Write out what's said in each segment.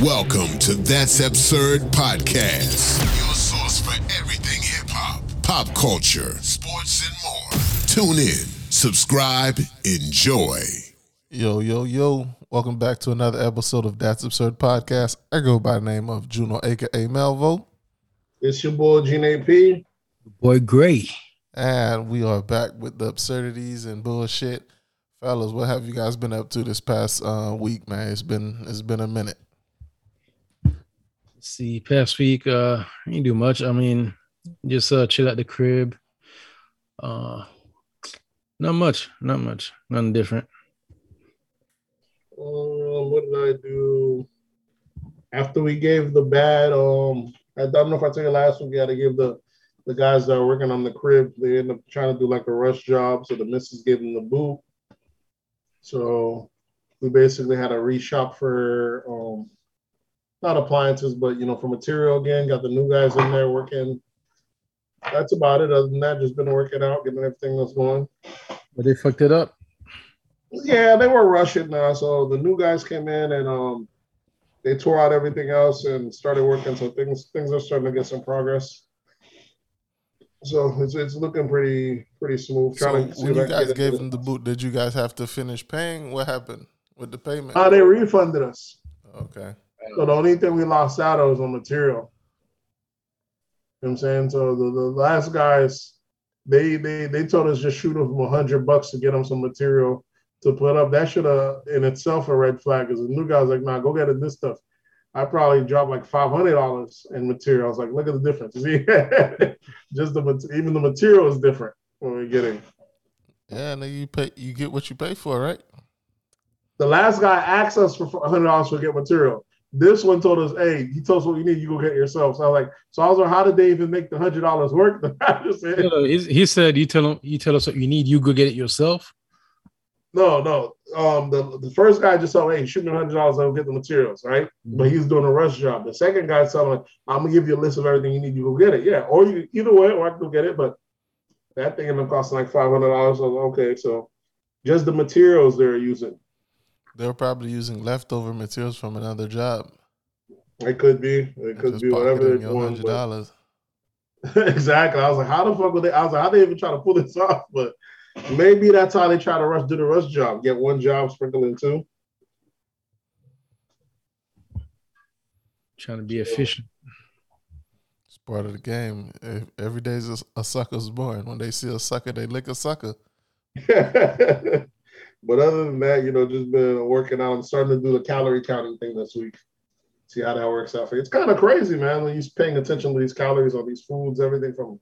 Welcome to That's Absurd Podcast, your source for everything hip hop, pop culture, sports, and more. Tune in, subscribe, enjoy. Yo, yo, yo. Welcome back to another episode of That's Absurd Podcast. I go by the name of Juno, aka Melvo. It's your boy Gene P. Boy, great. And we are back with the absurdities and bullshit. Fellas, what have you guys been up to this past uh, week, man? It's been it's been a minute. See, past week, uh, I didn't do much. I mean, just uh chill at the crib. Uh not much, not much, nothing different. Um, what did I do? After we gave the bad, um, I don't know if I told you last week. We had to give the the guys that are working on the crib. They end up trying to do like a rush job, so the missus gave them the boot. So we basically had a reshop for um, not appliances, but you know, for material again. Got the new guys in there working. That's about it. Other than that, just been working out, getting everything that's going. But they fucked it up. Yeah, they were rushing now. So the new guys came in and um they tore out everything else and started working. So things things are starting to get some progress. So it's it's looking pretty pretty smooth. So Trying to see when if you I can guys gave it. them the boot, did you guys have to finish paying? What happened with the payment? Uh, they refunded us. Okay. So the only thing we lost out on was on material. You know what I'm saying? So the, the last guys, they they they told us just shoot them a hundred bucks to get them some material to put up. That should have in itself a red flag because the new guy's like, nah, go get it this stuff. I probably dropped like five hundred dollars in material. I was like, look at the difference. See? just the even the material is different when we're getting. Yeah, and then you pay you get what you pay for, right? The last guy asked us for hundred dollars to get material. This one told us, "Hey, he told us what you need. You go get it yourself." So I was like, "So I was like, how did they even make the hundred dollars work?" Said, No, he, he said, "You tell him, you tell us what you need. You go get it yourself." "No, no." Um, the the first guy just told, "Hey, shoot me hundred dollars. I'll get the materials." Right, but he was doing a rush job. The second guy told him, "I'm gonna give you a list of everything you need. You go get it." Yeah, or you either way, or I can go get it. But that thing ended up costing like five hundred dollars. So I was like, okay, so just the materials they're using. They were probably using leftover materials from another job. It could be. It could be whatever they're doing. hundred dollars. exactly. I was like, how the fuck would they? I was like, how they even try to pull this off? But maybe that's how they try to rush do the rush job. Get one job, sprinkle in two. Trying to be efficient. It's part of the game. If- Every day's a, a sucker's born. When they see a sucker, they lick a sucker. but other than that, you know, just been working out. I'm starting to do the calorie counting thing this week. See how that works out for you. It's kind of crazy, man. When you're paying attention to these calories on these foods, everything from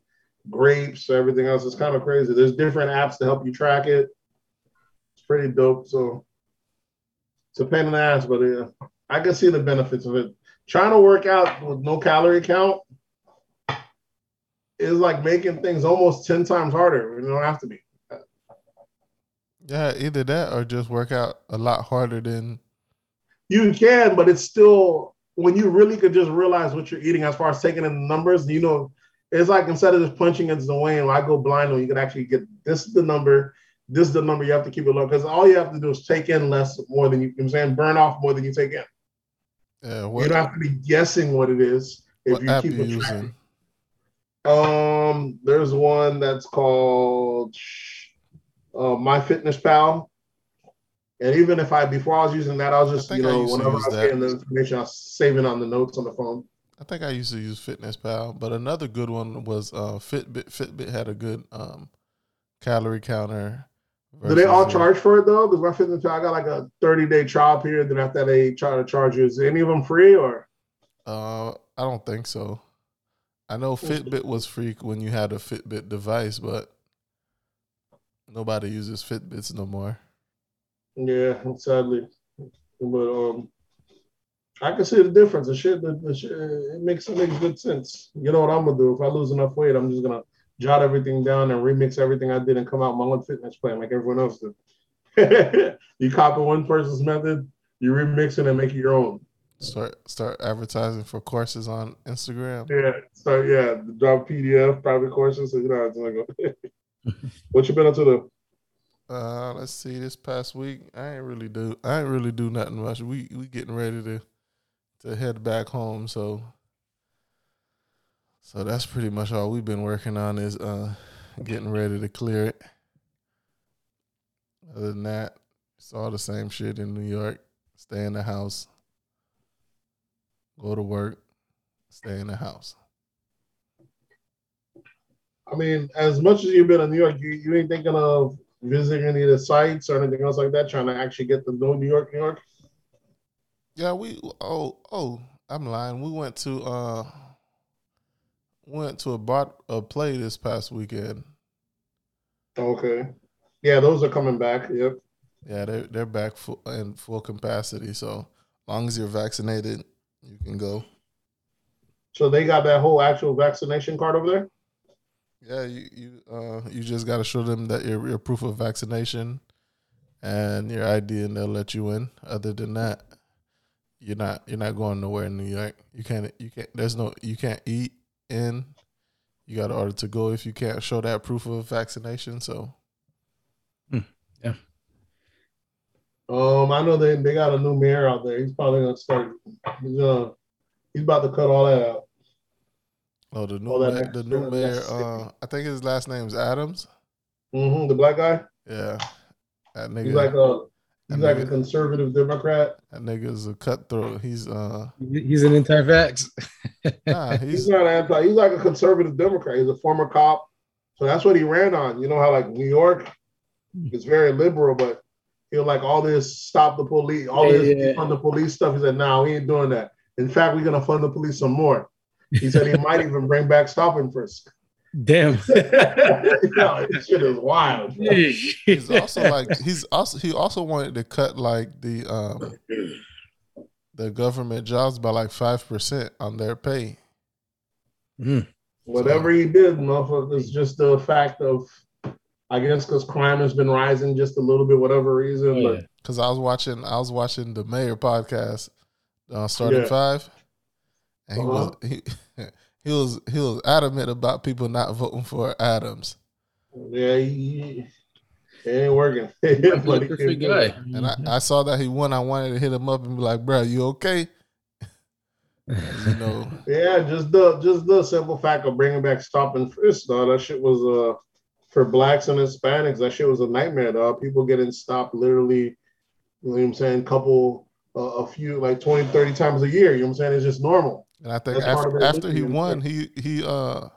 grapes everything else. It's kind of crazy. There's different apps to help you track it. It's pretty dope. So it's a pain in the ass, but yeah, I can see the benefits of it. Trying to work out with no calorie count is like making things almost 10 times harder. You don't have to be. Yeah, either that or just work out a lot harder than You can, but it's still when you really could just realize what you're eating as far as taking in the numbers, you know, it's like instead of just punching into the weighing, when I go blind, when you can actually get this is the number, this is the number you have to keep it low. Because all you have to do is take in less more than you, you know what I'm saying, burn off more than you take in. yeah. you don't have to be guessing what it is if what you keep it using? Um, there's one that's called uh, My Fitness Pal. And even if I before I was using that, I was just think you know to whenever I was that. getting the information, I was saving on the notes on the phone. I think I used to use Fitness Pal, but another good one was uh, Fitbit. Fitbit had a good um, calorie counter. Do they all uh, charge for it though? Because my fitness pal, I got like a 30 day trial period. Then after they try to charge you. Is any of them free or? Uh, I don't think so. I know Fitbit was free when you had a Fitbit device, but nobody uses Fitbits no more. Yeah, sadly, but um, I can see the difference. The shit, the, the shit, it makes it makes good sense. You know what I'm gonna do? If I lose enough weight, I'm just gonna jot everything down and remix everything I did and come out my own fitness plan like everyone else did. you copy one person's method, you remix it and make it your own. Start start advertising for courses on Instagram. Yeah. So yeah, drop PDF, private courses. So you know it's go. what you been up to though? Uh, let's see. This past week, I ain't really do. I ain't really do nothing much. We we getting ready to to head back home. So so that's pretty much all we've been working on is uh getting ready to clear it. Other than that, it's all the same shit in New York. Stay in the house. Go to work. Stay in the house. I mean, as much as you've been in New York, you, you ain't thinking of visiting any of the sites or anything else like that, trying to actually get to know New York, New York? Yeah, we oh oh I'm lying. We went to uh went to a bot a play this past weekend. Okay. Yeah, those are coming back. Yep. Yeah, they're they're back full in full capacity. So long as you're vaccinated, you can go. So they got that whole actual vaccination card over there? Yeah, you you uh you just gotta show them that your your proof of vaccination and your ID and they'll let you in. Other than that, you're not you're not going nowhere in New York. You can't you can't there's no you can't eat in. You got to order to go if you can't show that proof of vaccination. So yeah. Um, I know they they got a new mayor out there. He's probably gonna start. He's uh, he's about to cut all that out. Oh the new All ma- the new mayor that's uh I think his last name is Adams. hmm The black guy. Yeah. That nigga He's like a he's That like a conservative Democrat. that nigga's a cutthroat. He's uh He's an anti-vax. nah, He's he's not anti. He's like a conservative Democrat. He's a former cop, so that's what he ran on. You know how like New York is very liberal, but he'll like all this stop the police, all Yeah, this yeah. fund the police stuff. He said, "No, we ain't doing that. In fact, we're gonna fund the police some more." He said he might even bring back stop and frisk. Damn. you know, this shit is wild. he's also like he's also he also wanted to cut like the um the government jobs by like five percent on their pay. Mm. Whatever he did, motherfucker, is just the fact of, I guess, because crime has been rising just a little bit, whatever reason. Oh, yeah. Cause I was watching I was watching the mayor podcast, uh, starting Yeah. five, and he Uh-huh. was he, he was he was adamant about people not voting for Adams, yeah, he, it ain't working. But he perfect can't guy. and I, I saw that he won. I wanted to hit him up and be like, "Bro, you okay?" you know, Yeah, just the just the simple fact of bringing back stop and frisk, though. That shit was uh for blacks and Hispanics. That shit was a nightmare, dog. People getting stopped literally. You know what I'm saying? Couple, uh, a few, like 20, 30 times a year. You know what I'm saying? It's just normal. And I think after, after he won, he he uh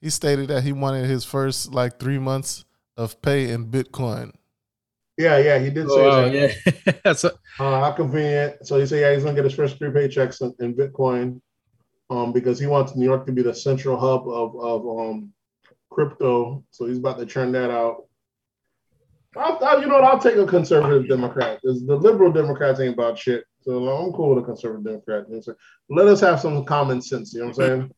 he stated that he wanted his first like three months of pay in Bitcoin. Yeah, yeah, he did say Oh, wow, that. yeah. That's a, Uh, how convenient. So he said, yeah, he's gonna get his first three paychecks in, in Bitcoin, um, because he wants New York to be the central hub of of um crypto. So he's about to churn that out. I'll, I'll- you know what? I'll take a conservative Democrat. 'cause the liberal Democrats ain't about shit. So I'm cool with a conservative Democrat. You know what I'm saying? Let us have some common sense. You know what I'm saying?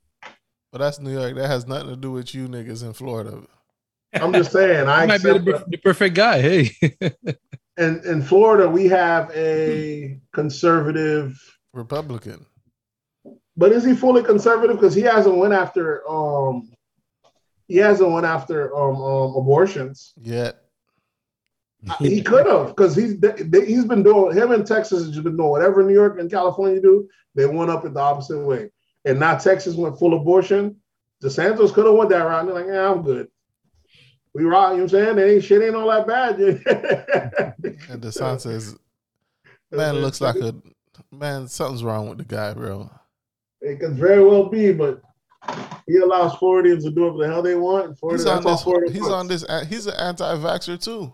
But that's New York. That has nothing to do with you niggas in Florida. I'm just saying. I he might be the, accept that. per- the perfect guy. Hey. in in Florida, we have a conservative Republican. But is he fully conservative? Because he hasn't went after um he hasn't went after um, um abortions. Yet. He could have because he's they, he's been doing him in Texas has just been doing whatever New York and California do. They went up it the opposite way, and now Texas went full abortion. DeSantis could have went that route. They're like, yeah, I'm good. We rock. You know what I'm saying? They ain't shit ain't all that bad. And DeSantis, man, looks like a man. Something's wrong with the guy, bro. It could very well be, but he allows Floridians to do whatever the hell they want. Florida, He's on this. He's wants. on this. He's an anti-vaxxer too,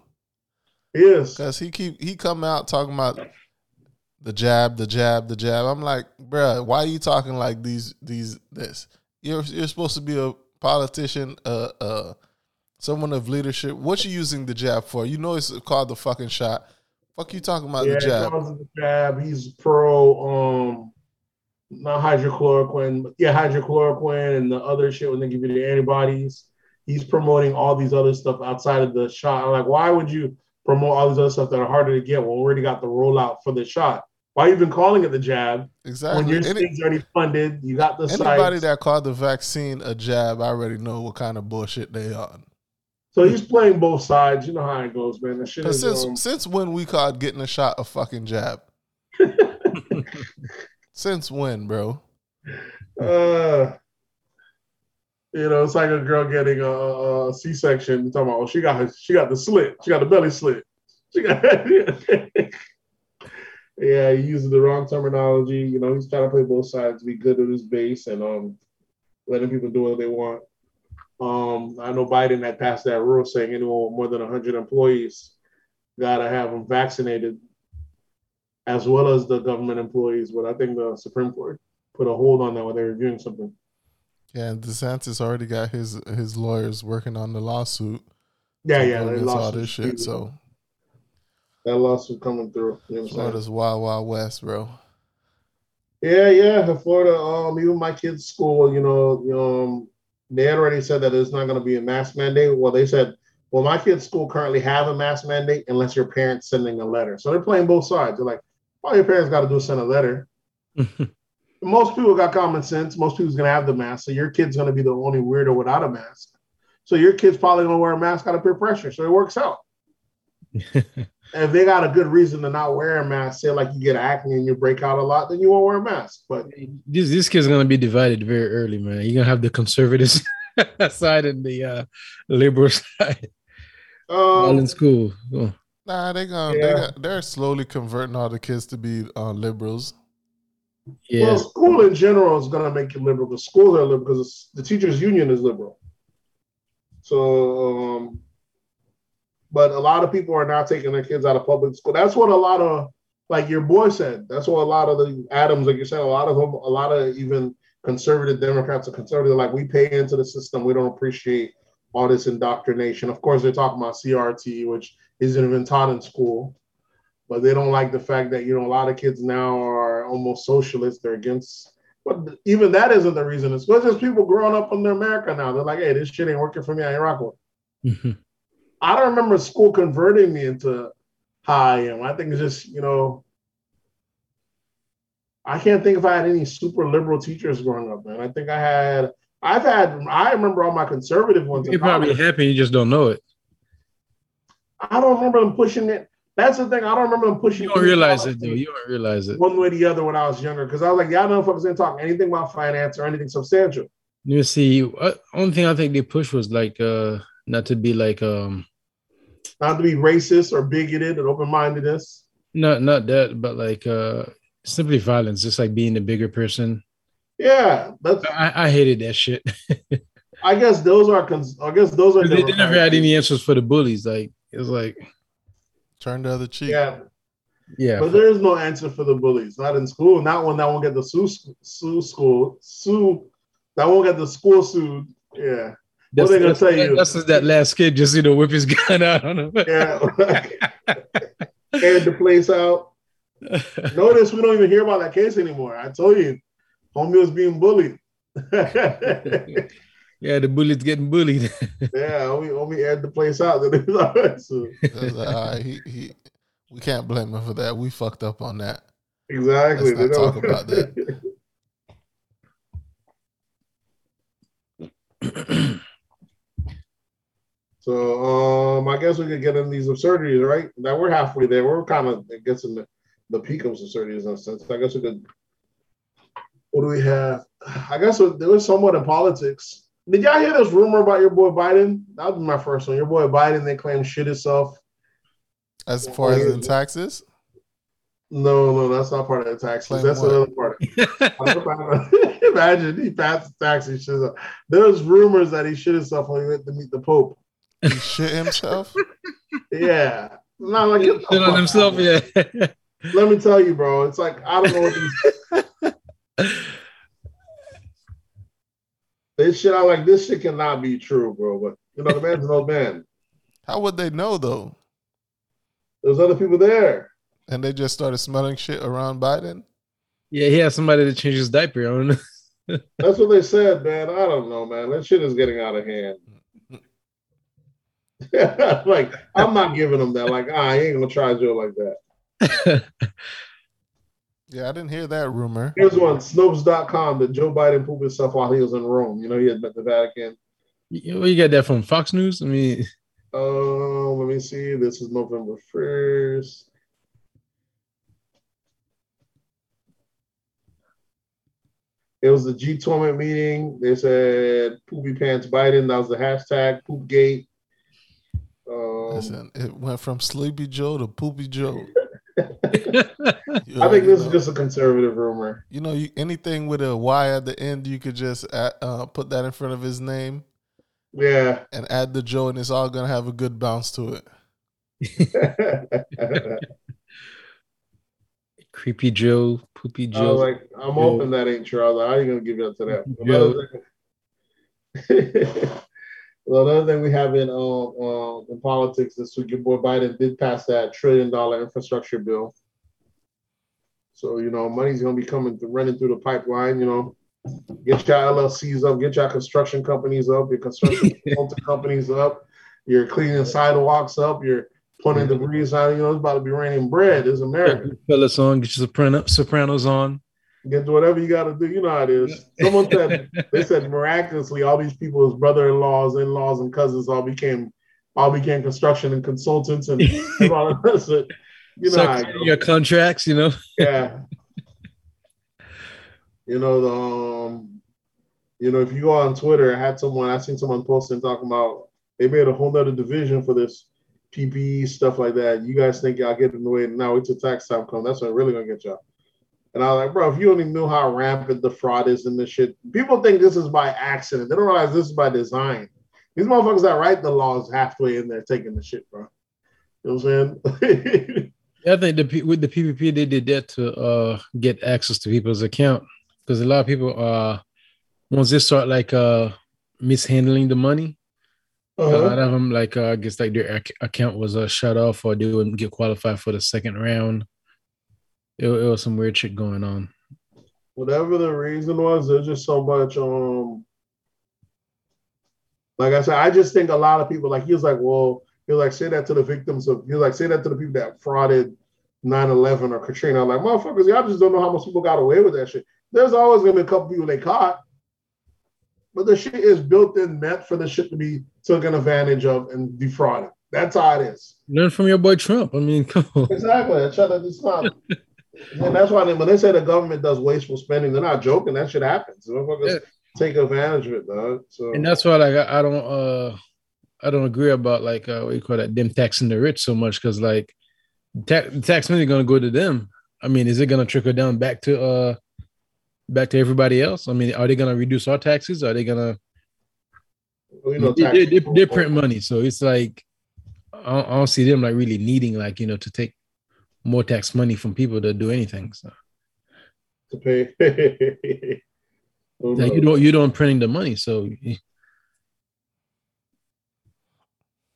He is. because he keep he come out talking about the jab, the jab, the jab. I'm like, bruh, why are you talking like these these this? You're you're supposed to be a politician, uh, uh, someone of leadership. What you using the jab for? You know it's called the fucking shot. Fuck you talking about yeah, the jab? the jab. He's pro um not hydrochloroquine, but yeah, hydrochloroquine and the other shit when they give you the antibodies. He's promoting all these other stuff outside of the shot. I'm like, why would you promote all these other stuff that are harder to get we already got the rollout for the shot? Why even calling it the jab Exactly. when your Any- state's already funded? You got the anybody sites. that called the vaccine a jab, I already know what kind of bullshit they on. so he's playing both sides. You know how it goes, man. Shit is, since um, since when we called getting a shot a fucking jab? Since when, bro? Uh, you know, it's like a girl getting a, a C-section. Talking about, oh, she got her, she got the slit, she got the belly slit. She got, yeah, he uses the wrong terminology. You know, he's trying to play both sides, be good at his base, and um, letting people do what they want. Um, I know Biden had passed that rule saying anyone with more than 100 employees gotta have them vaccinated, as well as the government employees. But I think the Supreme Court put a hold on that when they're reviewing something. Yeah, and DeSantis already got his his lawyers working on the lawsuit. Yeah, yeah, Against that all this shit. So that lawsuit coming through. You know what I'm? Florida's wild, wild west, bro. Yeah, yeah. Florida, um, even my kids' school, you know, um, they had already said that it's not going to be a mask mandate. Well, they said, well, my kids' school currently have a mask mandate unless your parents sending a letter. So they're playing both sides. They're like, all your parents got to do is send a letter. Most people got common sense. Most people's going to have the mask. So your kid's going to be the only weirdo without a mask. So your kid's probably going to wear a mask out of peer pressure. So it works out. If they got a good reason to not wear a mask, say like you get acne and you break out a lot, then you won't wear a mask. But this this kid's gonna be divided very early, man. You're gonna have the conservative side and the uh, liberal side all um, in school. Oh. Nah, they gonna they Yeah. got, they're slowly converting all the kids to be uh, liberals. Yeah, Well, school in general is going to make you liberal. The schools are liberal because the teachers' union is liberal. So, um, but a lot of people are now taking their kids out of public school. That's what a lot of, like your boy said. That's what a lot of the Adams, like you said, a lot of them, a lot of even conservative Democrats are conservative. Like we pay into the system, we don't appreciate all this indoctrination. Of course, they're talking about CRT, which isn't even taught in school but they don't like the fact that you know a lot of kids now are almost socialists. They're against, but even that isn't the reason. It's there's people growing up in America now. They're like, hey, this shit ain't working for me. I ain't rocking. it." Mm-hmm. I don't remember school converting me into how I am. I think it's just you know. I can't think if I had any super liberal teachers growing up, man. I think I had, I've had, I remember all my conservative ones. you're probably happy. You just don't know it. I don't remember them pushing it. That's the thing. I don't remember them pushing. You don't realize it though. You don't realize it. one way or the other when I was younger because I was like, y'all motherfuckers didn't talk anything about finance or anything substantial. You see, uh, only thing I think they pushed was like uh not to be like um Not to be racist or bigoted and open mindedness. not not that, but like uh simply violence, just like being a bigger person. Yeah, that's. I, I hated that shit. I guess those are. Cons- I guess those are. they, they never had any answers for the bullies. Like it was like, Turn the other cheek. Yeah, yeah, but there is no answer for the bullies. Not in school. Not one that won't get the sue sue school sue. That won't get the school sued. Yeah. that's, they gonna tell you? That's just that last kid just you know whip his gun out on him. Yeah. Aired the place out. Notice we don't even hear about that case anymore. I told you, homie was being bullied. yeah, yeah, the bully's getting bullied. yeah, homie, homie aired the place out. So, It was like, all right, he, he, we can't blame him for that. We fucked up on that. exactly. Let's not talk don't- about that. So um, I guess we could get in these absurdities, right? Now we're halfway there. We're kind of I guess in the, the peak of absurdities in a sense. I guess we could. What do we have? I guess there was somewhat in politics. Did y'all hear this rumor about your boy Biden? That was my first one. Your boy Biden, they claim shit himself. As far as in taxes, No, no, that's not part of the taxes. Claim that's what? another part. Imagine he passed the tax. He shit himself. There's rumors that he shit himself when he went to meet the Pope. he shit himself. Yeah, not like Shit on himself, yeah. Let me tell you, bro. It's like I don't know what these. this shit. I like this shit cannot be true, bro. But you know, the man's an old man. How would they know though? There's other people there. And they just started smelling shit around Biden. yeah, he has somebody to change his diaper on. That's what they said, man. I don't know, man. That shit is getting out of hand. like I'm not giving them that. Like ah, I ain't gonna try Joe like that. Yeah, I didn't hear that rumor. Here's one: Snopes.com that Joe Biden pooped himself while he was in Rome. You know, he had met the Vatican. You- Where you got that from? Fox News? I mean, Oh, let me see. This is November first. it was the G20 meeting. They said poopy pants Biden. That was the hashtag poopgate. Um, Listen, it went from Sleepy Joe to Poopy Joe. You I think already this is just a conservative rumor. You know, you, anything with a Y at the end, you could just add, uh, put that in front of his name Yeah. and add the Joe, and it's all gonna have a good bounce to it. Creepy Joe, Poopy I was Joe. like, I'm hoping that ain't true. I was like, how are you gonna give up to that? Another thing- well, another thing we have in uh, uh, in politics this week, your boy Biden did pass that trillion dollar infrastructure bill. So you know, money's gonna be coming to, running through the pipeline. You know, get your LLCs up, get your construction companies up, your construction companies up, you're cleaning sidewalks up, you're putting debris out. You know, it's about to be raining bread. It's America. Fellas on, get your soprano, sopranos on. Get whatever you got to do. You know how it is. Someone said they said miraculously all these people, people's brother-in-laws, in-laws, and cousins all became all became construction and consultants and, and all of this. You know, So how it goes. your contracts, you know. yeah. You know the um, you know if you go on Twitter, I had someone I seen someone posting talking about they made a whole nother division for this PPE stuff like that. You guys think y'all get in the way? Now it's a tax time come. That's what really gonna get y'all. And I was like, bro, if you only knew how rampant the fraud is in this shit, people think this is by accident. They don't realize this is by design. These motherfuckers that write the laws halfway in there taking the shit, bro. You know what I'm saying? Yeah, I think the with the PPP they did that to uh get access to people's account because a lot of people uh once they start like uh mishandling the money, a Uh-huh. lot of them like uh, I guess like their ac- account was uh, shut off or they wouldn't get qualified for the second round. It, it was some weird shit going on. whatever the reason was, there's just so much um like I said, I just think a lot of people like he was like, well, he was like say that to the victims of he was like say that to the people that frauded 9-11 or Katrina. I'm like, motherfuckers, y'all just don't know how much people got away with that shit. There's always gonna be a couple people they caught. But the shit is built in meant for the shit to be taken advantage of and defrauded. That's how it is. Learn from your boy Trump. I mean, come on. Exactly. That's how it's not. and that's why they, when they say the government does wasteful spending, they're not joking. That shit happens. Yeah. take advantage of it, dog. So and that's why like I, I don't uh I don't agree about like uh what you call that them taxing the rich so much because like ta- tax money gonna go to them. I mean, is it gonna trickle down back to uh back to everybody else? I mean, are they gonna reduce our taxes? Are they gonna you know, they, tax- they, they, they print money? So it's like I don't, I don't see them like really needing like you know to take more tax money from people to do anything. So to pay. Who like, you knows? don't you don't printing the money, so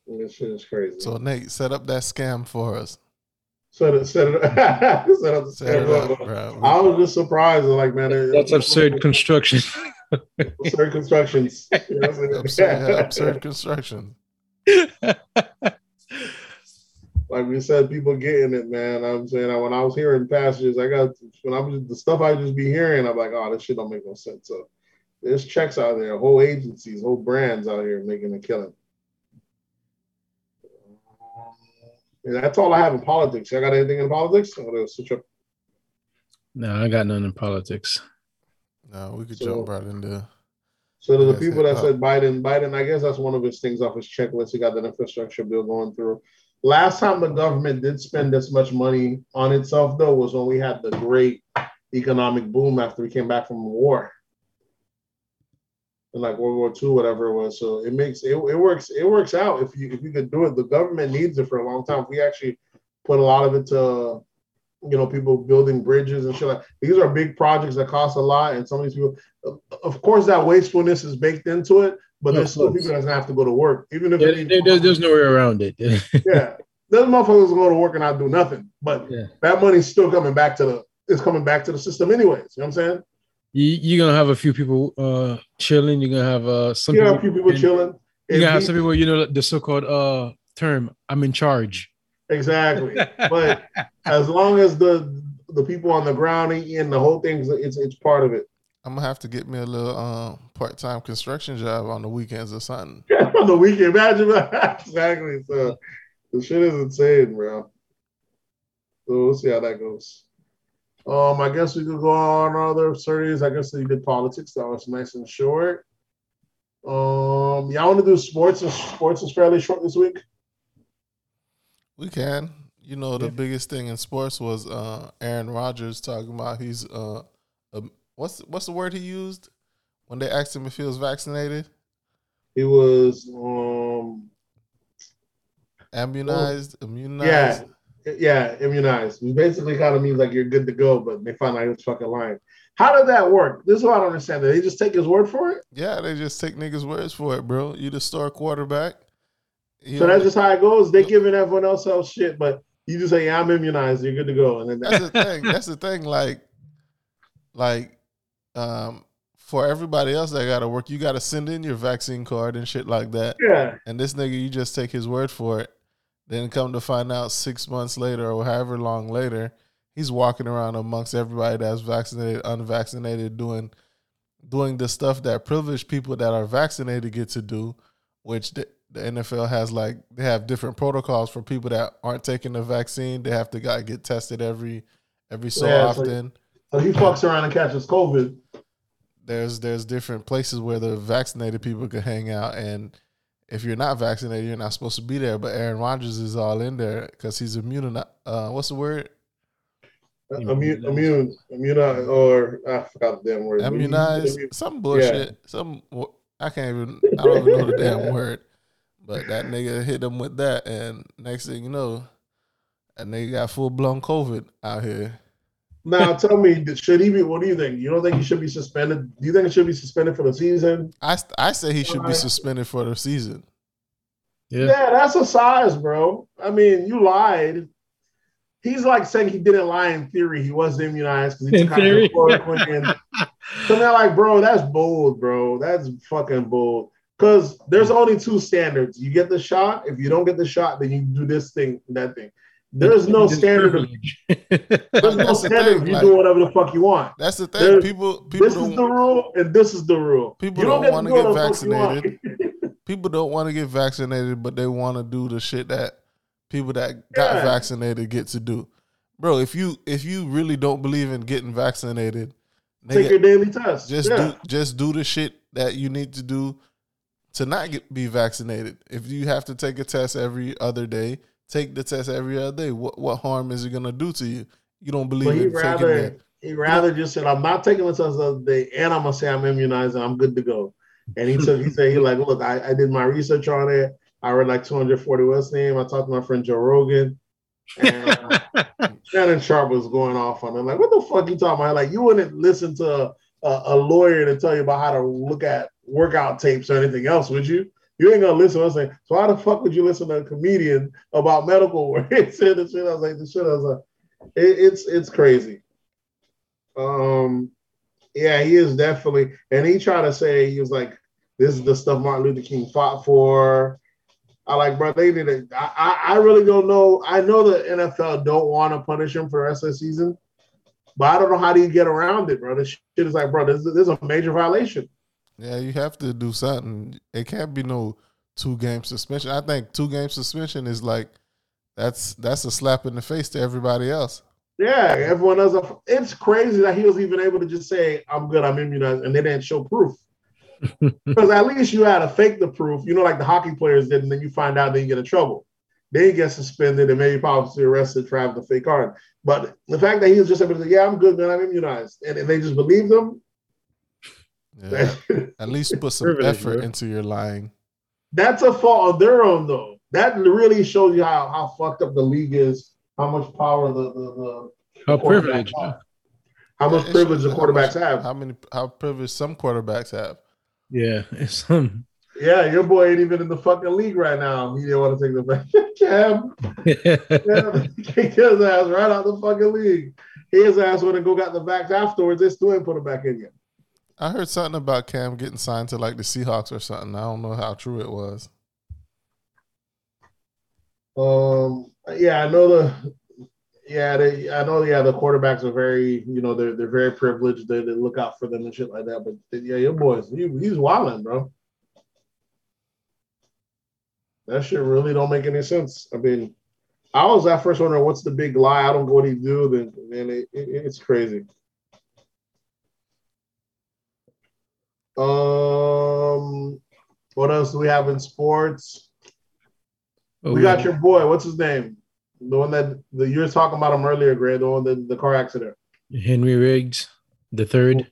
This shit is crazy. So Nate, set up that scam for us. set it, set it, set up the Set it schedule. up, bro. I was just surprised, like man, it- that's absurd construction. absurd constructions. You know what I'm absurd, yeah, absurd construction. Like we said, people getting it, man. I'm saying when I was hearing passages, I got when I was the stuff I just be hearing, I'm like, oh, this shit don't make no sense. So there's checks out there, whole agencies, whole brands out here making a killing. And that's all I have in politics. I got anything in politics? I'm gonna switch up. no, I got none in politics. No, we could So- jump right into. So to the people that said Biden, Biden, I guess that's one of his things off his checklist. He got that infrastructure bill going through. Last time the government did spend this much money on itself, though, was when we had the great economic boom after we came back from war. and like World War II, whatever it was. So it makes it, it works, it works out if you if you could do it. The government needs it for a long time. If we actually put a lot of it to you know, people building bridges and shit like these are big projects that cost a lot, and some of these people of course, that wastefulness is baked into it, but there's still people that have to go to work, even if Yeah, there- there's, there's no way around it. yeah, those motherfuckers will go to work and not do nothing, but Yeah. that money's still coming back to the it's coming back to the system anyways. You know what I'm saying? you, you're gonna have a few people uh chilling. You're gonna have uh some You have a few people chilling. You're gonna have some people, you know, the so-called uh term "I'm in charge." exactly, but as long as the the people on the ground and the whole thing's it's it's part of it. I'm gonna have to get me a little um, part-time construction job on the weekends or something. on the weekend. Imagine that. exactly. So the shit is insane, bro. So we'll see how that goes. Um, I guess we could go on other series. I guess we did politics. That was nice and short. Um, y'all want to do sports? And sports is fairly short this week. We can. You know, the biggest thing in sports was uh, Aaron Rodgers talking about he's uh, um, what's what's the word he used when they asked him if he was vaccinated? He was um Immunized, yeah, immunized. yeah, immunized. It basically kind of means like you're good to go, but they find out he was fucking lying. How did that work? This is what I don't understand. Did they just take his word for it? Yeah, they just take niggas' words for it, bro. You the star quarterback. You So know, that's just how it goes. They giving everyone else else shit, but you just say, yeah, I'm immunized. You're good to go. And then that's the thing. That's the thing. Like, like, um, for everybody else that got to work, you got to send in your vaccine card and shit like that. yeah, And this nigga, you just take his word for it. Then come to find out six months later or however long later, he's walking around amongst everybody that's vaccinated, unvaccinated, doing doing the stuff that privileged people that are vaccinated get to do, which the, the NFL has like they have different protocols for people that aren't taking the vaccine. They have to got get tested every every so Yeah, it's like- often. So he fucks around and catches COVID. there's there's different places where the vaccinated people could hang out. And if you're not vaccinated you're not supposed to be there. But aaron rodgers is all in there because he's immune uh what's the word? Immune, immune, immune, or I forgot the damn word. immunized? Immune- some bullshit. some i can't even i don't even know the damn word. But that nigga hit him with that. And next thing you know that nigga got full-blown covid out here Now tell me, should he be? What do you think? You don't think he should be suspended? Do you think he should be suspended for the season? i, I say he should be suspended for the season Yeah. Yeah, that's a size, bro. I mean, you lied. He's like saying he didn't lie in theory. He was immunized because he In took out theory. the chloroquine. so they're like, bro, that's bold, bro. That's fucking bold. Because there's only two standards. You get the shot. If you don't get the shot, then you do this thing, that thing. There's no standard. Of, there's no the standard you like- do whatever the fuck you want. that's the thing There- people people This is don't the rule, and this is the rule. People You don't get to wanna get whatever the fuck you want. vaccinated. people don't want to get vaccinated, but they want to do the shit that people that got Yeah. vaccinated get to do. Bro, if you if you really don't believe in getting vaccinated, Take your daily test. just yeah. do just do the shit that you need to do to not get be vaccinated. If you have to take a test every other day, take the test every other day. What what harm is it gonna do to you? You don't believe But in he taking rather that. he rather just said, "I'm not taking the test of the day, and I'm gonna say I'm immunized and I'm good to go." And he took he said he like, look, I, I did my research on it. I read like 240 West name. I talked to my friend Joe Rogan, and uh, Shannon Sharpe was going off on it. Like, what the fuck you talking about? Like, you wouldn't listen to a, a lawyer to tell you about how to look at workout tapes or anything else, would you? You ain't gonna listen. I was like, so why the fuck would you listen to a comedian about medical work? I was like, the shit. I was like, it, it's it's crazy. Um, yeah, he is definitely, and he tried to say he was like, this is the stuff Martin Luther King fought for. I like, bro, they did it. I, I, I really don't know. I know the NFL don't want to punish him for the rest of the season, but I don't know how do you get around it, bro. This shit is like, bro, this, this is a major violation. Yeah, you have to do something. It can't be no two game suspension. I think two game suspension is like that's that's a slap in the face to everybody else. Yeah, everyone else. It's crazy that he was even able to just say, "I'm good, I'm immunized," and they didn't show proof. Because at least you had to fake the proof, you know, like the hockey players did, and then you find out, then you get in trouble. Then you get suspended and maybe possibly arrested for having the fake card. But the fact that he was just able to say, "Yeah, I'm good, man, I'm immunized," and, and they just believed him, Yeah. At least put some effort bro. into your lying. that's a fault of their own, though. That really shows you how, how fucked up the league is, how much power the the, the How quarterbacks privileged. have, how much It privilege the how much- quarterbacks have. How many how privileged some quarterbacks have. Yeah, it's um, Yeah, your boy ain't even in the fucking league right now. He didn't want to take the back. Cam, yeah, kicked his ass right out the fucking league. His ass would have go got the vax afterwards. They still ain't put him back in yet. I heard something about Cam getting signed to like the Seahawks or something. I don't know how true it was. Um, yeah, I know the. Yeah, they. I know. Yeah, the quarterbacks are very. You know, they're they're very privileged. They, they look out for them and shit like that. But yeah, your boys, he, he's wilding, bro. That shit really don't make any sense. I mean, I was at first wondering what's the big lie. I don't go what he do. Then, man, it, it, it's crazy. Um, what else do we have in sports? Oh, we got your boy. What's his name? The one that the you were talking about him earlier, Gray. The one that the car accident. Henry Ruggs, the third.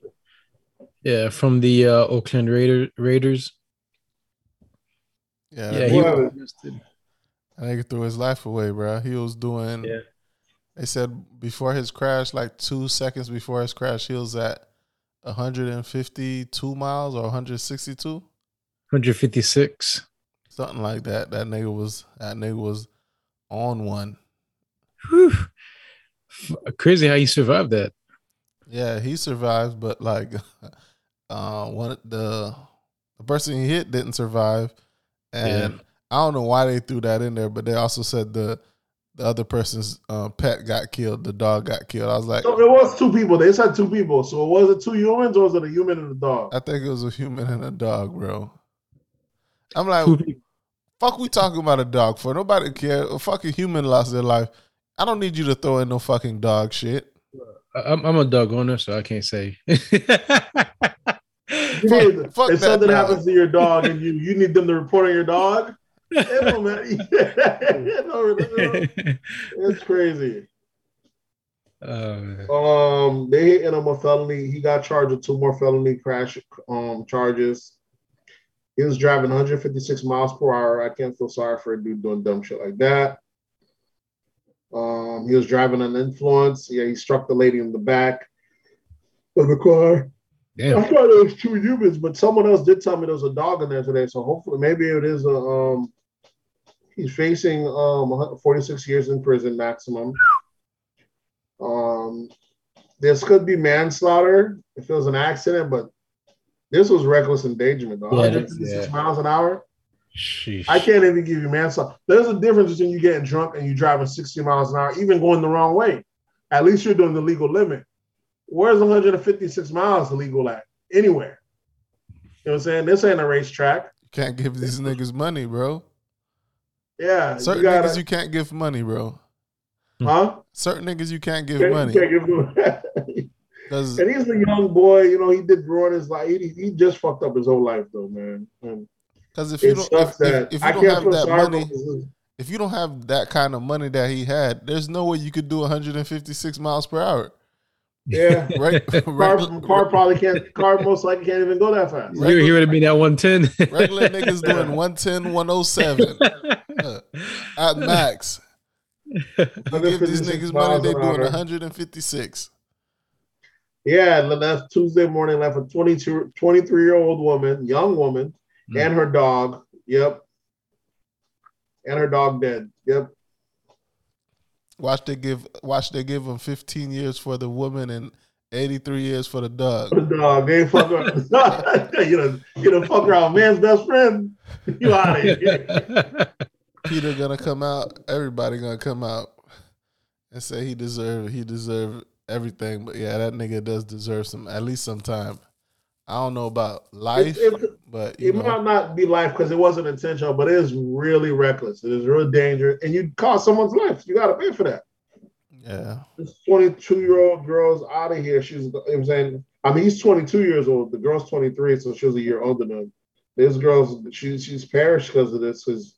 Yeah, from the uh, Oakland Raider, Raiders. Yeah, Yeah, yeah he was arrested. that nigga threw his life away, bro. He was doing. Yeah. They said before his crash, like two seconds before his crash, he was at 152 miles or 162, 156. something like that. That nigga was that nigga was on one. Whew. Crazy how you survived that. Yeah, he survived, but like, uh, one the the person he hit didn't survive, and Yeah. I don't know why they threw that in there, but they also said the the other person's uh, pet got killed, the dog got killed. I was like, So it was two people. They said two people. So was it two humans or was it a human and a dog? I think it was a human and a dog, bro. I'm like, fuck, we talking about a dog for? Nobody care. A fucking human lost their life. I don't need you to throw in no fucking dog shit. I- I'm, I'm a dog owner, so I can't say. Dude, fuck if that something dog. happens to your dog and you you need them to report on your dog, it don't matter. It don't- it don't- it's crazy. Uh, Um, they hit him a felony. He got charged with two more felony crash um charges. He was driving 156 miles per hour. I can't feel sorry for a dude doing dumb shit like that. Um, he was driving an influence. Yeah, he struck the lady in the back of the car. Damn. I thought it was two humans, but someone else did tell me there was a dog in there today. So hopefully, maybe it is a. Um, he's facing um 46 years in prison maximum. Um, this could be manslaughter if it was an accident, but this was reckless endangerment. Though. Yeah, 156 yeah. miles an hour. Sheesh. I can't even give you manslaughter. There's a difference between you getting drunk and you driving 60 miles an hour, even going the wrong way. At least you're doing the legal limit. Where's 156 miles illegal at? Anywhere. You know what I'm saying? This ain't a racetrack. You can't give these niggas money, bro. Yeah. Certain you gotta, niggas you can't give money, bro. Hmm. huh? Certain niggas you can't give Can't- money can't give them- and he's a young boy. You know, he did ruin his life. He, he just fucked up his whole life, though, man. Because if you don't if, if, that if I you don't can't have feel that sorry money, if you don't have that kind of money that he had, there's no way you could do 156 miles per hour. Yeah. Right? Car, regular, car probably can't. Car most likely can't even go that fast. He, he would have been at 110. regular niggas doing 110, 107 uh, at max. You give these niggas money, they doing 156. Yeah, and left Tuesday morning, left a 22, 23 year old woman, young woman, Mm. and her dog. Yep. And her dog dead. Yep. Watch they give watch they give them 15 years for the woman and 83 years for the dog. The dog. They ain't fuck around. you know, you know, fuck around. Man's best friend. You out of here. PETA gonna come out. Everybody gonna come out and say he deserved he deserved everything. But yeah, that nigga does deserve some at least some time. I don't know about life, It, it, but you it know, might not be life because it wasn't intentional, but it is really reckless. It is real dangerous. And you cost someone's life. You got to pay for that. yeah, This 22 year old girl's out of here. She's, I'm saying, I mean, he's 22 years old. The girl's 23, so she was a year older than him. This girl's, she, she's perished because of this. Because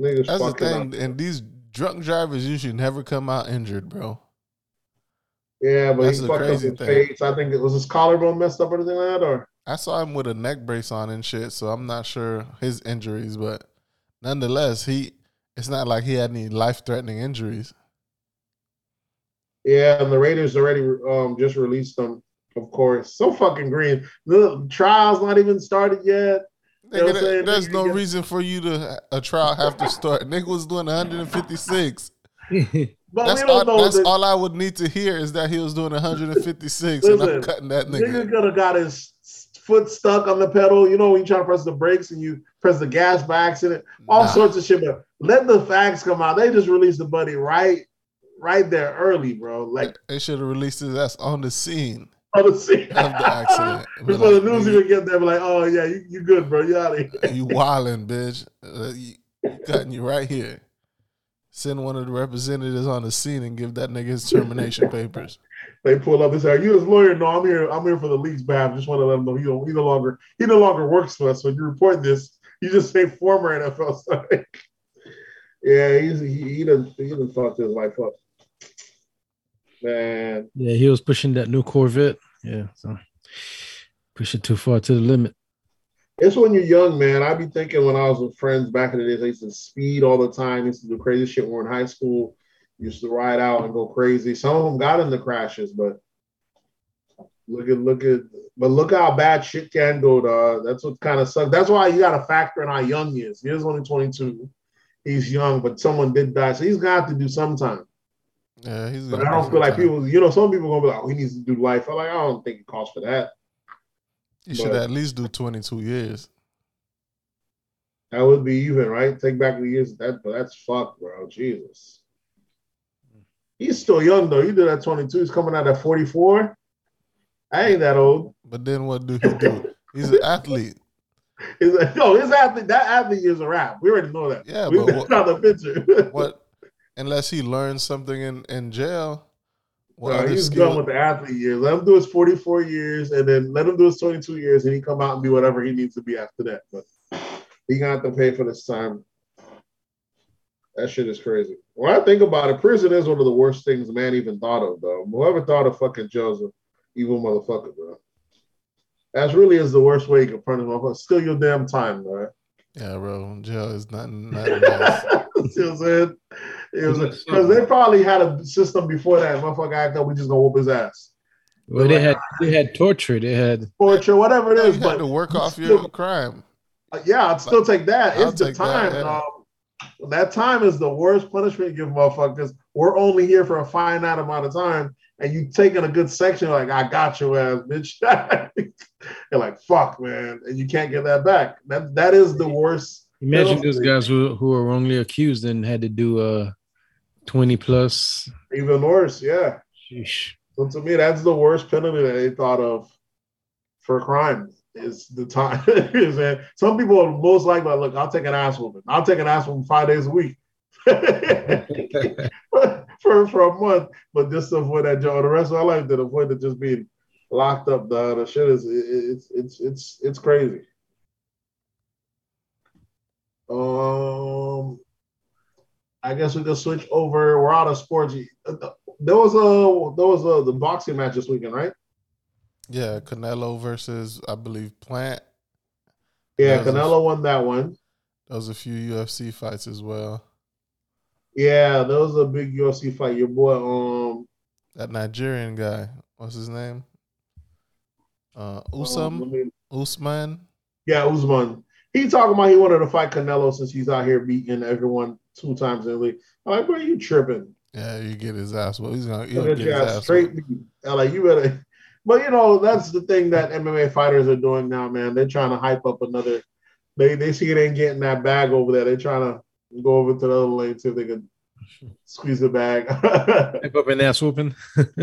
niggas that's the thing. And these drunk drivers usually never come out injured, bro. Yeah, but That's he the fucked up his thing. face. I think it was his collarbone messed up or anything like that, or I saw him with a neck brace on and shit, so I'm not sure his injuries, but nonetheless, he it's not like he had any life threatening injuries. yeah. And the Raiders already um just released them, of course. So fucking green. The trial's not even started yet. You know what I'm Nigga, saying? there's Nigga, no reason for you to a trial have to start. Nick was doing 156. But That's we don't all. know. That's that all I would need to hear is that he was doing 156, and I'm cutting that nigga nigga. could have got his foot stuck on the pedal. You know when you try to press the brakes and you press the gas by accident, all Nah. sorts of shit. But let the facts come out. They just released the buddy right, right there early, bro. Like They should have released his ass on the scene on the scene. of the accident. Be Before the news even get there, be like, oh yeah, you, you good, bro. You out of here. you wildin', bitch. Uh, you, Cutting you right here. Send one of the representatives on the scene and give that nigga his termination papers. They pull up and say, "Are you his lawyer?" No, I'm here. I'm here for the league's behalf. Just want to let him know he don't, he no longer he no longer works for us. So you report this, you just say former NFL star. yeah, he's he he done he done fucked his life up. Man, Yeah, he was pushing that new Corvette. Yeah, so push it too far to the limit. It's when you're young, man. I'd be thinking when I was with friends back in the days, I used to speed all the time. Used to do crazy shit. Were in high school, used to ride out and go crazy. Some of them got into crashes, but look at look at but look how bad shit can go. Dog. That's what kind of sucks. That's why you got to factor in how young he is. He is only 22. He's young, but someone did die, so he's gonna have to do sometime. Yeah, he's. But I don't feel like people, you know, some people gonna be like, "Oh, he needs to do life." I'm like, I don't think it calls for that. He should at least do twenty two years. That would be even, right? Take back the years. That, but that's fucked, bro. Jesus. He's still young though. He did at 22. He's coming out at 44. I ain't that old. But then what do he do? He's an athlete. He's like, no, his athlete. That athlete is a rap. We already know that. Yeah, we but what- got the picture. What? Unless he learns something in in jail. What No, he's skill- done with the athlete years. Let him do his 44 years, and then let him do his 22 years, and he come out and be whatever he needs to be after that. But he gonna have to pay for this time. That shit is crazy. When I think about it, prison is one of the worst things man even thought of, though. Whoever thought of fucking Joseph, evil motherfucker, bro. That really is the worst way you can punish motherfucker. Steal your damn time, bro. Yeah, bro. Jail is nothing. nothing nice. See what I'm saying? It was because they probably had a system before that. Motherfucker act up, we just gonna whoop his ass. Well, they had they had torture. They had Torture, whatever it is. You is, had but to work off your crime. Uh, yeah, I'd still take that. I'll it's the take that, time. yeah. um, that time is the worst punishment you give motherfuckers. We're only here for a finite amount of time, and you taking a good section, like I got your ass, bitch. You're like, fuck, man, and you can't get that back. That that is the worst. imagine those guys who who were wrongly accused and had to do uh twenty plus. Even worse, yeah. Sheesh. So to me, that's the worst penalty that they thought of for crime is the time. Some people are most likely, look, I'll take an ass woman. I'll take an ass woman five days a week. for for a month, but just to avoid that job. The rest of my life, to avoid it just being locked up. The, the shit is it- it's it's it's it's crazy. Um, I guess we can switch over. We're out of sports. There was a there was a the boxing match this weekend, right? Yeah, Canelo versus I believe Plant. Yeah, was a- Canelo won that one. There was a few UFC fights as well. Yeah, that was a big UFC fight. Your boy, um, That Nigerian guy, what's his name? Uh, um, Usam let me- Usman. Yeah, Usman. He talking about he wanted to fight Canelo since he's out here beating everyone two times in the league. I'm like, bro, you tripping? Yeah, you get his ass. Well, he's gonna he'll get his ass. straight beat. Like, you better. But you know, that's the thing that MMA fighters are doing now, man. They're trying to hype up another. They they see it ain't getting that bag over there. They're trying to go over to the other lane see if they can squeeze the bag. Pick up an ass whooping.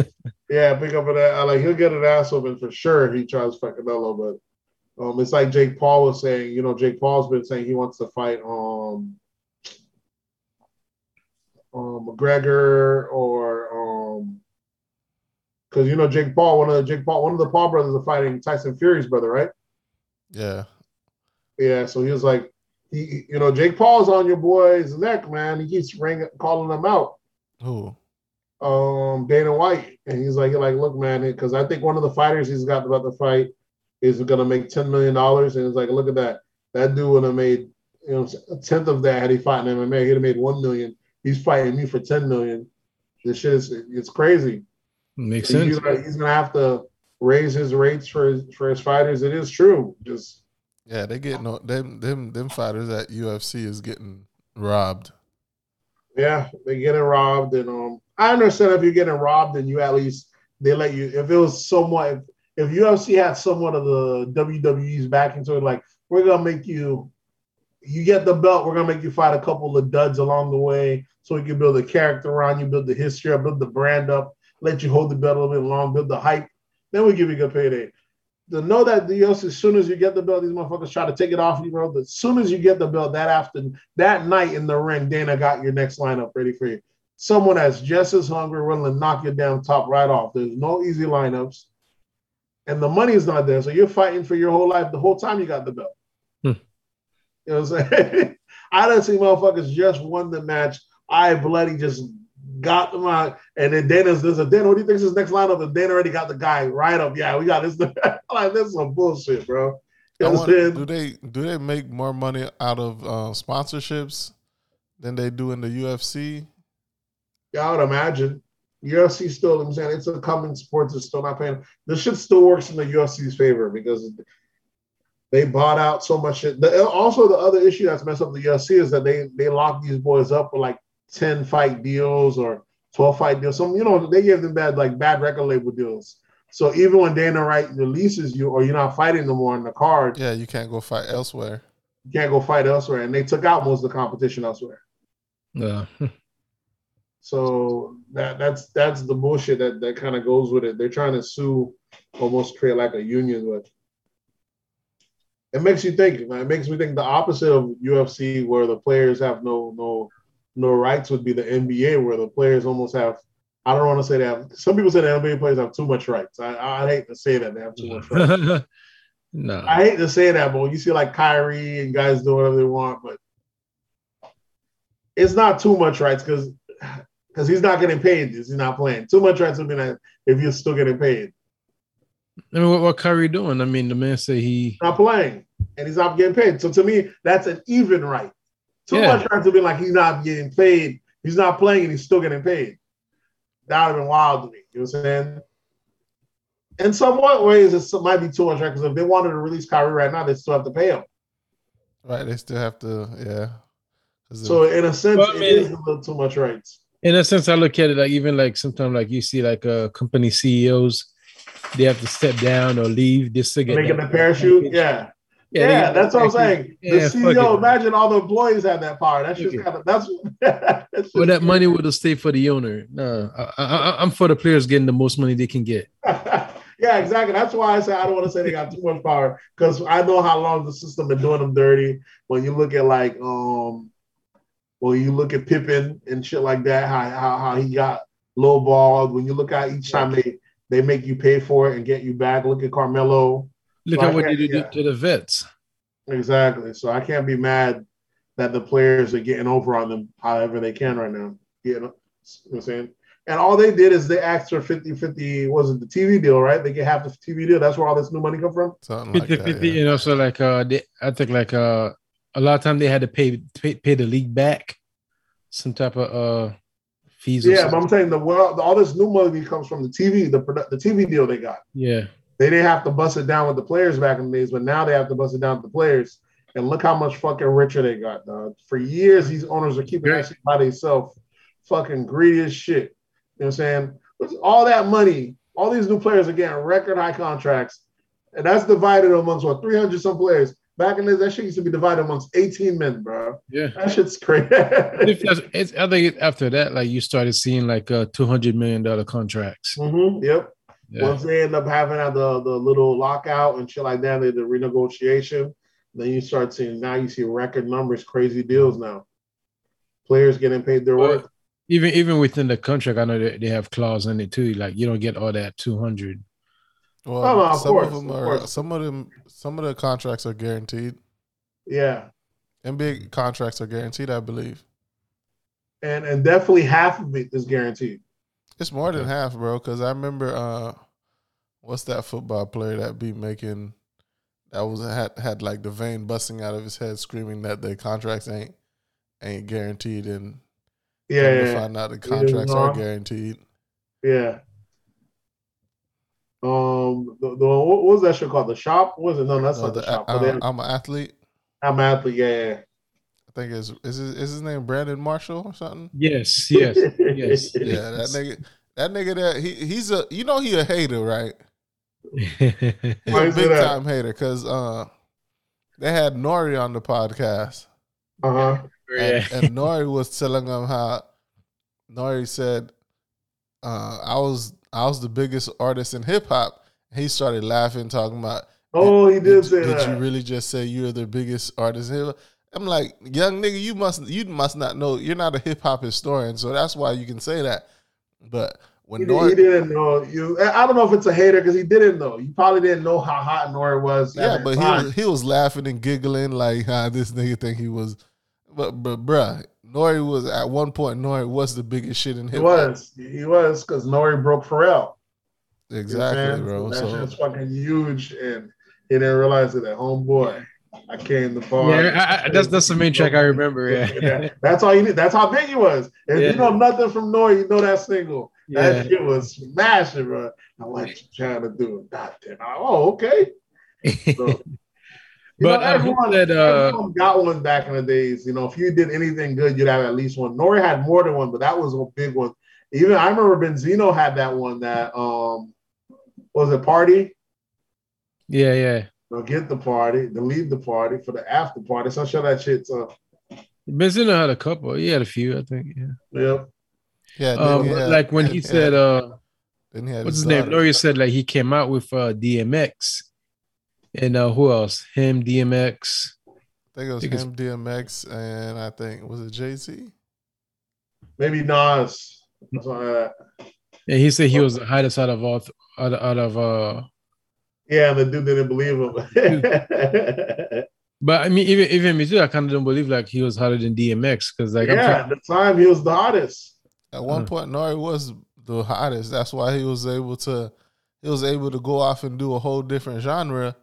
Yeah, pick up an ass. Like he'll get an ass whooping for sure. if He tries to fight Canelo, but um, it's like Jake Paul was saying. You know, Jake Paul's been saying he wants to fight um, um McGregor or um, because you know Jake Paul, one of the Jake Paul, one of the Paul brothers are fighting Tyson Fury's brother, right? Yeah, Yeah, so he was like, he, you know, Jake Paul's on your boy's neck, man. He keeps ringing, calling them out. who? um Dana White, and he's like, like, look, man, because I think one of the fighters he's got about to fight is gonna make ten million dollars, and it's like, look at that, that dude would have made you know a tenth of that had he fought in MMA, he'd have made one million. He's fighting me for ten million. This shit is it's crazy. Makes So sense. he's, gonna, he's gonna have to raise his rates for his, for his fighters. It is true. Just Yeah, they get no them them them fighters at UFC is getting robbed. Yeah, they're getting robbed, and um, I understand if you're getting robbed, and you at least they let you. If it was somewhat, if, if UFC had somewhat of the WWE's back into it, like we're gonna make you, you get the belt, we're gonna make you fight a couple of duds along the way, so we can build a character around you, build the history up, build the brand up, let you hold the belt a little bit long, build the hype. Then we give you a good payday. To know that the as soon as you get the belt, these motherfuckers try to take it off you, bro. But as soon as you get the belt that after that night in the ring, Dana got your next lineup ready for you. Someone that's just as hungry, willing to knock your damn top right off. There's no easy lineups, and the money's not there. So you're fighting for your whole life the whole time you got the belt. Hmm. You know what I'm saying? I don't see motherfuckers just won the match. I bloody just got them out. And then Dana's there's a Dana. What do you think is his next lineup? And Dana already got the guy right up. Yeah, we got this. like this is some bullshit, bro. You I know what I'm wonder, do they do they make more money out of uh, sponsorships than they do in the UFC? Yeah, I would imagine. UFC still, I'm saying it's a coming sports is still not paying. This shit still works in the UFC's favor because they bought out so much shit. The, also, the other issue that's messed up the UFC is that they they lock these boys up with like 10 fight deals or 12 fight deals. Some, you know, they give them bad like bad record label deals. So even when Dana White releases you or you're not fighting no more on the card, Yeah, you can't go fight elsewhere. you can't go fight elsewhere. And they took out most of the competition elsewhere. Yeah. So that that's that's the bullshit that, that kind of goes with it. They're trying to sue, almost create like a union with. It makes you think. man. It makes me think the opposite of UFC, where the players have no no no rights, would be the NBA, where the players almost have. I don't want to say they have. Some people say the NBA players have too much rights. I, I hate to say that they have too much rights. no. I hate to say that, but when you see like Kyrie and guys do whatever they want, but it's not too much rights because because he's not getting paid. He's not playing. Too much rights would be like if you're still getting paid. I mean, what, what Kyrie doing? I mean, the man said he. Not playing and he's not getting paid. So to me, that's an even right. Too Yeah. much rights to be like he's not getting paid. He's not playing and he's still getting paid. That would have been wild to me. You know what I'm saying? In somewhat ways, it might be too much right because if they wanted to release Kyrie right now, they still have to pay him. Right? They still have to, yeah. So in a sense, Well, I it mean- is a little too much rights. In a sense, I look at it like even like sometimes like you see like uh company CEOs, they have to step down or leave just to get Making that- the parachute, yeah, yeah, get that's what I'm saying. Yeah, the CEO, imagine all the employees have that power. That's just Fuck kind of that's. that's just- Well, that money would have stayed for the owner. No, I, I, I'm for the players getting the most money they can get. yeah, exactly. That's why I say I don't want to say they got too much power because I know how long the system been doing them dirty. When you look at like um, when you look at Pippen and shit like that, how how, how he got low lowballed. When you look at each time they they make you pay for it and get you back. Look at Carmelo. Look So at what they can't- did yeah. to the vets. Exactly. So I can't be mad that the players are getting over on them however they can right now. You know, you know what I'm saying? And all they did is they asked for 50 50, was it the TV deal, right? They get half the TV deal. That's where all this new money come from. something like 50 that. 50, yeah. you know, so like uh they, I think like uh a lot of time they had to pay pay, pay the league back some type of uh fees or Yeah, but. I'm saying the world, all this new money comes from the TV, the the TV deal they got. yeah. They didn't have to bust it down with the players back in the days, but now they have to bust it down with the players. And look how much fucking richer they got, dog. For years, these owners are keeping that shit by themselves. Fucking greedy as shit. You know what I'm saying? With all that money, all these new players are getting record high contracts. And that's divided amongst what 300 some players. Back in the days, that shit used to be divided amongst 18 men, bro. Yeah. That shit's crazy. If that's, it's, I think after that, like you started seeing like uh two hundred million dollar contracts. hmm Yep. Yeah. Once they end up having uh, the the little lockout and shit like that, the, the renegotiation, then you start seeing now you see record numbers, crazy deals now. Players getting paid their Well, worth. Even even within the contract, I know that they have clause in it too. Like you don't get all that two hundred. Well, Oh, no, of some course, of them of are. course. Some of them. Some of the contracts are guaranteed. Yeah, NBA contracts are guaranteed, I believe. and and definitely half of it is guaranteed. It's more than half, bro. Because I remember, uh, what's that football player that be making that was had had like the vein busting out of his head, screaming that the contracts ain't ain't guaranteed, and Yeah, come yeah, to yeah. find out the contracts are guaranteed. yeah. Um, the, the what was that show called? The Shop? What was it? No, that's No, not the, the- Shop. I, But they- am an athlete. I'm athlete. Yeah, yeah. I think is is his, is his name Brandon Marshall or something? Yes, yes, yes. Yeah, that nigga. That nigga that he he's a you know he a hater, right? He Why a is big that? time hater because uh they had N.O.R.E. on the podcast Uh huh. and, and N.O.R.E. was telling them how N.O.R.E. said uh I was I was the biggest artist in hip hop. he started laughing, talking about. Oh, he did, did, say did that. you really just say you're the biggest artist ever? I'm like, young nigga, you must you must not know. You're not a hip hop historian, so that's why you can say that. But when He, N.O.R.E., he didn't know you. I don't know if it's a hater because he didn't know. You probably didn't know how hot N.O.R.E. was. yeah, that but he was, he was laughing and giggling like, ah, this nigga think he was. But but bruh, N.O.R.E. was at one point. N.O.R.E. was the biggest shit in he hip hop. was. He was because N.O.R.E. broke Pharrell. You know Exactly, saying? bro. That So shit's fucking huge, and he didn't realize it. That homeboy, I came to party. Yeah, I, I, that's that's the main track I remember. Yeah, that's all you need. That's how big he was. If Yeah. you know nothing from N.O.R.E., you know that single. Yeah. That shit was smashing, bro. I'm like trying to do. God damn. Oh, okay. So, you But know, I hope everyone, that, uh, everyone got one back in the days. You know, if you did anything good, you'd have at least one. N.O.R.E. had more than one, but that was a big one. Even I remember Benzino had that one. That um, was a party? yeah, yeah. They'll get the party, to leave the party for the after party. So show that shit. So Benzino had a couple. He had a few, I think. Yeah. yep. Yeah, Um, he had- like when then he had- said, uh, then he had what's his name? daughter. Said like he came out with uh DMX, and uh who else? Him, DMX. I think it was think him, DMX, and I think was it Jay Z. Maybe Nas. Something like that. And he said he was the hottest out of all th- out of, out of uh. Yeah, the dude didn't believe him. But I mean, even even me too. I kind of don't believe like he was hotter than DMX because like I'm yeah, trying- at the time he was the hottest. At one Uh. point, N.O.R.E. was the hottest. That's why he was able to he was able to go off and do a whole different genre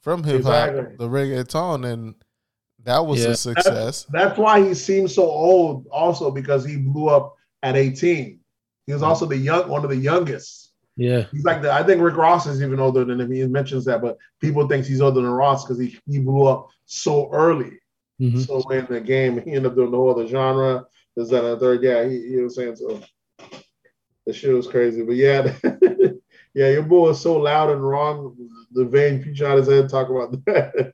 from hip hop, Exactly. the reggaeton, and that was Yeah. a success. That's why he seems so old, also because he blew up at 18. He was also the young one of the youngest. yeah. He's like the I think Rick Ross is even older than him. He mentions that, but people think he's older than Ross because he, he blew up so early. Mhm. So in the game, he ended up doing the whole other genre. This, that, and the third. Yeah, he, was saying so. The shit was crazy, but yeah, yeah, your boy was so loud and wrong. The vein future out his head talk about that.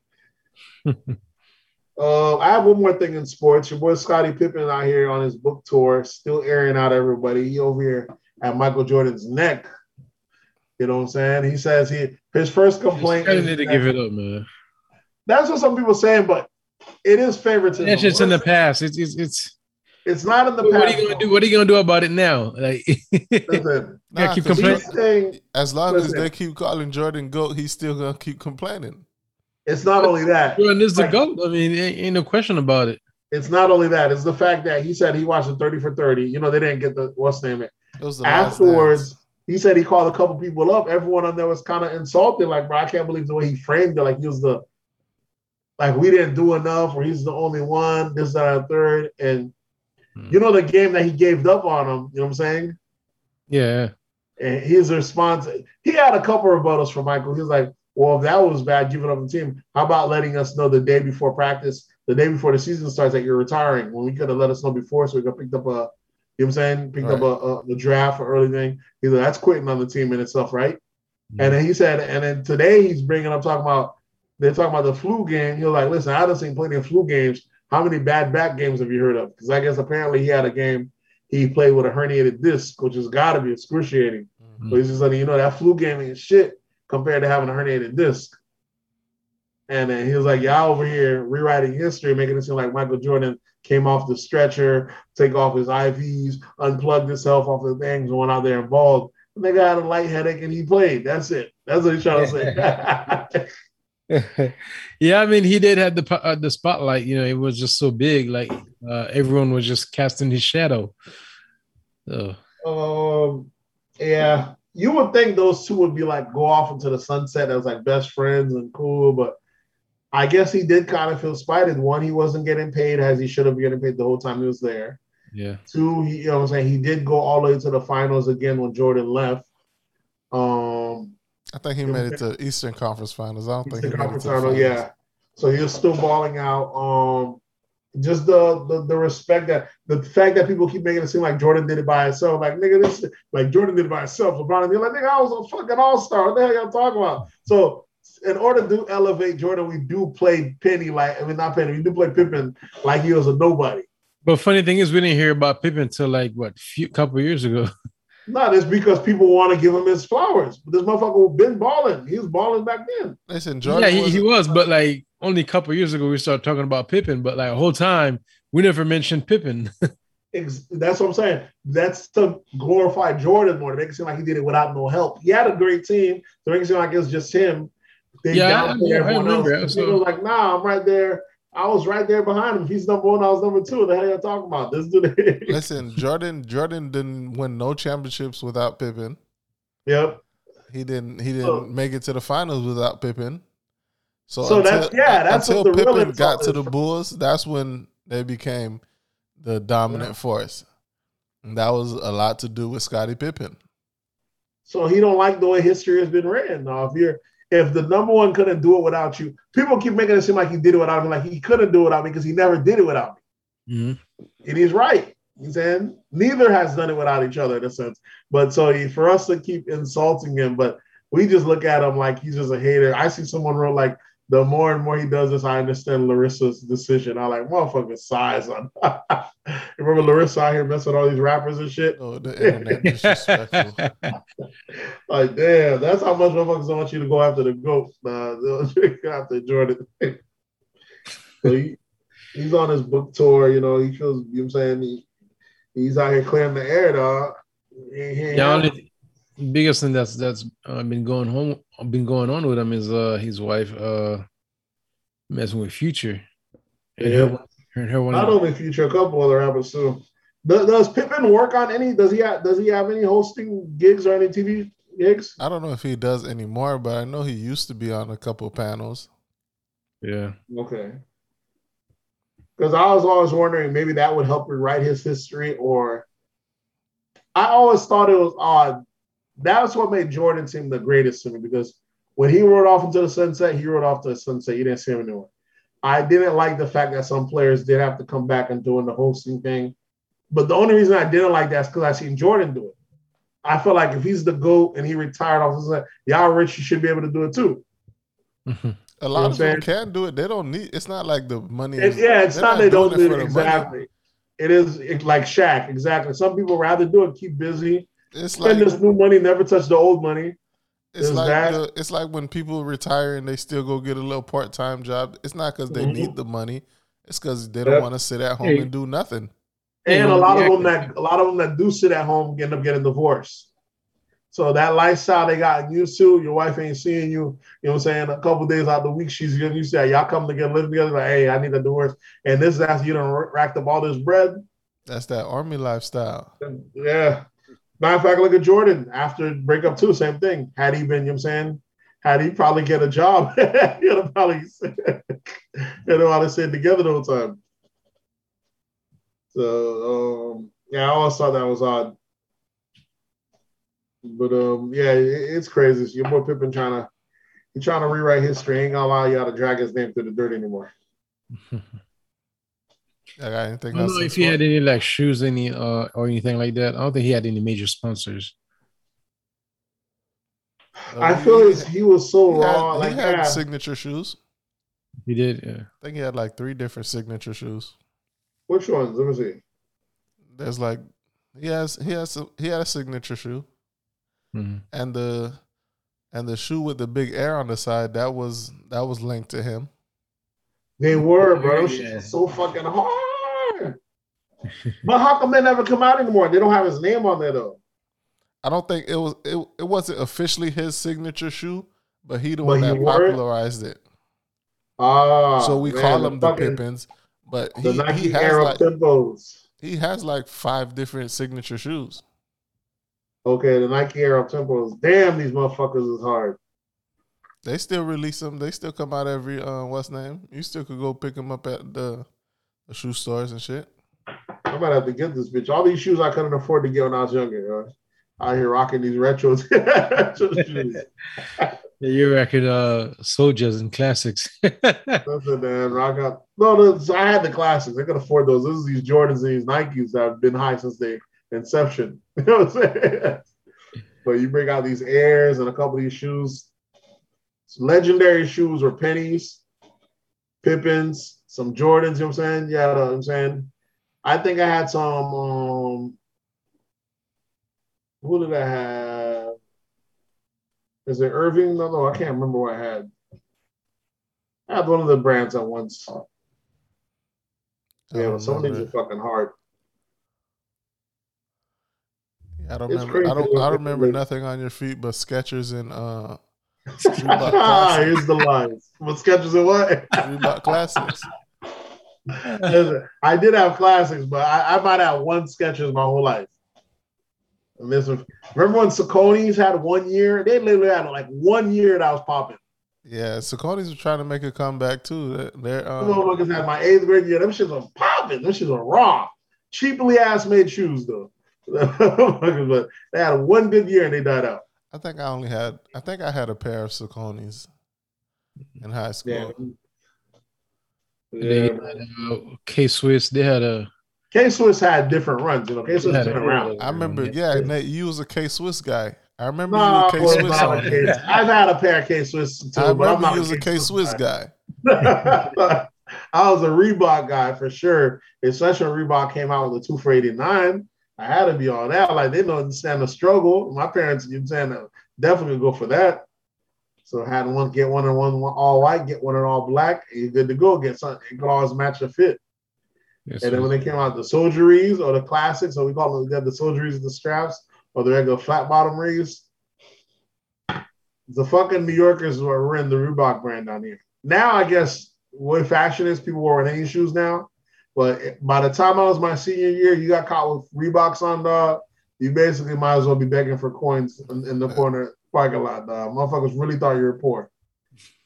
uh, I have one more thing in sports. Your boy Scottie Pippen out here on his book tour, still airing out everybody. He over here at Michael Jordan's neck. You know what I'm saying? He says he his first complaint. Is need to give it up, man. That's what some people saying, but it is favoritism. That's just in the past. It's it's it's. It's not in the past. What past. are you gonna do? What are you gonna do about it now? Like, Listen, Yeah, keep 'cause complaining. he's saying As long as they keep calling Jordan GOAT, he's still gonna keep complaining. it's not only that. Jordan is the Like- goat. I mean, ain't, ain't no question about it. It's not only that. It's the fact that he said he watched the 30 for 30. You know, they didn't get the what's the name it. It was the Afterwards, he said he called a couple people up. Everyone on there was kind of insulted. Like, bro, I can't believe the way he framed it. Like he was the like we didn't do enough, or he's the only one, this, that, and third. And You mm. know the game that he gave up on him, you know what I'm saying? Yeah, And his response, he had a couple of rebuttals for Michael. He was like, Well, if that was bad, giving up the team, how about letting us know the day before practice, the day before the season starts that you're retiring? When we could have let us know before, so we could have picked up a, you know what I'm saying, picked up a, a the draft or early thing. He's like, That's quitting on the team in itself, right? Mm. And then he said, and then today he's bringing up talking about they're talking about the flu game. He's like, listen, I done seen plenty of flu games. How many bad back games have you heard of? Because I guess apparently he had a game he played with a herniated disc, which has got to be excruciating. Mm-hmm. But he's just like, you know that flu game ain't shit compared to having a herniated disc. And then he was like, y'all over here rewriting history, making it seem like Michael Jordan came off the stretcher, take off his IVs, unplugged himself off the things, and went out there involved. The nigga had a light headache and he played. That's it. That's what he's trying to say. yeah. I mean, he did have the uh, the spotlight. You know, it was just so big. Like uh, everyone was just casting his shadow. So um, yeah, you would think those two would be like go off into the sunset as like best friends and cool, but I guess he did kind of feel spited. One, he wasn't getting paid as he should have been getting paid the whole time he was there. yeah, Two, he, you know what I'm saying, he did go all the way to the finals again when Jordan left. Um, I think he made it to Eastern Conference Finals. I don't think he Eastern made it Conference to the Final, finals. yeah. So he was still balling out. Um, just the, the the respect that the fact that people keep making it seem like Jordan did it by himself. Like nigga, this like Jordan did it by himself. LeBron and they're like, nigga, I was a fucking all star. What the hell y'all talking about? So in order to elevate Jordan, we do play Penny like I mean not Penny, we do play Pippen like he was a nobody. but funny thing is, we didn't hear about Pippen until like what a few couple years ago. No, it's because people want to give him his flowers. But this motherfucker been balling. He was balling back then. Listen, Jordan. yeah, he, was, he was, but like only a couple years ago we started talking about Pippen, but like a whole time we never mentioned Pippen. That's what I'm saying. That's to glorify Jordan more to make it seem like he did it without no help. He had a great team to make it seem like it was just him. They Yeah, I- downplay I everyone remember. else. So- He was like, "Nah, I'm right there. I was right there behind him. He's number one. I was number two. What the hell are you talking about? This dude." listen, Jordan. Jordan didn't win no championships without Pippen. yep. He didn't. He didn't So- make it to the finals without Pippen. So, So that's- yeah, that's until what Pippen got to the Bulls. That's when they became the dominant Yeah. force. And that was a lot to do with Scottie Pippen. So he don't like the way history has been written. Now, if you're if the number one couldn't do it without you, people keep making it seem like he did it without me. Like he couldn't do it without me because he never did it without me. Mhm. And he's right. He's saying neither has done it without each other in a sense. But so he, for us to keep insulting him, but we just look at him like he's just a hater. I see someone wrote like the more and more he does this, I understand Larissa's decision. I like motherfucking size on. Remember Larissa out here messing with all these rappers and shit? Oh, the internet disrespectful. Like, damn, that's how much motherfuckers don't want you to go after the GOAT. Nah, they want you to after Jordan. so he, he's on his book tour, you know, he feels, you know what I'm saying? He, he's out here clearing the air, dog. He, he ain't The only biggest thing that's that's uh, been going home been going on with him is uh his wife uh messing with Future. And Yeah. her, her, her one not only future, a couple other rappers too. Does, does Pippen work on any? Does he have? Does he have any hosting gigs or any TV gigs? I don't know if he does anymore, but I know he used to be on a couple panels. yeah. Okay. Because I was always wondering maybe that would help rewrite his history, or I always thought it was odd. That's what made Jordan seem the greatest to me because when he rode off into the sunset, he rode off to the sunset. You didn't see him anymore. I didn't like the fact that some players did have to come back and doing the hosting thing. But the only reason I didn't like that is because I seen Jordan do it. I feel like if he's the GOAT and he retired off the sunset, y'all rich, you should be able to do it too. Mhm. A know lot what of I'm can do it. They don't need. It's not like the money. It- is- yeah, it's they're not they don't doing do it the exactly. It is it- like Shaq, exactly. Some people rather do it, keep busy, It's spend like this new money, never touch the old money. it's is like the, it's like when people retire and they still go get a little part time job. It's not because they Mhm. need the money. It's because they don't Yep. want to sit at home Hey. and do nothing. And a lot of them that a lot of them that do sit at home end up getting divorced. So that lifestyle they got used to, your wife ain't seeing you, you know what I'm saying, a couple days out the week, she's getting used to that. Y'all come together, live together, like, hey, I need a divorce. And this is after you done racked up all this bread. That's that army lifestyle. Yeah. Matter of fact, look at Jordan after breakup too, same thing. Had he been, you know what I'm saying, had he probably get a job, he'd have probably he'd have probably stayed together the whole time. So um, yeah, I always thought that was odd. But um, yeah, it, it's crazy. So your boy Pippen trying to he trying to rewrite history. Ain't gonna allow y'all to drag his name through the dirt anymore. I got anything I don't else? know to if he had any like shoes, any uh or anything like that. I don't think he had any major sponsors. Uh, I feel his, he was so he had- raw. he had yeah. signature shoes. He did, yeah. I think he had like three different signature shoes. which ones? Let me see. There's like he has he has a, he had a signature shoe Mhm. and the and the shoe with the big air on the side that was that was linked to him. They were, bro. Yeah. shits so fucking hard. But how come they never come out anymore? They don't have his name on there though. I don't think it was it, it wasn't officially his signature shoe, but he the But one he that wore it? popularized it. Ah, so we man, call him the Pippins, but The he, Nike he has like Up Tempos. he has like five different signature shoes. Okay, the Nike Air Up Tempos. Damn, these motherfuckers is hard. They still release them. They still come out every uh, what's name. You still could go pick them up at the, the shoe stores and shit. I might have to get this bitch. All these shoes I couldn't afford to get when I was younger. Yo. Out here rocking these retros. Yeah, you record uh soldiers and classics. Listen, man, rock. No, the, I had the classics. I could afford those. This is these Jordans and these Nikes that have been high since their inception. You know what I'm saying? but you bring out these Airs and a couple of these shoes. Legendary shoes were pennies, Pippins, some Jordans. You know what I'm saying? Yeah, you know what I'm saying. I think I had some. um who did I have? Is it Irving? No, no, I can't remember what I had. I had one of the brands at once. Yeah, but some of these are fucking hard. I don't It's remember. I don't. I people remember nothing on your feet but Skechers and uh, Reebok Here's the lines. What Skechers and what? Reebok Classics. Listen, I did have classics, but I, I might have one Skechers my whole life. And this was, remember when Saucony's had one year? They literally had like one year that I was popping. Yeah, Saucony's are trying to make a comeback too. They're, they're Them um, motherfuckers had my eighth grade year. Them shits was popping. Them shits were raw. Cheaply ass made shoes though. but they had one good year and they died out. I think I only had. I think I had a pair of Saucony's in high school. Yeah. They Yeah. uh, K Swiss. They had a K Swiss had different runs, you know. K Swiss had been a- around. I remember. Yeah, Nate, you was a K Swiss guy. I remember No, you were a K Swiss not a owner. K- I've had a pair of K Swiss too, I but I'm not you was a K Swiss guy. guy. I was a Reebok guy for sure, especially when Reebok came out with the two for 89. I had to be on that. Like, they don't understand the struggle. My parents, you know what I'm saying, definitely go for that. So, had one get one and one, one all white, get one and all black, and you're good to go. Get something, it could always match the fit. yes, And then when they came out, the soldieries or the classics, or we call them the soldieries and the straps, or the regular flat bottom rees. The fucking New Yorkers were in the Reebok brand down here. Now, I guess what fashion is, people wearing any shoes now. But by the time I was my senior year, you got caught with Reeboks on, dog. You basically might as well be begging for coins in, in the corner parking lot, dog. Motherfuckers really thought you were poor.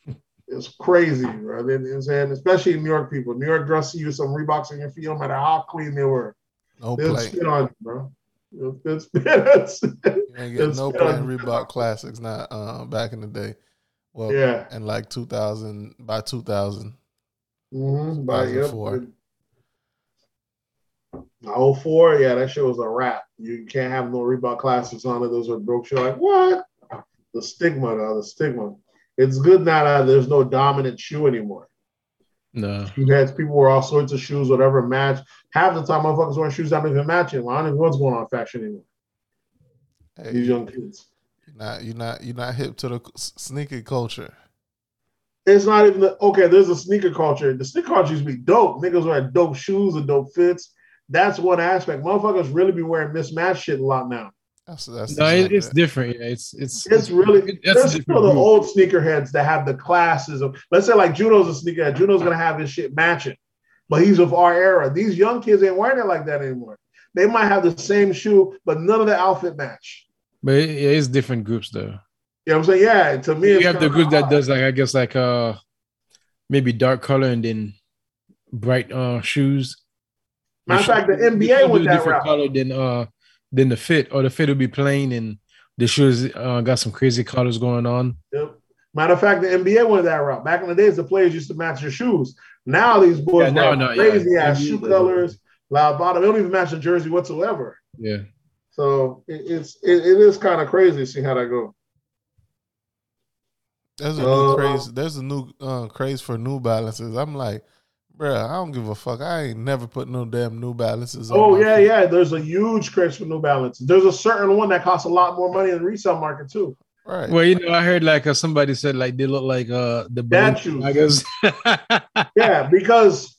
It's crazy, bro. You know I'm saying? Especially New York people. New York girls see you some Reeboks on your feet, no matter how clean they were. No They'll play. spit on you, bro. They'll, they'll spit. That's- You ain't getting no play Reebok Classics. Not uh, back in the day. Well, yeah. and like 2000, by 2000. Mm-hmm. But, yep. 2004. Oh four, yeah, that shit was a wrap. You can't have no Reebok classics on it. Those are broke shit. Like what? The stigma, though, the stigma. It's good now that there's no dominant shoe anymore. no. You had people wear all sorts of shoes, whatever match. Half the time, motherfuckers wearing shoes that don't even match it. Well, I don't even know what's going on fashion anymore. Hey, These young kids. you're not you're not you're not hip to the sneaker culture. It's not even the, okay. There's a sneaker culture. The sneaker culture used to be dope. Niggas wear dope shoes and dope fits. That's one aspect. Motherfuckers really be wearing mismatched shit a lot now. That's that's No, it, it's different. different. Yeah, it's it's It's really it- that's there's a still the old sneakerheads that have the classes of let's say like Juno's a sneakerhead. Juno's gonna have his shit matching, but he's of our era. These young kids ain't wearing it like that anymore. They might have the same shoe, but none of the outfit match. But it, yeah, it's different groups though. You know I'm saying? Yeah, to me, You it's have the kinda group that does like I guess like uh maybe dark color and then bright uh shoes. Matter of fact, the NBA will went that different route. color than uh than the fit, or the fit will be plain and the shoes uh, got some crazy colors going on. Yep. Matter of fact, the NBA went that route. Back in the days, the players used to match their shoes. Now these boys Yeah, now, wear no, yeah. crazy ass NBA shoe colors, loud bottom. They don't even match the jersey whatsoever. Yeah. So it, it's it, it is kind of crazy to see how that go. There's a Uh, new craze. There's a new uh, craze for New Balances. I'm like, bruh, I don't give a fuck. I ain't never put no damn New Balances on. Oh my yeah, feet. yeah. There's a huge craze for New Balance. There's a certain one that costs a lot more money in the resale market too. Right. Well, you know, I heard like uh, somebody said like they look like uh the Dad shoes. Balenciagas. Yeah, because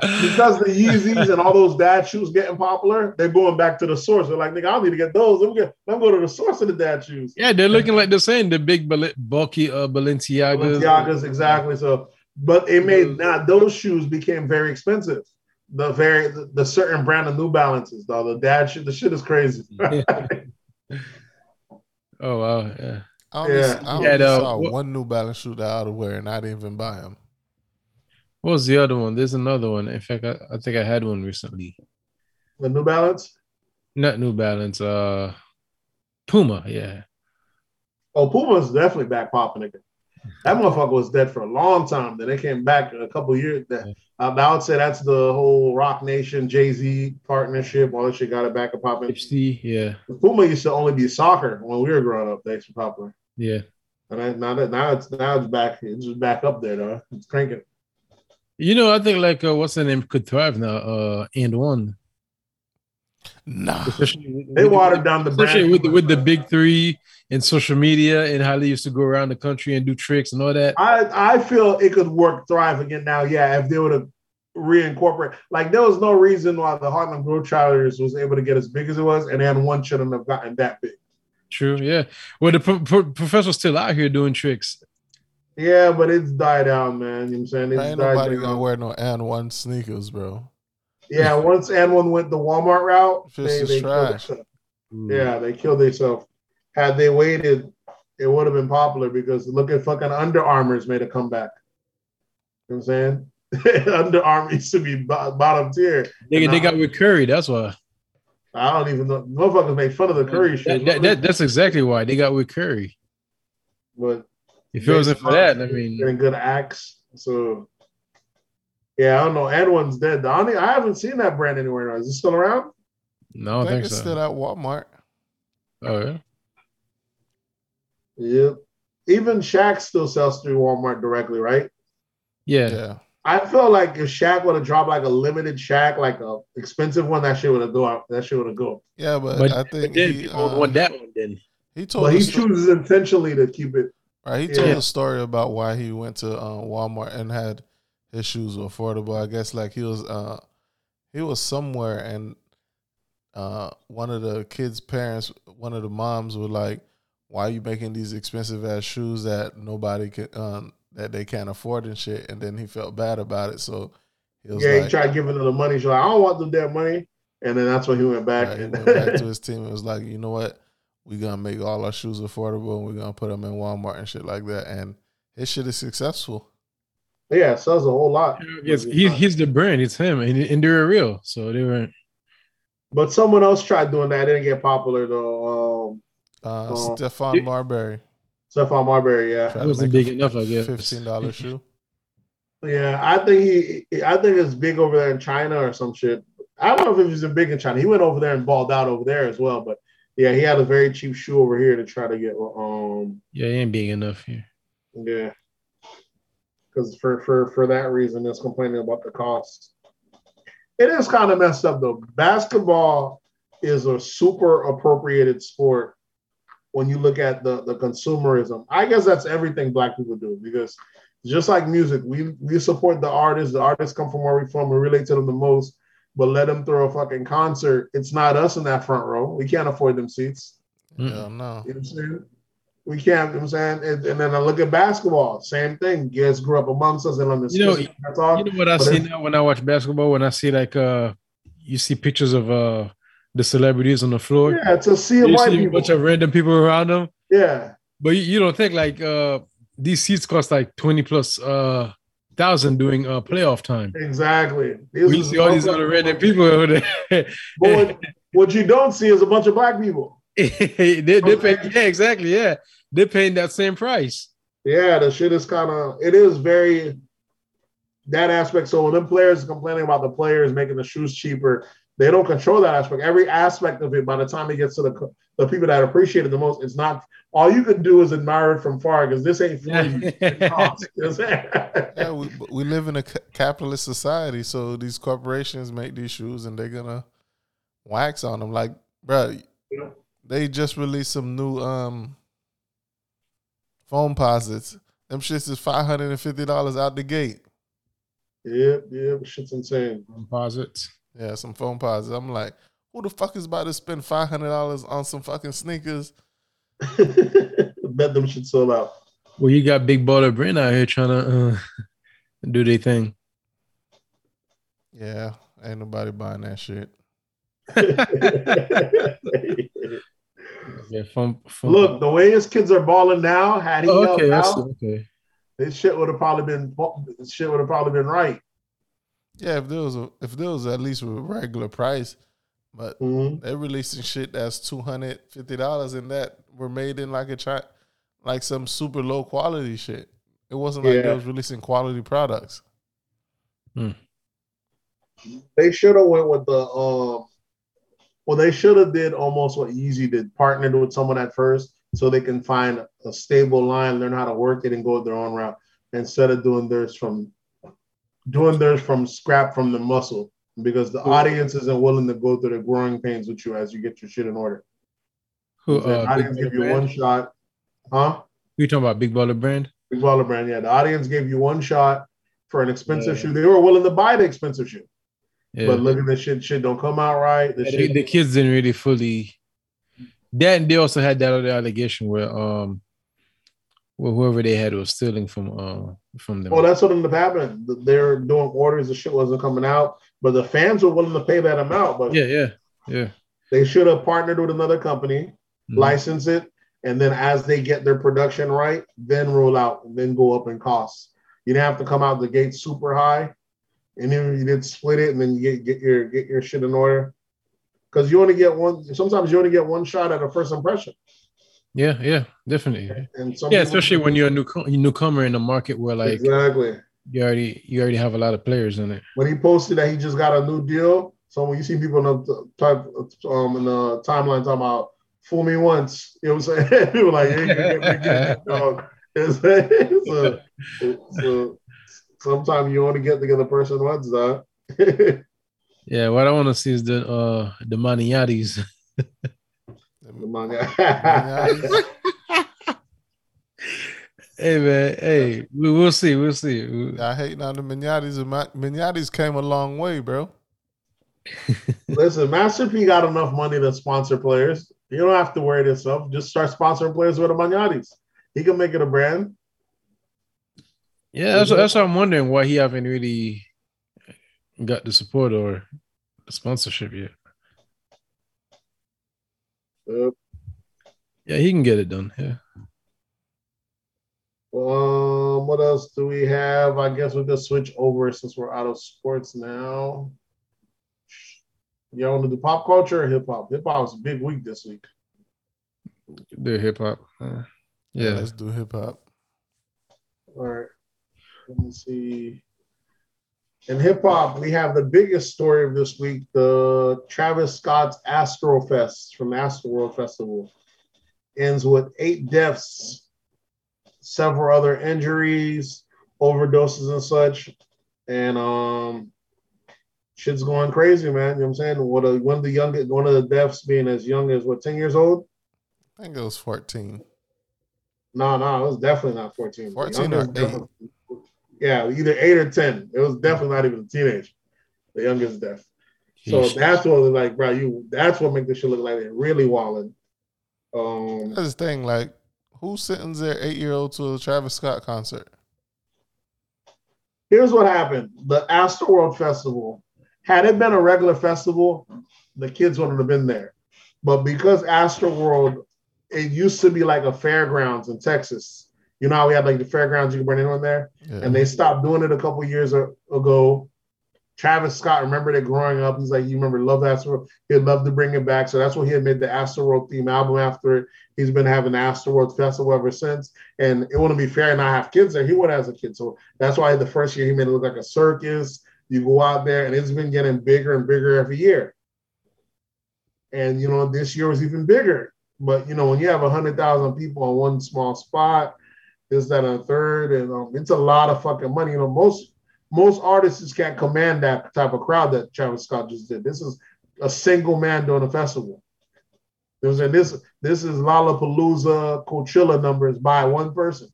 because the Yeezys and all those dad shoes getting popular, they're going back to the source. They're like, nigga, I need to get those. Let me, get, let me go to the source of the dad shoes. yeah, they're looking like the same, the big bulky uh Balenciagas. Balenciagas, exactly. So, but it made now those shoes became very expensive. The very the, the certain brand of New Balances, though the dad shit, the shit is crazy. Oh wow, yeah. I only, Yeah. I only Yeah, though, saw what- one New Balance shoe that I ought to wear, and I didn't even buy them. What was the other one? There's another one. In fact, I, I think I had one recently. the New Balance. Not New Balance, uh Puma, yeah. Oh, Puma's definitely back popping again. That motherfucker was dead for a long time. Then they came back a couple years. That I I would say that's the whole Roc Nation Jay Z partnership. All that shit got it back and popping. Ipsy, yeah, Puma used to only be soccer when we were growing up. Thanks for popular. yeah. And then, now that now it's now it's back. It's just back up there though. It's cranking. You know, I think like uh, what's the name could thrive now, uh AND1. Nah. Especially They watered down the especially brand with the, with the big three and social media and how they used to go around the country and do tricks and all that. I I feel it could work thrive again now. Yeah, if they would have reincorporate, like there was no reason why the Harlem Globetrotters was able to get as big as it was, and then one shouldn't have gotten that big. True, yeah. Well, the pro- pro- professor's still out here doing tricks. Yeah, but it's died out, man. You know what I'm saying? It's Ain't died nobody down. gonna wear no AND1 sneakers, bro. Yeah, once AND1 went the Walmart route, Fish they, is they killed themselves. Hmm. Yeah, they killed themselves. Had they waited, it would have been popular because look at fucking Under Armour's made a comeback. You know what I'm saying? Under Armour used to be bottom tier. They, they got with Curry. That's why. I don't even know. Motherfuckers make fun of the Curry shit. That, that, that- that's exactly why they got with Curry. but If it wasn't for that, I mean, getting good acts. So yeah, I don't know. AND1's dead. The only I haven't seen that brand anywhere. Is it still around? no, I I think think it's so. still at Walmart. Oh, yeah. Yep. Even Shaq still sells through Walmart directly, right? Yeah. Yeah. I feel like if Shaq would have dropped like a limited Shaq, like a expensive one, that shit would have go out. That shit would have gone. Yeah, but, But, I but think then he, people uh, want that one then. he told But he the sto- chooses intentionally to keep it. right, he told Yeah. a story about why he went to uh, Walmart and had his shoes were affordable. I guess like he was uh he was somewhere and uh one of the kids' parents, one of the moms were like, Why are you making these expensive ass shoes that nobody can um that they can't afford and shit? And then he felt bad about it. So he was Yeah, like he tried giving her the money. She's like, I don't want the damn money. And then that's when he went back. Right, he and went back to his team and was like, you know what? We're gonna make all our shoes affordable and we're gonna put them in Walmart and shit like that. And his shit is successful. Yeah, it sells a whole lot. Yes, he, he's the brand. It's him, and, and they're real. So they weren't. But someone else tried doing that. It didn't get popular though. Um, Uh, Oh. Stephon Marbury. Stephon Marbury, yeah. tried It to wasn't big a enough, I guess. Fifteen dollar shoe. Yeah, I think he, I think it's big over there in China or some shit. I don't know if he's big in China. He went over there and balled out over there as well. But yeah, he had a very cheap shoe over here to try to get. Um, Yeah, he ain't big enough here. yeah, because for for for that reason, it's complaining about the cost. It is kind of messed up though. Basketball is a super appropriated sport when you look at the the consumerism. I guess that's everything black people do because just like music, we we support the artists. The artists come from where we from. We relate to them the most. But let them throw a fucking concert. It's not us in that front row. We can't afford them seats. Hell no. You know what I'm saying? We can't, you know what I'm saying? And, and then I look at basketball, same thing. You guys grew up amongst us and on the You know- that's all. You know what I see now when I watch basketball? When I see like uh, you see pictures of uh the celebrities on the floor. yeah, to see a You white see a bunch of random people around them, yeah. but you, you don't think like uh these seats cost like twenty plus uh thousand during uh playoff time. Exactly. These We see all these other random people over there. But what, what you don't see is a bunch of black people. they, they pay, yeah, exactly. Yeah, they're paying that same price. Yeah, the shit is kind of it is very that aspect. So when them players complaining about the players making the shoes cheaper, they don't control that aspect. Every aspect of it, by the time it gets to the the people that appreciate it the most, it's not all you can do is admire it from far because this ain't for you. It costs. You know what I'm saying? Yeah, we, we live in a capitalist society, so these corporations make these shoes and they're gonna wax on them. Like, bro, Yeah. They just released some new um Foamposites. Them shits is five hundred and fifty dollars out the gate. Yep, yep, shit's insane. Composites. Yeah, some Foamposites. I'm like, who the fuck is about to spend five hundred dollars on some fucking sneakers? Bet them shit sold out. Well, you got big baller brand out here trying to uh, do their thing. Yeah, ain't nobody buying that shit. Yeah, fun, fun. Look, the way his kids are balling now, had he Oh, helped okay, that's out, okay. this shit would have probably been this shit would have probably been right. Yeah, if there was a, if there was at least a regular price, but Mhm. they're releasing shit that's two hundred fifty dollars and that were made in like a chi- like some super low quality shit. It wasn't like Yeah. they was releasing quality products. They should have went with the um. Well, they should have did almost what Yeezy did, partnered with someone at first, so they can find a stable line, learn how to work it, and go their own route instead of doing theirs from doing theirs from scrap from the muscle. because the audience isn't willing to go through the growing pains with you as you get your shit in order. Who? the Uh, audience give you Baller one shot, huh? You talking about Big Baller Brand? Big Baller Brand, yeah. The audience gave you one shot for an expensive Yeah. shoe. They were willing to buy the expensive shoe, Yeah. but look at this shit. Shit don't come out right. The shit the, kids didn't really fully. That and they also had that other allegation where um, where whoever they had was stealing from uh from them. Well, that's what ended up happening. They're doing orders, the shit wasn't coming out, but the fans were willing to pay that amount. But yeah, yeah, yeah. they should have partnered with another company, Mhm. license it, and then as they get their production right, then roll out, and then go up in costs. You didn't have to come out the gate super high, and then you did split it, and then you get, get your get your shit in order. Because you only get one. Sometimes you only get one shot at a first impression, Yeah, yeah, definitely. and some Yeah, especially when you're a new newcomer in a market where like exactly. you already you already have a lot of players in it. when he posted that he just got a new deal. So when you see people in the type um in the timeline talking about fool me once, you know what I'm saying? people like, hey, dog. It's, it's a, it's a, sometimes you only get to get the person once, dog. Yeah, what I want to see is the uh the Moneyattis. hey man, hey, we, we'll see, we'll see. I hate on the Moneyattis. and came a long way, bro. Listen, Master P got enough money to sponsor players. You don't have to worry yourself. Just start sponsoring players with the Moneyattis. He can make it a brand. Yeah, that's that's what I'm wondering why he haven't really got the support or the sponsorship yet. Uh, Yeah, he can get it done. Yeah. Um, what else do we have? I guess we'll just switch over since we're out of sports now. Y'all want to do pop culture or hip hop? Hip hop was a big week this week. Do hip hop. Uh, yeah. let's do hip hop. All right. Let me see. In hip hop, we have the biggest story of this week: the Travis Scott's Astrofest from Astroworld Festival ends with eight deaths, several other injuries, overdoses, and such. And um, shit's going crazy, man. You know what I'm saying? What a, one of the youngest, one of the deaths being as young as what, 10 years old? I think it was 14. No, no, it was definitely not 14. 14 or 8. Yeah, either eight or 10. It was definitely not even a teenage. The youngest death. So Yeesh. that's what like, bro, you that's what make this shit look like they're really walling. Um That's the thing. Like, who sends their eight year old to a Travis Scott concert? here's what happened. The Astroworld Festival, had it been a regular festival, the kids wouldn't have been there. But because Astroworld, it used to be like a fairgrounds in Texas. You know how we had like the fairgrounds, you can bring anyone there? Yeah. and they stopped doing it a couple years ago. Travis Scott remembered it growing up. He's like, you remember Love Astro? He'd love to bring it back. So that's what he had made the Astroworld theme album after it. He's been having the Astroworld Festival ever since. And it wouldn't be fair not have kids there. He would have a kid. So that's why the first year he made it look like a circus. You go out there and it's been getting bigger and bigger every year. And you know, this year was even bigger. But you know, when you have a hundred thousand people on one small spot, this, that, and a third, and um, it's a lot of fucking money. You know, most most artists can't command that type of crowd that Travis Scott just did. This is a single man doing a festival. You know saying? This this is Lollapalooza, Coachella numbers by one person.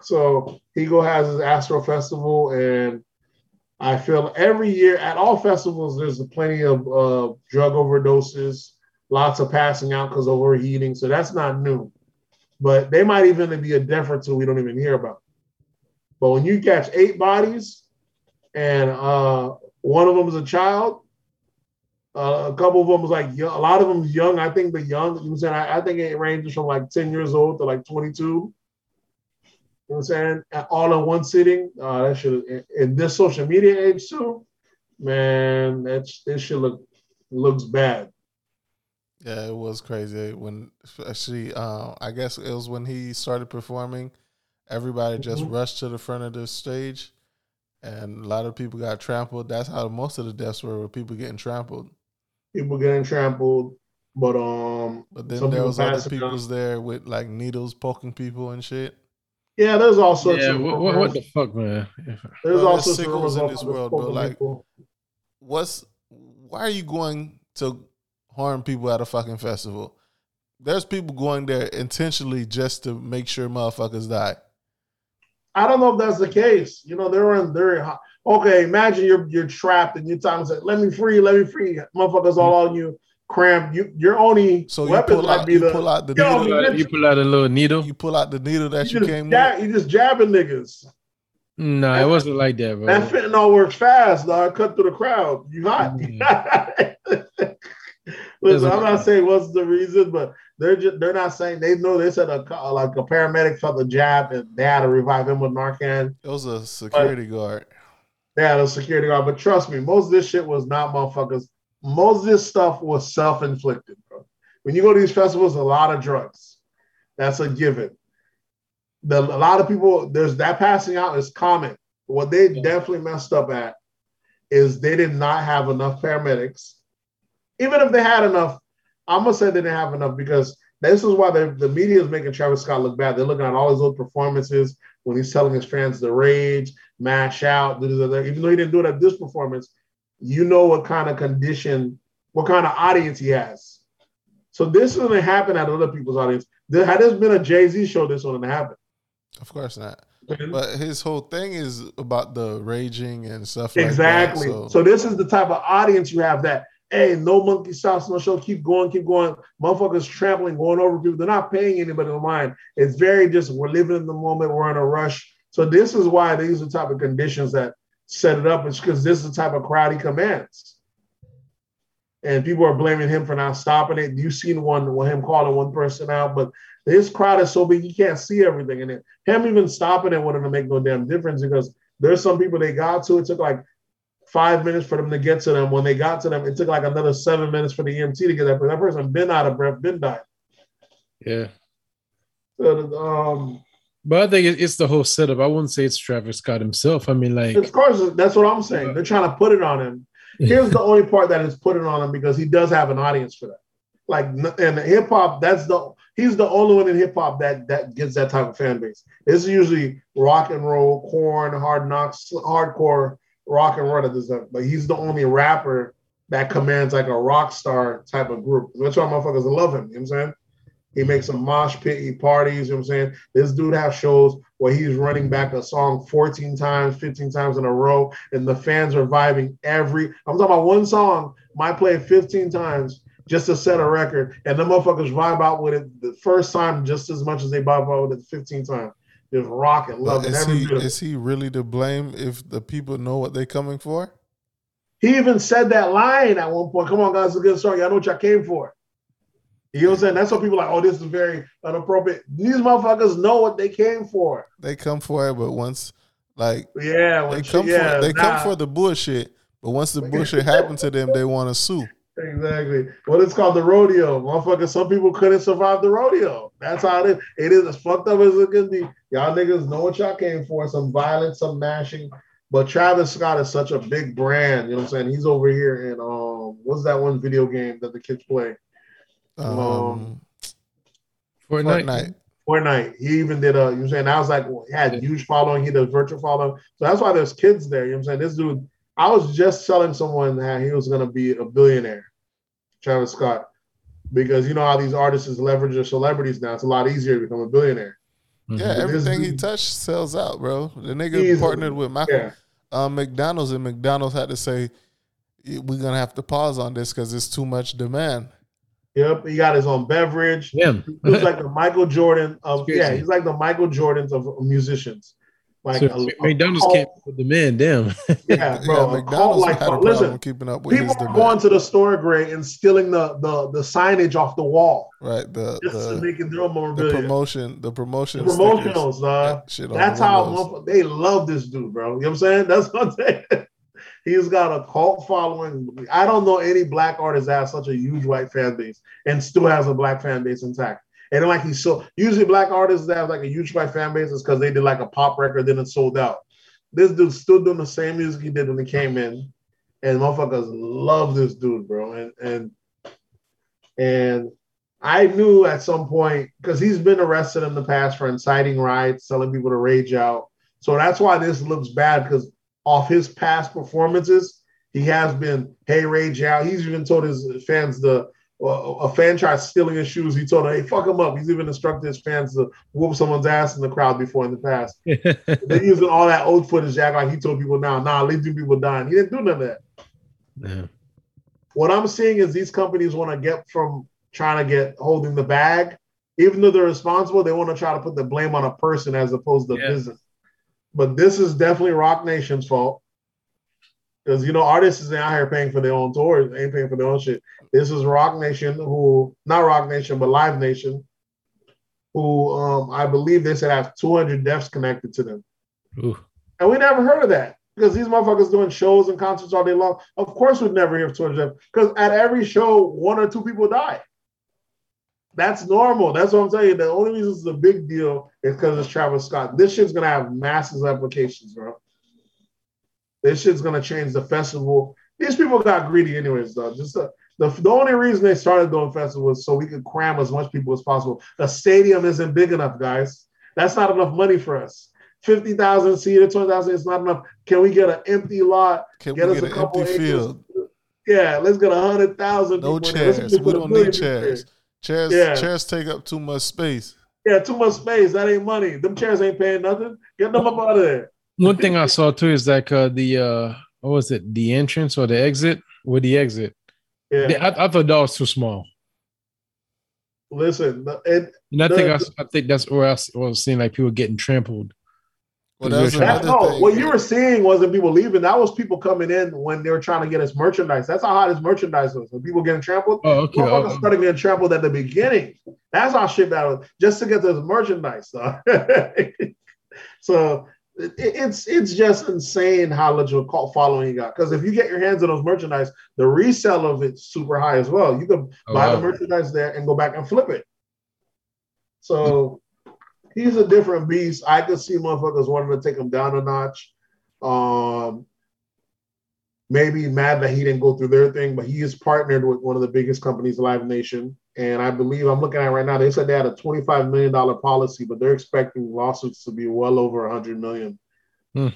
So Ego has his Astro Festival, and I feel every year at all festivals there's plenty of uh, drug overdoses, lots of passing out because of overheating. So that's not new but they might even be a difference that we don't even hear about. But when you catch eight bodies and uh, one of them is a child, uh, a couple of them was like a lot of them is young. I think the young, you know what I'm saying? I, I think it ranges from like 10 years old to like 22. You know what I'm saying? All in one sitting. Uh, that should in, in this social media age too, man, that's this should look looks bad. Yeah, it was crazy when especially uh, I guess it was when he started performing, everybody just Mhm. rushed to the front of the stage and a lot of people got trampled. That's how most of the deaths were, were people getting trampled. People getting trampled, but um But then there was other passing out. people's there with like needles poking people and shit. Yeah, there's all sorts Yeah, of what, what, what the fuck, man? there's Bro, all sorts of sickles in this world, bro. Like- people. What's why are you going to harm people at a fucking festival? There's people going there intentionally just to make sure motherfuckers die. I don't know if that's the case. You know, they're in they're in- okay. Imagine you're you're trapped and you're telling say, "Let me free, let me free." Motherfuckers all on you, cramped. You your only So you weapon pull might out, be you the pull out the Yo, needle. man. You pull out a little needle. You pull out the needle that you you came jab, with. you just jabbing niggas. No, it wasn't like that, bro. That fentanyl works fast, dog. I cut through the crowd. You hot. Mm. Listen, I'm not saying what's the reason, but they're just they're not saying they know they said a like a paramedic felt the jab and they had to revive him with Narcan. It was a security guard. They had a security guard, but trust me, most of this shit was not motherfuckers. Most of this stuff was self-inflicted, bro. When you go to these festivals, a lot of drugs. That's a given. The, a lot of people, there's that passing out is common. What they definitely messed up at is they did not have enough paramedics. Even if they had enough, I'm gonna say they didn't have enough because this is why the the media is making Travis Scott look bad. They're looking at all his old performances when he's telling his fans to rage, mash out. Even though he didn't do it at this performance, you know what kind of condition, what kind of audience he has. So this is gonna happen at other people's audience. There, had this been a Jay Z show, this wouldn't happen. Of course not. Mm-hmm. But his whole thing is about the raging and stuff like exactly. that. so. this is the type of audience you have that, hey, no monkey stops, no show, keep going, keep going. Motherfuckers trampling, going over people. They're not paying anybody no mind. It's very just, we're living in the moment, we're in a rush. So this is why these are the type of conditions that set it up. It's because this is the type of crowd he commands. And people are blaming him for not stopping it. You've seen one, one him calling one person out, but this crowd is so big you can't see everything. And it, him even stopping it wouldn't make no damn difference because there's some people they got to. It took like five minutes for them to get to them. When they got to them, it took like another seven minutes for the EMT to get that. That person been out of breath, been dying. yeah. So, um, But I think it's the whole setup. I wouldn't say it's Travis Scott himself. I mean, like, of course, that's what I'm saying. They're trying to put it on him. Here's the only part that is putting on him because he does have an audience for that. Like and hip hop, that's the he's the only one in hip hop that that gets that type of fan base. It's usually rock and roll, Korn, hard knocks, hardcore rock and roll that does that. But he's the only rapper that commands like a rock star type of group. That's why motherfuckers love him. You know what I'm saying? He makes a mosh pit, he parties, you know what I'm saying? This dude has shows where he's running back a song 14 times, 15 times in a row, and the fans are vibing every. I'm talking about one song, might play 15 times just to set a record, and the motherfuckers vibe out with it the first time just as much as they vibe out with it 15 times. Just rock and love But Every he bit is he really to blame if the people know what they're coming for? He even said that line at one point. Come on, guys, it's a good song. Y'all know what y'all came for. You know what I'm saying? That's what people are like, oh, this is very inappropriate. These motherfuckers know what they came for. They come for it, but once like Yeah, they come yeah, for they nah. come for the bullshit, but once the bullshit happened to them, they want to sue. Exactly. Well, it's called the rodeo. Motherfucker, some people couldn't survive the rodeo. That's how it is. It is as fucked up as it can be. Y'all niggas know what y'all came for. Some violence, some mashing. But Travis Scott is such a big brand. You know what I'm saying? He's over here in um what's that one video game that the kids play? Um, Fortnite. Fortnite. Fortnite. He even did a, you know what I'm saying? I was like, he had huge following. He did virtual following. So that's why there's kids there. You know what I'm saying? This dude, I was just telling someone that he was going to be a billionaire, Travis Scott, because you know how these artists leverage their celebrities now. It's a lot easier to become a billionaire. Mhm. Yeah, everything he dude- touched sells out, bro. The nigga Easily. partnered with Michael Yeah. um, McDonald's, and McDonald's had to say, "We're gonna have to pause on this because it's too much demand." Yep. He got his own beverage. Him. He's like the Michael Jordan of, Crazy. yeah, he's like the Michael Jordans of musicians. Like, So, a- a McDonald's cult- can't put the man. Damn. Yeah, bro. yeah, McDonald's like, had a listen, problem keeping up with people his are demand. going to the store, Gray, and stealing the, the, the signage off the wall right, the just to the, make it their own the promotion, the promotion, The promotionals, dog. Yeah, uh, shit That's how they love this dude, bro. You know what I'm saying? That's what I'm saying. He's got a cult following. I don't know any black artist that has such a huge white fan base and still has a black fan base intact. And like he's so usually black artists that have like a huge white fan base is because they did like a pop record, then it sold out. This dude's still doing the same music he did when he came in, and motherfuckers love this dude, bro. And and and I knew at some point because he's been arrested in the past for inciting riots, telling people to rage out. So that's why this looks bad because off his past performances, he has been hey rage out. He's even told his fans the uh, a fan tried stealing his shoes. He told him, hey, fuck him up. He's even instructed his fans to whoop someone's ass in the crowd before in the past. They're using all that old footage act like he told people now, nah, leave two people dying. He didn't do none of that. Yeah. What I'm seeing is these companies want to get from trying to get holding the bag, even though they're responsible, they want to try to put the blame on a person as opposed to Yeah. business. But this is definitely Roc Nation's fault. Because you know, artists is out here paying for their own tours, they ain't paying for their own shit. This is Roc Nation, who not Roc Nation, but Live Nation, who um, I believe they said have 200 deaths connected to them. Ooh. And we never heard of that because these motherfuckers doing shows and concerts all day long. Of course, we'd never hear of 200 deaths because at every show, one or two people die. That's normal. That's what I'm telling you. The only reason it's a big deal is because it's Travis Scott. This shit's gonna have massive applications, bro. This shit's gonna change the festival. These people got greedy, anyways. Though, just uh, the the only reason they started doing festivals so we could cram as much people as possible. The stadium isn't big enough, guys. That's not enough money for us. Fifty thousand seater, twenty thousand is not enough. Can we get an empty lot? Can Get we us get a an couple empty acres. field? Yeah, let's get a hundred thousand. No people in there. Let's chairs. We don't need people there. chairs. Chairs, Yeah. chairs take up too much space. Yeah, too much space. That ain't money. Them chairs ain't paying nothing. Get them up out of there. One thing I saw too is like uh, the uh, what was it? The entrance or the exit? With the exit, Yeah. The- I, I thought that was too small. Listen, and And I think I, The- s- I think that's where I s- was seeing like people getting trampled. Well, that was That- that, another no, thing. what you were seeing wasn't people leaving. That was people coming in when they were trying to get his merchandise. That's how hot his merchandise was. When people getting trampled, Oh, okay. motherfuckers Oh, oh. started getting trampled at the beginning. That's how shit that was just to get this merchandise. So, so it, it's it's just insane how much of a cult following you got. Because if you get your hands on those merchandise, the resale of it's super high as well. You can oh, buy the merchandise there and go back and flip it. So he's a different beast. I could see motherfuckers wanting to take him down a notch. Um, maybe mad that he didn't go through their thing, but he is partnered with one of the biggest companies, Live Nation. And I believe I'm looking at it right now. They said they had a $25 million policy, but they're expecting lawsuits to be well over 100 million. Hmm.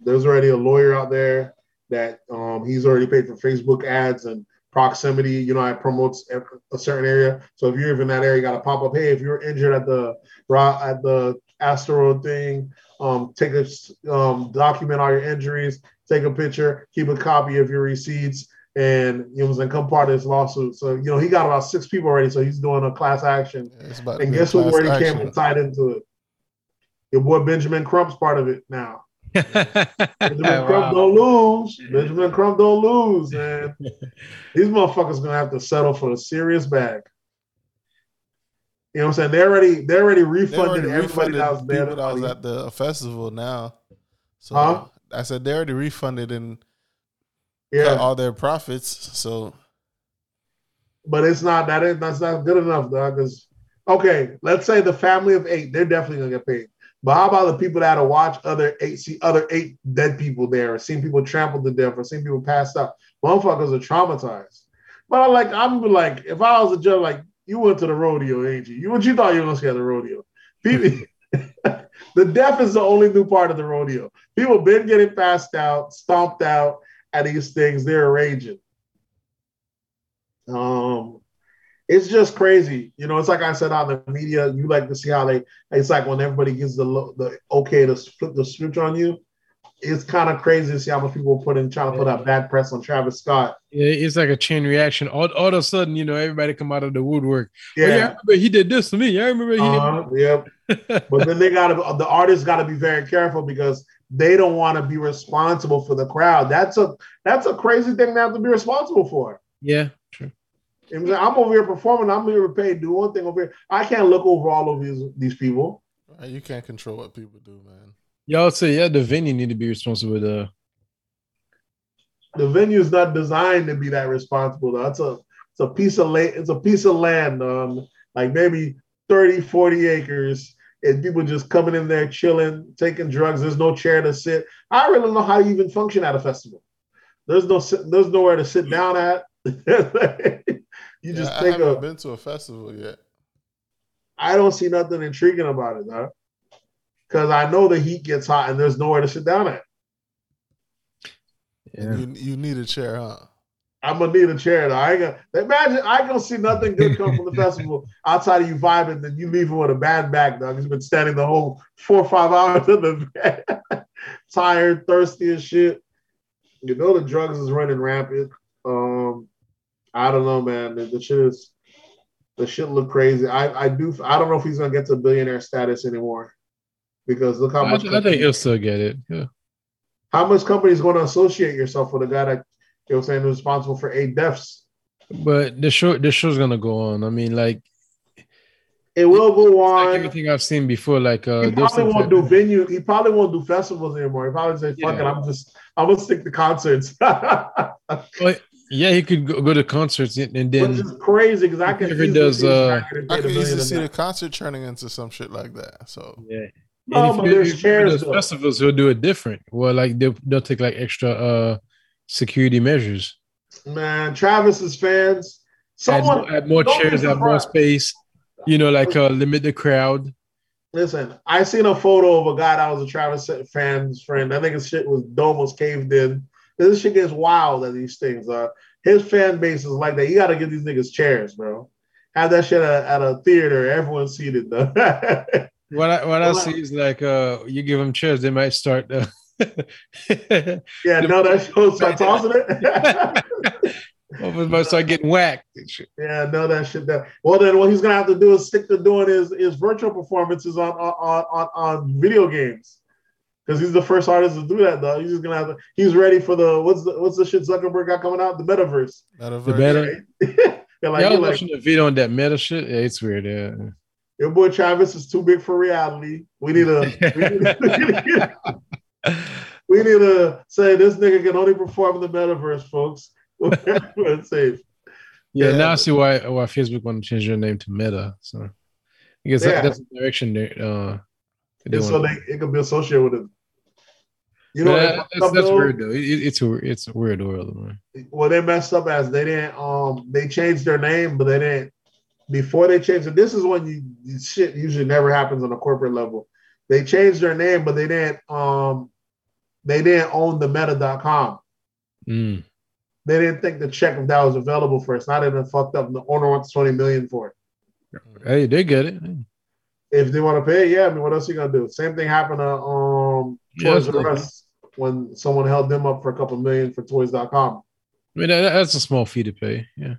There's already a lawyer out there that um, he's already paid for Facebook ads and proximity. You know, it promotes a certain area. So if you're even in that area, you got to pop up. Hey, if you're injured at the at the asteroid thing, um, take a um, document all your injuries, take a picture, keep a copy of your receipts, and you know, what I'm come part of this lawsuit. So you know, he got about six people already. So he's doing a class action. It's about to And guess who class already action. came tied into it? Your boy Benjamin Crump's part of it now. Benjamin Crump don't lose. Benjamin Crump don't lose, man. These motherfuckers gonna have to settle for a serious bag. You know what I'm saying? They already they already They refunded already everybody refunded that was there. people that was at the uh, festival now. So Huh? I said they already refunded and cut yeah, all their profits. So but it's not that is that's not good enough, dog. Because okay, let's say the family of eight, they're definitely gonna get paid. But how about the people that to watch other eight, see other eight dead people there, or seen people trampled to death, or seen people passed out? Motherfuckers are traumatized. But I like, I'm like, if I was a judge, like you went to the rodeo, ain't you? You what you thought you were gonna see at the rodeo? People, the death is the only new part of the rodeo. People been getting passed out, stomped out at these things. They're raging. Um, it's just crazy. You know, it's like I said on the media. You like to see how they. It's like when everybody gives the the okay to flip the switch on you. It's kind of crazy to see how much people put in trying to put out bad press on Travis Scott. Yeah, it's like a chain reaction. All, all of a sudden, you know, everybody come out of the woodwork. Oh, yeah, I Yeah, remember he did this to me. I remember he uh-huh, yep. But then they got to. The artists got to be very careful because they don't want to be responsible for the crowd. That's a that's a crazy thing to have to be responsible for. yeah, true. You I'm over here performing. I'm here to pay. Do one thing over here. I can't look over all of these these people. uh, you can't control what people do, man. Y'all say yeah, the venue need to be responsible with uh The venue's not designed to be that responsible. Though. It's a it's a piece of land. It's a piece of land, um, like maybe 30, 40 acres, and people just coming in there chilling, taking drugs. There's no chair to sit. I really don't know how you even function at a festival. There's no there's nowhere to sit down at. You Yeah, just I take haven't a. been to a festival yet. I don't see nothing intriguing about it, though. Because I know the heat gets hot and there's nowhere to sit down at. Yeah. You you need a chair, huh? I'm gonna need a chair. Though. I ain't gonna imagine. I ain't gonna see nothing good come from the festival outside of you vibing. Then you leaving with a bad back, dog. He's been standing the whole four or five hours in the bed, tired, thirsty as shit. You know the drugs is running rampant. Um, I don't know, man. The, the shit is the shit look crazy. I I do. I don't know if he's gonna get to billionaire status anymore because look how I, much. I think he'll still get it. Yeah. how much company's going to associate yourself with a guy that you know what I'm saying is responsible for eight deaths? But the show the show's gonna go on. I mean, like, It will go on. like everything I've seen before, like uh he probably won't do venue. He probably won't do festivals anymore. He probably say, "Fuck it, I'm just, I'm gonna stick to concerts." Which yeah, he could go, go to concerts and and then is crazy because I can. If he does, see uh, I get a could easily see the concert turning into some shit like that. So yeah. No, And if but he- there's if chairs, does festivals, he'll do it different. Well, like they'll, they'll take like extra uh security measures. Man, Travis's fans. Someone more, add more chairs, add more space. You know, like uh limit the crowd. Listen, I seen a photo of a guy that was a Travis fan's friend. I think his shit was almost caved in. This shit gets wild at these things. Uh, his fan base is like that. You got to give these niggas chairs, bro. Have that shit at, at a theater. Everyone's seated though. What I what I see is like uh you give them chairs, they might start. Uh, yeah, no, that shows start tossing it. Almost might start getting whacked. yeah, no, that shit. That well, then what he's gonna have to do is stick to doing his his virtual performances on on on, on video games. Because he's the first artist to do that, though. He's just gonna have to. He's ready for the what's the what's the shit Zuckerberg got coming out? The metaverse. metaverse. The better. They're like, yeah, you're was like, watching the video on that meta shit. Yeah, it's weird. Yeah. your boy Travis is too big for reality. We need a we need, we need to say this nigga can only perform in the metaverse, folks. It's safe. Yeah, Yeah. now I see why why Facebook want to change their name to Meta. So I guess Yeah. that, that's the direction they uh they so they it can be associated with it. You know, But they that- messed that's, that's weird though. It, it- it's a it's a weird world, man. well, they messed up as they didn't um they changed their name, but they didn't before they changed it. This is when you you- shit usually never happens on a corporate level. They changed their name, but they didn't um they didn't own the meta.com. Mm. They didn't think the check if that was available for us. Not even fucked up. The owner wants 20 million for it. Hey, they did get it. If they want to pay, yeah, I mean what else are you gonna do? Same thing happened to um Toys that's R. Us when someone held them up for a couple million for toys.com. I mean, that's a small fee to pay. Yeah.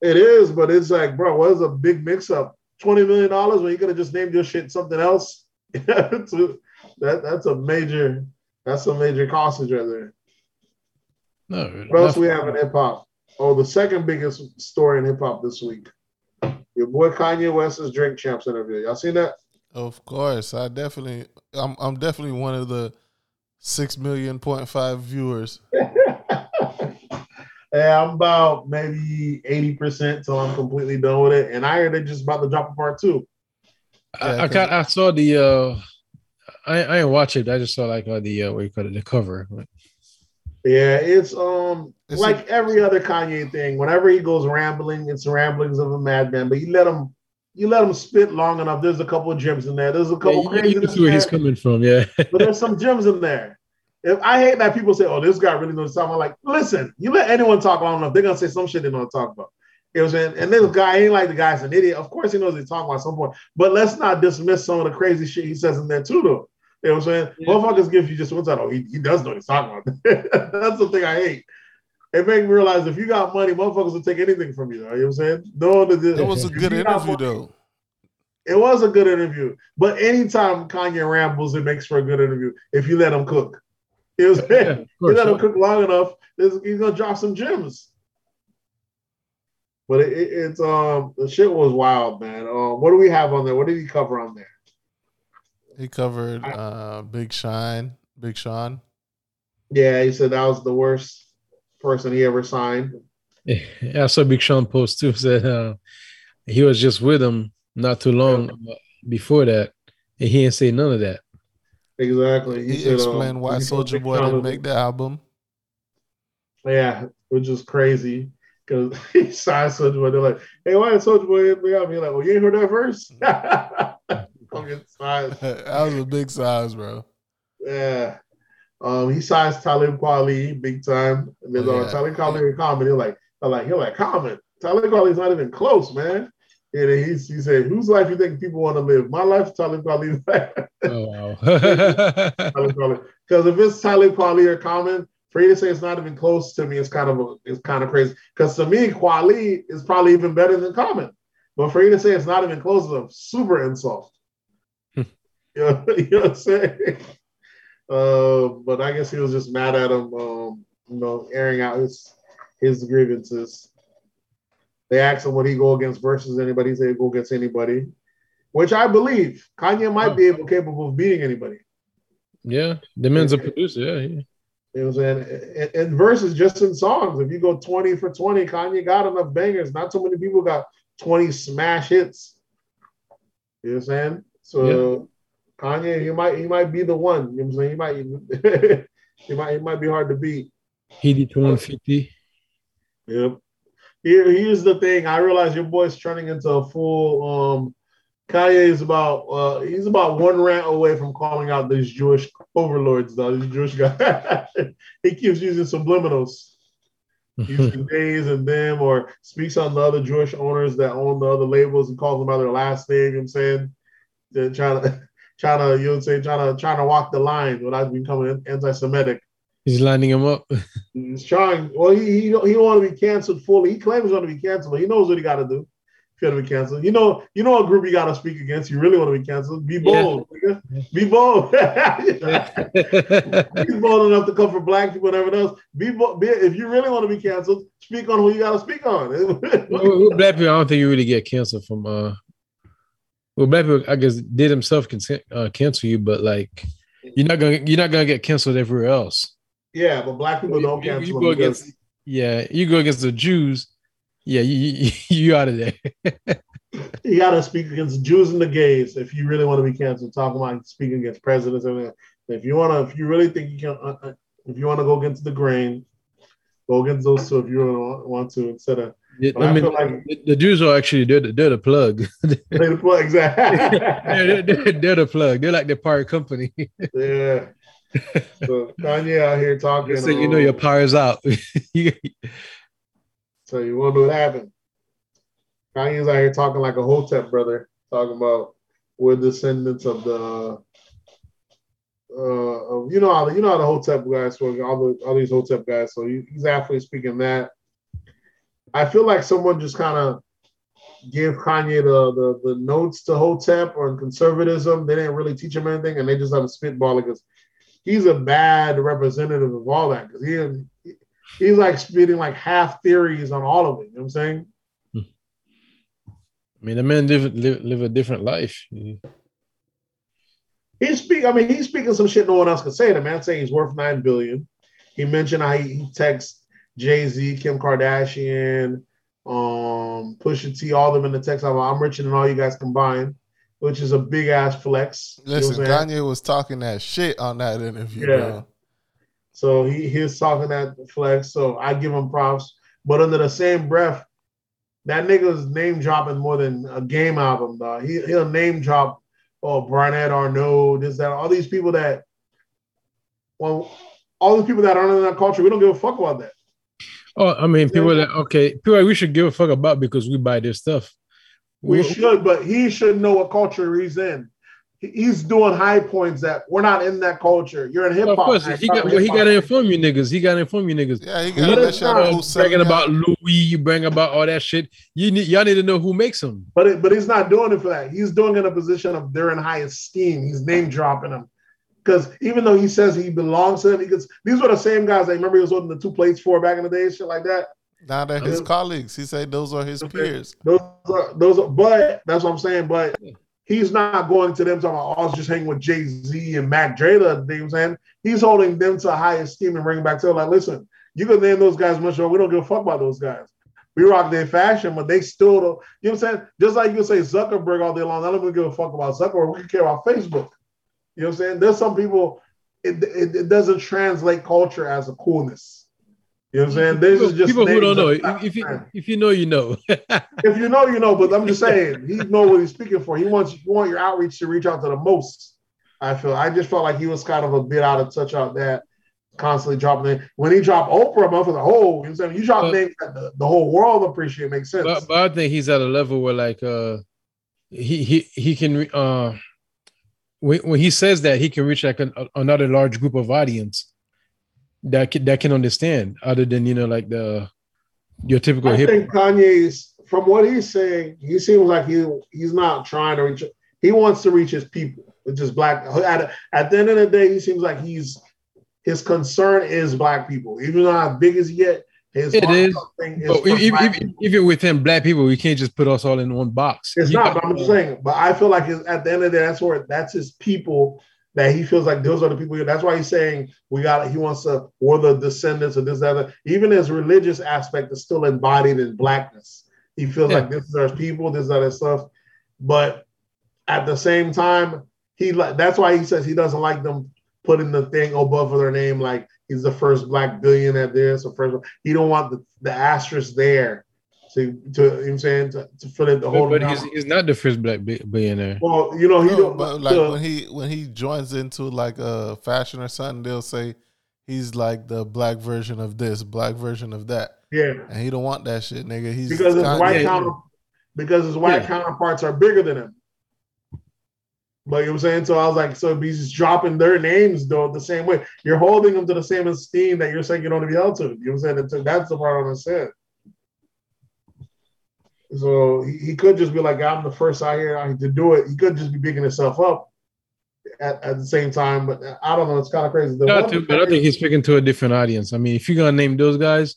It is, but it's like, bro, what is a big mix up? $20 million when you could have just named your shit something else. that, that's a major, that's a major costage right there. No. What else we have in hip hop? Oh, the second biggest story in hip hop this week. Your boy Kanye West's Drink Champs interview. Y'all seen that? Of course, I definitely, I'm, I'm definitely one of the six million point five viewers. yeah, I'm about maybe 80% till I'm completely done with it. And I heard they're just about to drop a part two. I, I, got, I saw the uh I I didn't watch it. I just saw like uh, the uh, what you call it, the cover. Yeah, it's um It's like every other Kanye thing. Whenever he goes rambling, it's ramblings of a madman. But you let him, you let him spit long enough. There's a couple of gems in there. There's a Yeah, couple you, you can see where he's coming from. Yeah. but there's some gems in there. If I hate that people say, "Oh, this guy really knows something," I'm like, listen, you let anyone talk long enough, they're gonna say some shit they don't talk about. You know what I'm saying? And this guy ain't like the guy's an idiot. Of course, he knows he's talking about at some point. But let's not dismiss some of the crazy shit he says in there too, though. You know what I'm saying? Yeah. Motherfuckers give you just one time. Oh, he, he does know what he's talking about. That's the thing I hate. It make me realize if you got money, motherfuckers will take anything from you. Though, you know what I'm saying? No, the, It was a good you interview money- though. It was a good interview. But anytime Kanye rambles, it makes for a good interview if you let him cook. You know what I'm saying? Yeah, of you let him cook long enough, he's gonna drop some gems. But it, it- it's um the shit was wild, man. Um, what do we have on there? What did he cover on there? He covered uh, Big Shine, Big Sean. Yeah, he said that was the worst person he ever signed. Yeah, I saw Big Sean post too. Said uh, he was just with him not too long uh, before that, and he didn't say none of that. Exactly. He, said, um, explained why he said Soulja Boy didn't was- make the album. Yeah, which is crazy. because he signed Soulja Boy. They're like, hey, why did Soulja Boy hit me up? He's like, well, you ain't heard that verse? Fucking signed. that was a big size, bro. Yeah. Um, he signs Talib Kweli big time. And then Oh, uh, yeah. Talib Kweli and Common, they're like, they're like, you're like, Common. Talib Kweli's not even close, man. And then he, he said, whose life you think people want to live? My life, Talib Kweli's life. Oh wow. Because if it's Talib Kweli or Common, for you to say it's not even close to me, it's kind of a, it's kind of crazy. Because to me, Kweli is probably even better than Common. But for you to say it's not even close is a super insult. you, know, you know what I'm saying? Uh, but I guess he was just mad at him, um, you know, airing out his his grievances. They asked him would he go against versus anybody. He said go against anybody, which I believe Kanye might be able capable of beating anybody. yeah, the man's a producer. Yeah, yeah. You know what I'm saying? And, and versus just in songs. If you go 20 for 20, Kanye got enough bangers. Not so many people got 20 smash hits. You know what I'm saying? So Kanye, he might he might be the one. You know what I'm saying? He might he might he might be hard to beat. He did 150. Yep. Here, here's the thing. I realize your boy's turning into a full um Kanye is about uh he's about one rant away from calling out these Jewish overlords, though. These Jewish guys. he keeps using subliminals. Using days and them or speaks on the other Jewish owners that own the other labels and calls them by their last name, you know what I'm saying? They're trying to trying to, you know what I'm saying, trying to trying to walk the line without becoming anti-Semitic. He's lining him up. He's trying. Well, he he, he don't want to be canceled fully. He claims he's going to be canceled, but he knows what he got to do. If you want to be canceled, you know, you know, a group you got to speak against. You really want to be canceled. Be bold. nigga. Be bold. He's bold enough to come for black people and everyone else. Be, bo- be if you really want to be canceled, speak on who you got to speak on. black people, I don't think you really get canceled from. uh Well, black people, I guess, did himself can uh, cancel you, but like, you're not gonna you're not gonna get canceled everywhere else. yeah, but black people don't You- you cancel. go because- against- Yeah, you go against the Jews. Yeah, you you, you out of there. you got to speak against Jews and the gays if you really want to be canceled. Talking about speaking against presidents and everything. If you want to, if you really think you can, uh, uh, if you want to go against the grain, go against those two. If you really want- want to, instead of I I mean, like- the, Jews are actually they're the, they're the plug. play the plug. Exactly. they're, they're, they're the plug. They're like the pirate company. yeah. So Kanye out here talking. so you know your um, power's out. So you know what happened? Kanye's out here talking like a Hotep brother, talking about we're descendants of the, uh, of, you know how the, you know how the Hotep guys, all the all these Hotep guys. So he, he's actually speaking that. I feel like someone just kind of gave Kanye the, the the notes to Hotep or conservatism. They didn't really teach him anything, and they just have a spitball because he's a bad representative of all that because he he's like spitting like half theories on all of it. You know what I'm saying? I mean, the man live, live live a different life. He speak. I mean, he's speaking some shit no one else can say. The man saying he's worth nine billion. He mentioned how he, he texts Jay Z, Kim Kardashian, um, Pusha T, all of them in the text. I'm, I'm richer than all you guys combined, which is a big ass flex. You know Listen, saying? Kanye was talking that shit on that interview, Yeah. bro. So he he's talking that flex. So I give him props. But under the same breath, that nigga's name dropping more than a game album, dog. He he'll name drop oh Bernard Arnault, this, that, all these people that well, all these people that aren't in that culture, we don't give a fuck about that. Oh, I mean, people that okay, people that we should give a fuck about because we buy their stuff. We should, but he should know what culture he's in. He's doing high points that we're not in that culture. You're in hip Of hop. course, he got well, he got to inform you niggas. He got to inform you niggas. Yeah, he got know, that shit on uh, bragging about. Louis, you bring about all that shit. You need y'all need to know who makes them. But it, but he's not doing it for that. He's doing it in a position of they're in high esteem. He's name dropping them. Because even though he says he belongs to them, because these were the same guys that remember he was holding the two plates for back in the day, shit like that. Now they're his colleagues. He said those are his Okay. peers. Those are those are, but that's what I'm saying. But he's not going to them talking about, oh, I was just hanging with Jay-Z and Mac Dre the other day, you know I'm saying? He's holding them to high esteem and bringing back to them, like, listen, you can name those guys much more. We don't give a fuck about those guys. We rock their fashion, but they still don't, you know what I'm saying? Just like you say Zuckerberg all day long, I don't even give a fuck about Zuckerberg. We can care about Facebook. You know what I'm saying? There's some people, it, it, it doesn't translate culture as a coolness. You know what I'm saying? This is just people who don't know. If, if you if you know, you know. if you know, you know. But I'm just saying, he know what he's speaking for. He wants you want your outreach to reach out to the most. I feel. I just felt like he was kind of a bit out of touch out that constantly dropping it. When he dropped Oprah, I'm for the whole. You know what I'm saying? You drop But- names that the, the whole world appreciate. Makes sense. but, but I think he's at a level where like uh he he he can uh when, when he says that he can reach like an, another large group of audience that can, that can understand other than you know like the your typical I hip think Kanye's from what he's saying, he seems like he he's not trying to reach. He wants to reach his people, which is black. At, at the end of the day, he seems like he's his concern is black people. Even though how big as he get, his It is, is but for even, black even, even within black people we can't just put us all in one box It's You not, but I'm just saying. But I feel like at the end of the day, that's where that's his people. That he feels like those are the people. That's why he's saying we got. He wants to, or the descendants of this, that, other. Even his religious aspect is still embodied in blackness. He feels Yeah. like this is our people, this other stuff. But at the same time, he that's why he says he doesn't like them putting the thing above their name, like he's the first black billionaire this or first. He don't want the, the asterisk there to to you know what I'm saying to, to for it to but, hold but he's, he's not the first black billionaire Well, you know, he No, don't. but like the- when he when he joins into like a fashion or something, they'll say he's like the black version of this, black version of that, yeah, and he don't want that shit, nigga. He's because his white counter, because his white Yeah. counterparts are bigger than him. But you know what I'm saying? So I was like, so he's just dropping their names though the same way. You're holding them to the same esteem that you're saying you don't want to be held to. You know what I'm saying? That's- the part I'm understand. So he, he could just be like, I'm the first out here to do it. He could just be bigging himself up at, at the same time. But I don't know. It's kind of crazy. Got one- but I think he's speaking to a different audience. I mean, if you're gonna name those guys,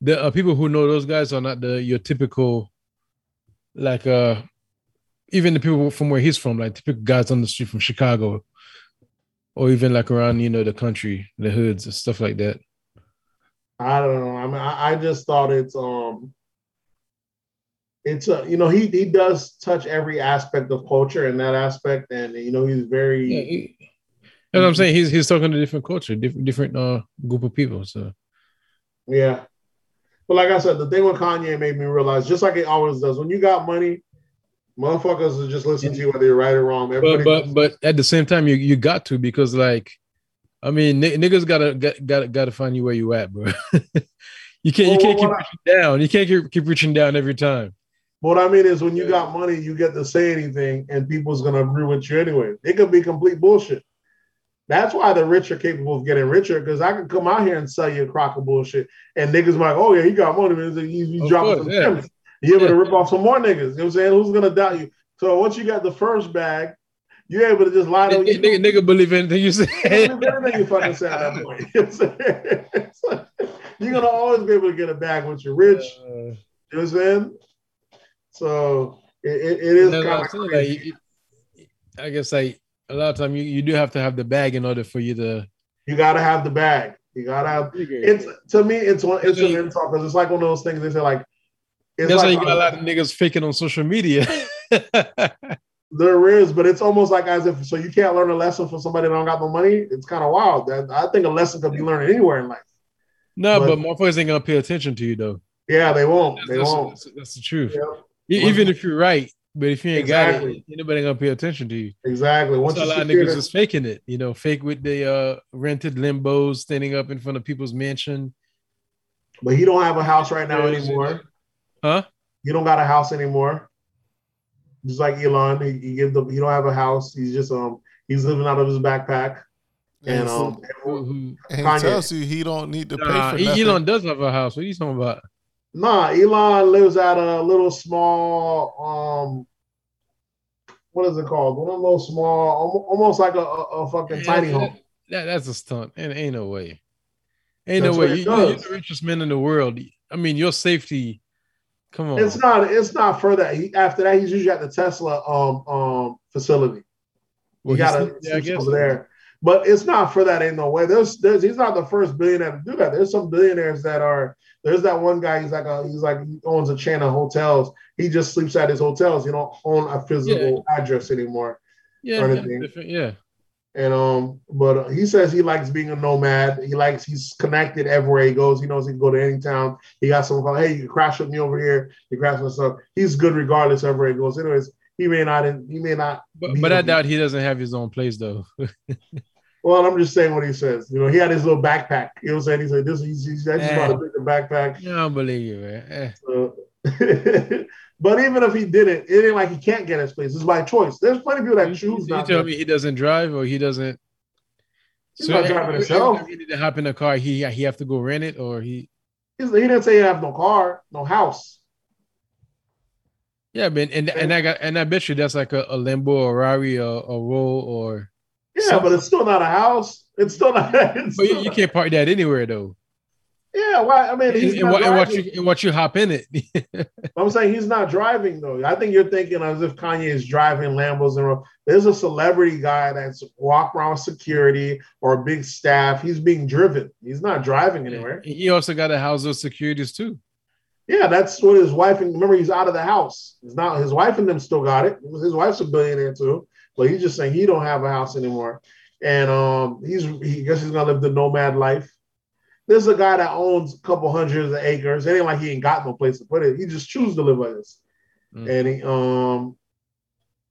the uh, people who know those guys are not the your typical, like uh, even the people from where he's from, like typical guys on the street from Chicago, or even like around you know the country, the hoods and stuff like that. I don't know. I mean, I, I just thought it's um, it's a you know he he does touch every aspect of culture in that aspect, and you know he's very Yeah, he- that's what I'm saying. He's he's talking to different culture, different different uh group of people. So yeah. But like I said, the thing with Kanye made me realize, just like it always does, when you got money, motherfuckers will just listen to you whether you're right or wrong. but Everybody, but but at the same time, you you got to because like, I mean, n- niggas gotta got gotta gotta find you where you at, bro. you can't you Well, can't keep I- reaching down. You can't keep, keep reaching down every time. what I mean is when you got money, you get to say anything, and people's gonna agree with you anyway. It could be complete bullshit. That's why the rich are capable of getting richer because I can come out here and sell you a crock of bullshit, and niggas like, "Oh yeah, he got money." man. He's, he's dropping course, some yeah. Gems. You able to rip off some more niggas? You know what I'm saying? Who's gonna doubt you? So once you got the first bag, you're able to just lie to Nigga, nigga, nigga believe anything you say. Everything you fucking say at that point. You know what I'm saying? It's like, You're gonna always be able to get a bag once you're rich. Uh, You know what I'm saying? So it, it, it is kind of crazy. like, I guess like a lot of time you, you do have to have the bag in order for you to. you gotta have the bag. You gotta have it's to me it's one it's an insult because it's like one of those things they say like That's why like you got a lot of niggas faking on social media. there is, but it's almost like as if so you can't learn a lesson from somebody that don't got no money. It's kind of wild. That I think a lesson could be learned anywhere in life. no, But- but motherfuckers ain't gonna pay attention to you though. Yeah, they won't. That's, They that's- won't. that's- that's the truth. Yeah, Even if you're right, but if you ain't got Exactly. it, ain't nobody gonna pay attention to you. exactly. Once a lot of niggas is faking it, you know, fake with the uh rented limbos, standing up in front of people's mansion. but he don't have a house right now anymore. Huh? He don't got a house anymore. Just like Elon, he, he give the he don't have a house. He's just um he's living out of his backpack. And so- um Who- who- and he Kanye. tells you he don't need to pay Nah, for nothing. Elon does have a house. What are you talking about? nah, Elon lives at a little small um what is it called? One of those small, almost like a, a, a fucking tiny Yeah, home. That, that's a stunt. And ain't no way. Ain't That's no way. You, you're the richest man in the world. I mean, your safety. Come on. It's not. It's not for that. He, after that, he's usually at the Tesla um um facility. Well, you gotta yeah, I switch guess over there. But it's not for that. Ain't no way. There's, there's. He's not the first billionaire to do that. There's some billionaires that are. There's that one guy. He's like a. He's like he owns a chain of hotels. He just sleeps at his hotels. He don't own a physical address anymore. Yeah, or yeah, different. Yeah. And um, but he says he likes being a nomad. He likes he's connected everywhere he goes. He knows he can go to any town. He got someone called, hey, you can crash with me over here. You crash with stuff. He's good regardless everywhere he goes. Anyways, he may not he may not. But, but I doubt he doesn't have his own place though. Well, I'm just saying what he says. You know, he had his little backpack. You know what I'm saying? He said this. He's, he's actually about to the backpack. I don't believe you, man. Eh. So- but even if he didn't, it ain't like he can't get his place. It's by choice. There's plenty of people that You, choose you not tell to. me he doesn't drive or he doesn't. He's not driving himself. He need to hop in a car. He he have to go rent it or he. He's- He didn't say he have no car, no house. Yeah, man, and and I got and I bet you that's like a, a Lambo or Rari or a roll or. Yeah, So- but it's still not a house. It's still not. It's But you, still you can't park that anywhere though. Yeah, why? I mean, he's and, not and driving. you and watch you hop in it. I'm saying he's not driving though. I think you're thinking as if Kanye is driving Lambos and there's a celebrity guy that's walk around security or a big staff. He's being driven. He's not driving anywhere. he also got to house those securities too. Yeah, that's what his wife and remember he's out of the house. He's not his wife and them still got it. His wife's a billionaire too, but he's just saying he don't have a house anymore. And um, he's he guess he's gonna live the nomad life. There's a guy that owns a couple hundreds of acres. It ain't like he ain't got no place to put it. He just choose to live like this. Mm. And he um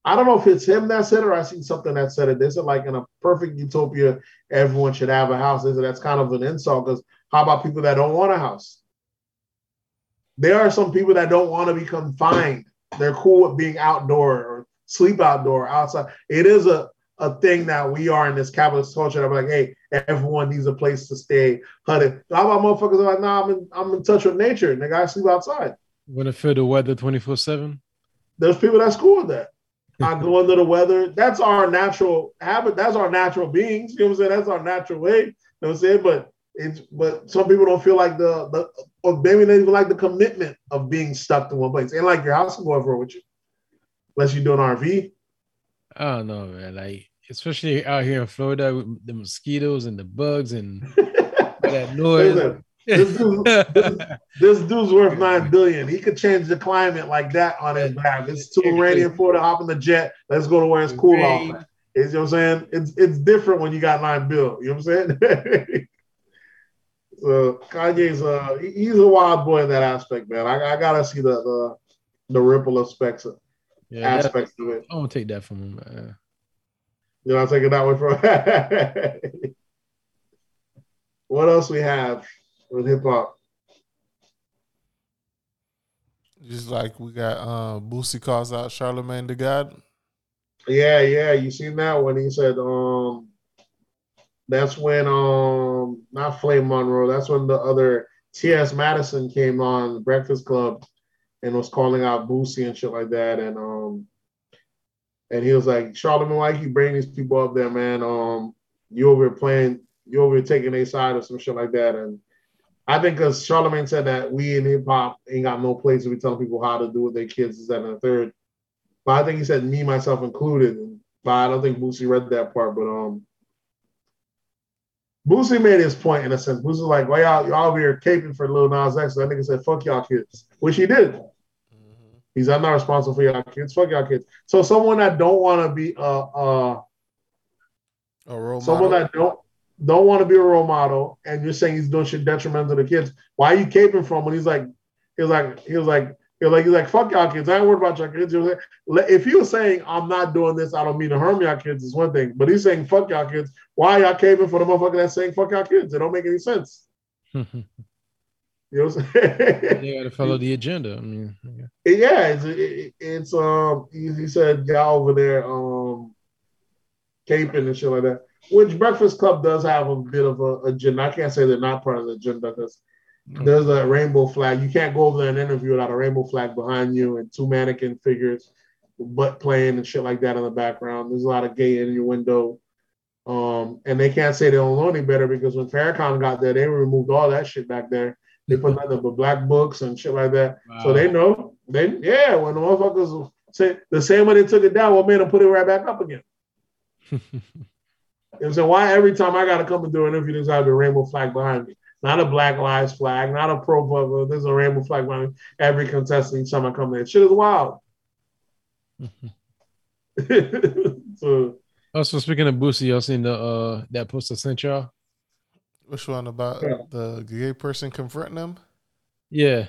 I don't know if it's him that said it or I seen something that said it. They said like in a perfect utopia, everyone should have a house. They said that's kind of an insult because how about people that don't want a house? There are some people that don't want to be confined. They're cool with being outdoor or sleep outdoor, outside. It is a, a thing that we are in this capitalist culture. that we're like, hey, everyone needs a place to stay. Honey, how about motherfuckers like, nah, I'm in, I'm in touch with nature and they gotta sleep outside. Want to feel the weather twenty four seven? There's people that's cool with that. I go under the weather. That's our natural habit. That's our natural beings. You know what I'm saying? That's our natural way. You know what I'm saying? But it's but some people don't feel like the the or maybe they even like the commitment of being stuck to one place. Ain't like your house will go everywhere with you. Unless you do an RV. I don't know, man. Like especially out here in Florida with the mosquitoes and the bugs and that noise. Listen, this, dude, this, this dude's worth nine billion. He could change the climate like that on his back. It's too rainy in Florida. Hop in the jet. Let's go to where it's cool Rain. off. You know what I'm saying? It's it's different when you got nine bill. You know what I'm saying? so Kanye's uh he's a wild boy in that aspect, man. I, I gotta see the the, the ripple aspects yeah, aspects of it. I won't take that from him. Man. You know, I'm taking that one from. what else we have with hip hop? Just like we got uh, Boosie calls out Charlamagne the God. Yeah, yeah, you seen that when he said um that's when um not Flame Monroe, that's when the other T.S. Madison came on Breakfast Club and was calling out Boosie and shit like that. And um and he was like, Charlamagne, why you bring these people up there, man? Um you over here playing, you over here taking a side or some shit like that. And I think because Charlamagne said that we in hip hop ain't got no place to be telling people how to do with their kids, is that and the third. But I think he said me, myself included. But I don't think Boosie read that part. But um, Boosie made his point in a sense. Boosie's like, why y'all, y'all over here caping for Lil Nas X? That nigga said, fuck y'all kids, which he did. He's I'm not responsible for y'all kids. Fuck y'all kids. So someone that don't want to be uh uh A role someone model. that don't don't want to be a role model, and you're saying he's doing shit detrimental to the kids. Why are you caping from when he's like, he was like, he was like, he was like, he's like, fuck y'all kids. I ain't worried about y'all kids. Like- If he was saying I'm not doing this, I don't mean to harm y'all kids, is one thing. But he's saying fuck y'all kids. Why are y'all caping for the motherfucker that's saying fuck y'all kids? It don't make any sense. You know what I'm saying? you got to follow the agenda. I mean, yeah. yeah, it's, it, it's um he, he said y'all over there um caping and shit like that. Which Breakfast Club does have a bit of a agenda. I can't say they're not part of the agenda because there's a rainbow flag. You can't go over there and interview without a rainbow flag behind you and two mannequin figures, butt playing and shit like that in the background. There's a lot of gay in your window. Um, and they can't say they don't know any better because when Farrakhan got there, they removed all that shit back there. They put nothing but black books and shit like that. So they know. They yeah, when the motherfuckers say the same way they took it down, what made them put it right back up again? And so why every time I gotta come and do an interview, there's gotta be a rainbow flag behind me. Not a Black Lives flag, not a pro brother. There's a rainbow flag behind me. Every contestant each time I come in. Shit is wild. so Also, speaking of Boosie, y'all seen the uh that post I sent y'all? Which one about Yeah. the gay person confronting him? Yeah.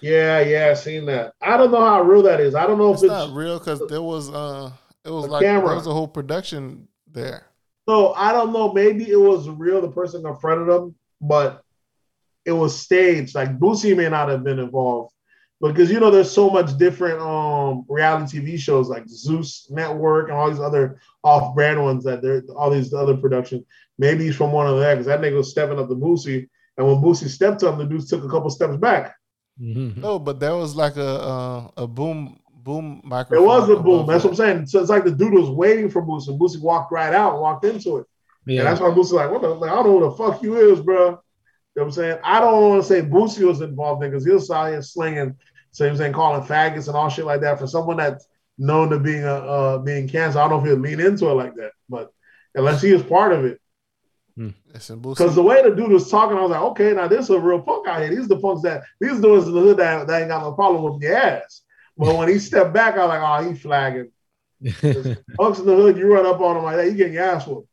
Yeah, yeah, I seen that. I don't know how real that is. I don't know if It's it's, not real because there was uh, it was A like camera. there was a whole production there. so. I don't know. Maybe it was real. The person confronted him, but it was staged. Like Boosie may not have been involved because you know there's so much different um reality TV shows like Zeus Network and all these other off-brand ones that there all these other productions. Maybe he's from one of them because that nigga was stepping up the Boosie, and when Boosie stepped to him, the dude took a couple steps back. Mhm. No, but that was like a uh, a boom boom microphone. It was a boom. That's it. what I'm saying. So it's like the dude was waiting for Boosie, and Boosie walked right out and walked into it. And Yeah. that's why Boosie like, what the, like, I don't know who the fuck you is, bro. You know what I'm saying? I don't want to say Boosie was involved in because he was out here slinging, so he was saying calling faggots and all shit like that for someone that's known to being a uh, being cancer. I don't know if he'll lean into it like that, but unless he is part of it. Because the way the dude was talking, I was like, okay, now this is a real punk out here. These are the punks that these dudes in the hood that, that ain't got no problem with your ass. But when he stepped back, I was like, oh, he flagging. Punks in the hood, you run up on him like that, you getting your ass whooped.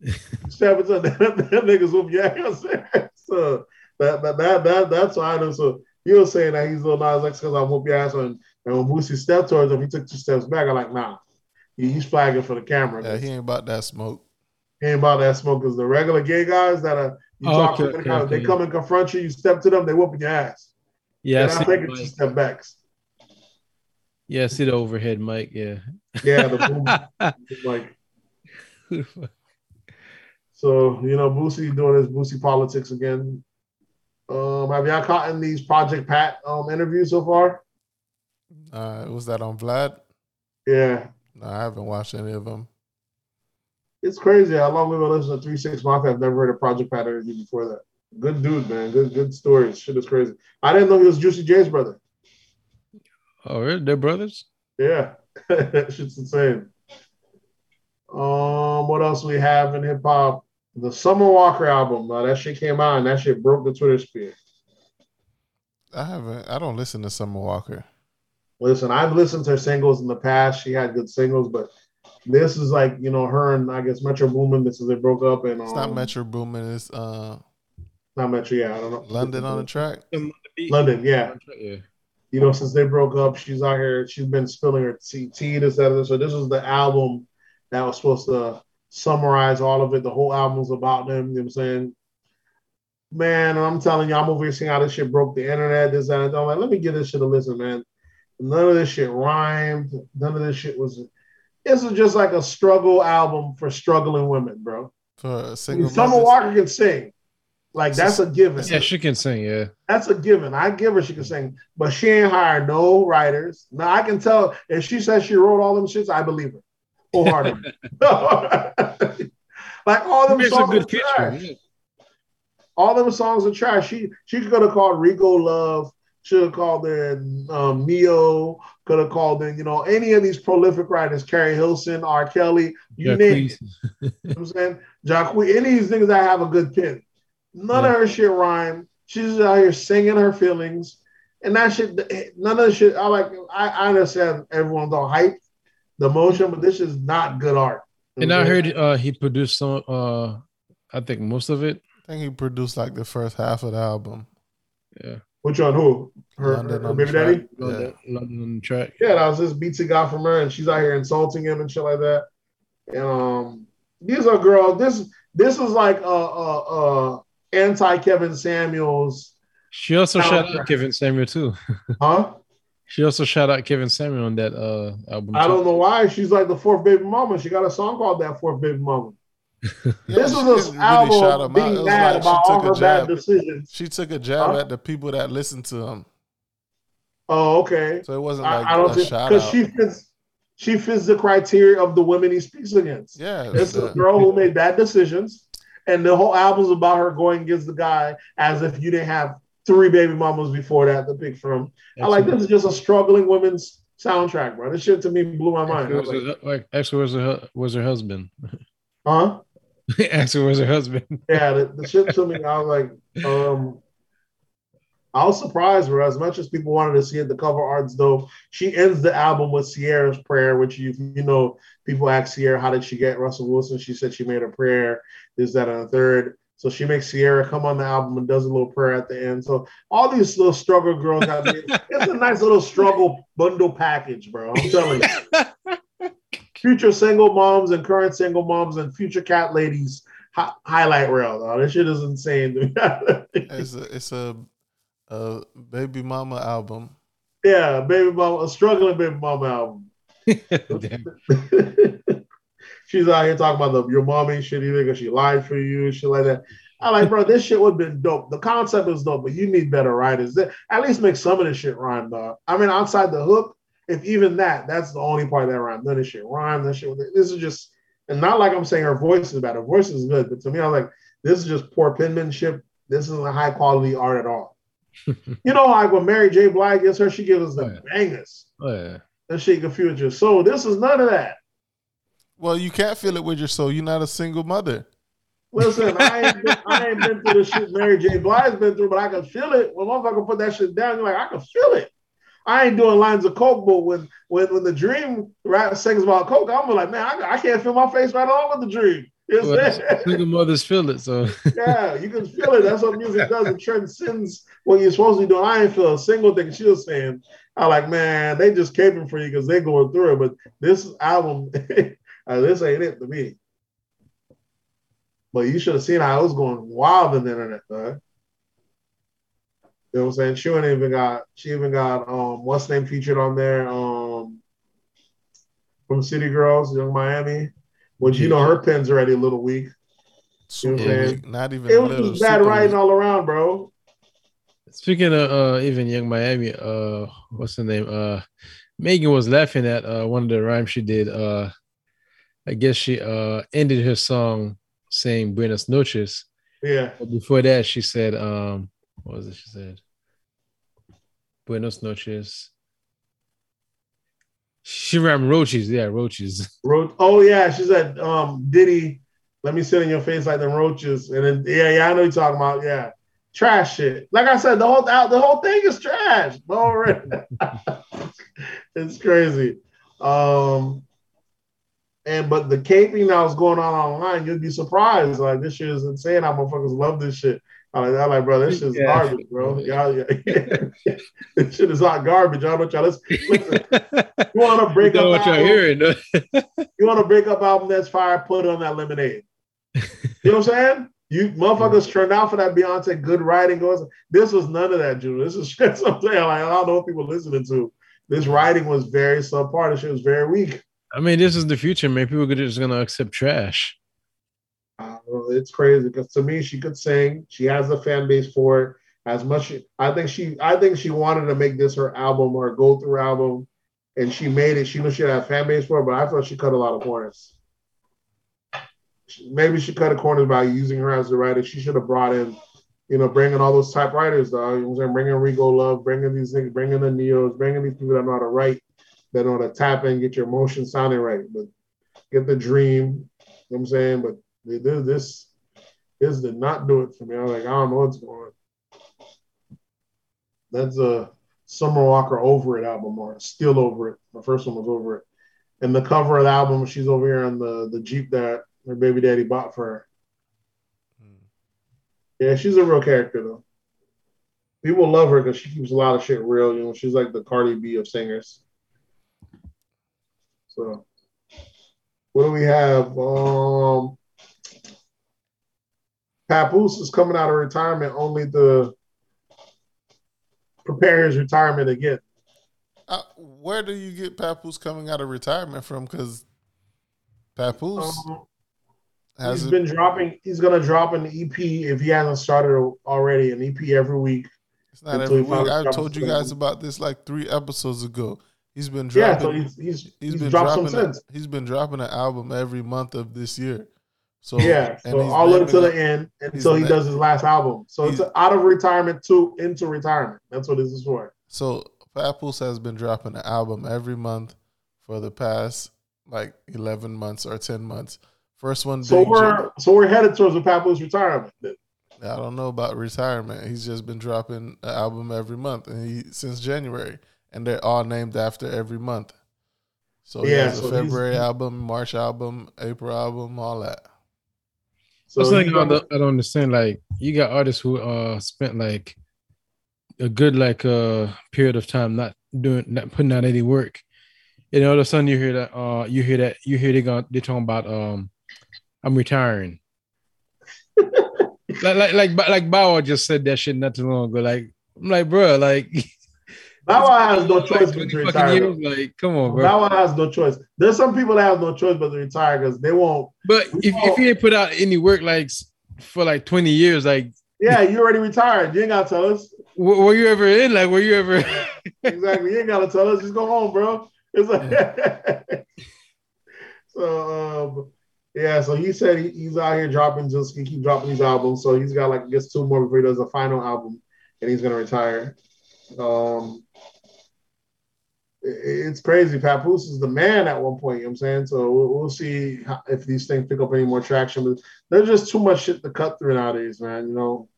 Step into them, them niggas whoop your ass. So that, that, that, that, that's why I know. So he was saying that he's little Nas X because I whoop your ass. And, and when Boosie stepped towards him, he took two steps back. I'm like, nah, he, he's flagging for the camera. yeah, he ain't about that smoke. He ain't about that smoke because the regular gay guys that are you Oh, talk okay, to, okay, they, okay. they come and confront you, you step to them, they whooping your ass. yeah, I and I see take it two mic. step backs. yeah, I see the overhead mic. Yeah. Yeah, the boom, like so. You know, Boosie doing his Boosie politics again. Um, have y'all caught in these Project Pat um interviews so far? Uh, was that on Vlad? Yeah, No, I haven't watched any of them. it's crazy how long we've been listening to Three Six Mafia. I've never heard a Project Pat interview before that. Good dude, man. Good, good stories. Shit is crazy. I didn't know he was Juicy J's brother. Oh, really? They're brothers? Yeah, shit's insane. Um, what else we have in hip hop? The Summer Walker album. Uh, that shit came out and that shit broke the Twitter sphere. I haven't. I don't listen to Summer Walker. Listen, I've listened to her singles in the past. She had good singles, but this is like you know her and I guess Metro Boomin. This is they broke up and It's um, not Metro Boomin. It's uh, Not Metro. Yeah, I don't know. London on the track. London. Yeah, Yeah. you know, since they broke up, she's out here. She's been spilling her tea, tea this, that, this. So this was the album that was supposed to summarize all of it. The whole album's about them. You know what I'm saying? Man, I'm telling you, I'm over here seeing how this shit broke the internet. This, that, and that. I'm like, let me give this shit a listen, man. None of this shit rhymed. None of this shit was. This is just like a struggle album for struggling women, bro. For a single Summer. Walker can sing. Like that's a given. Yeah, she can sing. Yeah. That's a given. I give her she can sing, but she ain't hired no writers. Now I can tell if she says she wrote all them shits, I believe her wholeheartedly. like all them songs are trash. yeah. All them songs are trash. She she could have called Rico Love. Should have called in um, Ne-Yo. Could have called in you know any of these prolific writers, Keri Hilson, R. Kelly, you name it. You know I'm saying? Jacque, any of these things that have a good pen. None of her shit rhyme. She's just out here singing her feelings. And that shit, none of the shit, I like, I, I understand everyone's all hype, the motion, but this is not good art. And know I what I'm saying? heard uh he produced some uh I think most of it. I think he produced like the first half of the album. Yeah. Which one? Who? Her, London her on the baby track. daddy? Yeah. London, London on the track. Yeah, that was this beats he got from her, and she's out here insulting him and shit like that. And um, these are girls. This this is like uh uh uh anti Kevin Samuels, She also Soundtrack. shout out Kevin Samuel too. huh? She also shout out Kevin Samuel on that uh album. I too. don't know why. She's like the fourth baby mama. She got a song called that fourth baby mama. This she is didn't an album shout him being was mad like she about all took a her bad jab. decisions. She took a jab Huh? at the people that listened to him. Oh, okay. So it wasn't like I, I don't a think shout because she fits she fits the criteria of the women he speaks against. yeah, It's the- a girl who made bad decisions, and the whole album's about her going against the guy as if you didn't have three baby mamas before that to pick from. I like this is just a struggling women's soundtrack, bro. This shit to me blew my mind. Was Actually, like, was her, like, actually, was her was her husband? huh? actually, was her husband? Yeah, the, the shit to me, I was like, um, I was surprised, bro. As much as people wanted to see it, the cover art's dope. She ends the album with Ciara's prayer, which you you know, people ask Ciara, how did she get Russell Wilson? She said she made a prayer. Is that, and a third. So she makes Ciara come on the album and does a little prayer at the end. So all these little struggle girls have it's a nice little struggle bundle package, bro. I'm telling you. future single moms and current single moms and future cat ladies hi- highlight reel. Though. This shit is insane. it's a it's a, a baby mama album. Yeah, baby mama, a struggling baby mama album. She's out here talking about the your mom ain't shit either because she lied for you and shit like that. I'm like, bro, this shit would have been dope. The concept is dope, but you need better writers. At least make some of this shit rhyme, dog. I mean, outside the hook, if even that, that's the only part that rhyme. None of this shit rhyme. That shit. This is just, and not like I'm saying her voice is bad. Her voice is good, but to me, I was like, this is just poor penmanship. This isn't high quality art at all. you know, like when Mary J. Blige gets her, she gives us the oh, yeah. bangers. Oh, yeah. And she confused your soul. This is none of that. Well, you can't feel it with your soul. You're not a single mother. Listen, I ain't, been, I ain't been through the shit Mary J. Blige's been through, but I can feel it. When motherfucker put that shit down, you're like, I can feel it. I ain't doing lines of coke, but when when when The-Dream rap sings about coke, I'm like, man, I, I can't feel my face right along with The-Dream. You know well, single mothers feel it, so yeah, you can feel it. That's what music does. It transcends what you're supposed to be doing. I ain't feel a single thing she was saying. I like, man, they just caping for you because they're going through it. But this album, this ain't it to me. But you should have seen how I was going wild on the internet, though. You know what I'm saying? She even got she even got um what's name featured on there um from City Girls, Yung Miami, which you know her pen's already a little weak. You know what I'm saying? Not even it was just bad writing all around, bro. Speaking of uh, even Yung Miami, uh, what's the name? Uh, Megan was laughing at uh, one of the rhymes she did. Uh, I guess she uh ended her song saying "Buenas noches." Yeah. But before that, she said, um, what was it? She said, Buenos noches. She ran roaches, yeah, roaches. Ro- oh yeah, she said, um, Diddy, let me sit in your face like the roaches. And then yeah, yeah, I know you're talking about, yeah. Trash shit. Like I said, the whole the whole thing is trash. it's crazy. Um and but the caping that was going on online, you'd be surprised. Like this shit is insane. How motherfuckers love this shit. I'm like, I'm like, bro, this shit's yeah. garbage, bro. Y'all, yeah, yeah. this shit is not garbage. I don't know what y'all. Let's, listen. You want to break you know up? What album, hearing? you want to break up album that's fire? Put on that lemonade. You know what I'm saying? You motherfuckers turned out for that Beyonce good writing goes. This was none of that, Jude. This is shit. Saying. Like, I don't know what people listening to. This writing was very subpar. This shit was very weak. I mean, this is the future, man. People are just gonna accept trash. Uh, it's crazy because to me, she could sing. She has a fan base for it. As much, I think she, I think she wanted to make this her album or go through album, and she made it. She knew she had a fan base for it, but I thought she cut a lot of corners. Maybe she cut a corners by using her as a writer. She should have brought in, you know, bringing all those typewriters, though. You know what I'm saying? Bringing Rico Love, bringing these things, bringing the Ne-Yos, bringing these people that know how to write, that know to tap in, get your emotion sounding right. But get The-Dream, you know what I'm saying? But this this this did not do it for me. I was like, I don't know what's going on. That's a Summer Walker over it album or still over it. My first one was over it. And the cover of the album, she's over here on the, the Jeep that her baby daddy bought for her. Hmm. Yeah, she's a real character though. People love her because she keeps a lot of shit real. You know, she's like the Cardi B of singers. So, what do we have? Um, Papoose is coming out of retirement only to prepare his retirement again. Uh, where do you get Papoose coming out of retirement from? Because Papoose um, has he's been dropping. He's gonna drop an EP if he hasn't started already. An EP every week. It's not every week. I told you guys about this like three episodes ago. He's been dropping. Yeah, so he's he's, he's, he's been dropping. some A, he's been dropping an album every month of this year. So yeah, so all the way to the end until he does his last album. So it's out of retirement to into retirement. That's what this is for. So Papoose has been dropping an album every month for the past like eleven months or ten months. First one. So we're so we're headed towards the Papoose retirement. I don't know about retirement. He's just been dropping an album every month, and he since January, and they're all named after every month. So he Yeah, has so he's- February album, March album, April album, all that. So That's like I don't, I don't understand. Like you got artists who uh spent like a good like uh period of time not doing not putting out any work, and all of a sudden you hear that uh you hear that you hear they going they're talking about um I'm retiring. like like like like Bauer just said that shit not too long ago. Like I'm like bro, like Wow has no like choice but to retire. years, like come on, bro. Wow has no choice. There's some people that have no choice but to retire because they won't. But if, if he ain't put out any work like for like 20 years, like Yeah, you already retired. You ain't gotta tell us. w- were you ever in? Like were you ever exactly. You ain't gotta tell us. Just go home, bro. It's like so. Um, yeah. So he said he, he's out here dropping just he keep dropping these albums. So he's got like I guess two more before he does the final album, and he's gonna retire. Um, it's crazy. Papoose is the man at one point. You know what I'm saying. So we'll, see if these things pick up any more traction. But there's just too much shit to cut through nowadays, man. You know.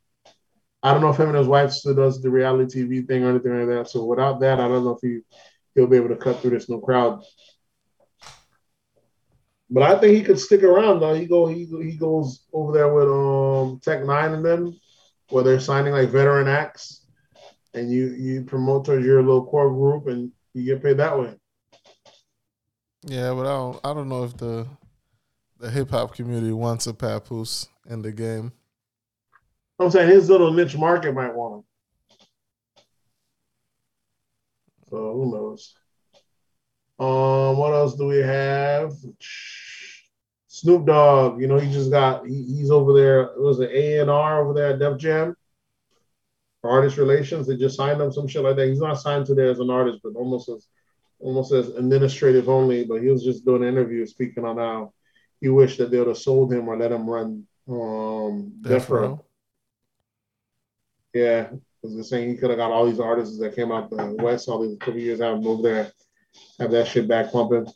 I don't know if him and his wife still does the reality TV thing or anything like that. So without that, I don't know if he he'll be able to cut through this new crowd. But I think he could stick around though. He go he he goes over there with um Tech N9ne and them, where they're signing like veteran acts, and you you promote towards your little core group and you get paid that way. Yeah, but I don't. I don't know if the the hip hop community wants a papoose in the game. I'm saying his little niche market might want him. So who knows? Um, what else do we have? Snoop Dogg, you know, he just got he, he's over there. It was an A and R over there at Def Jam. Artist relations, they just signed him some shit like that. He's not signed to there as an artist, but almost as almost as administrative only. But he was just doing an interview speaking on how he wished that they would have sold him or let him run um Death Row. Yeah, because they're saying he could have got all these artists that came out the West all these couple years, have them over there, have that shit back pumping.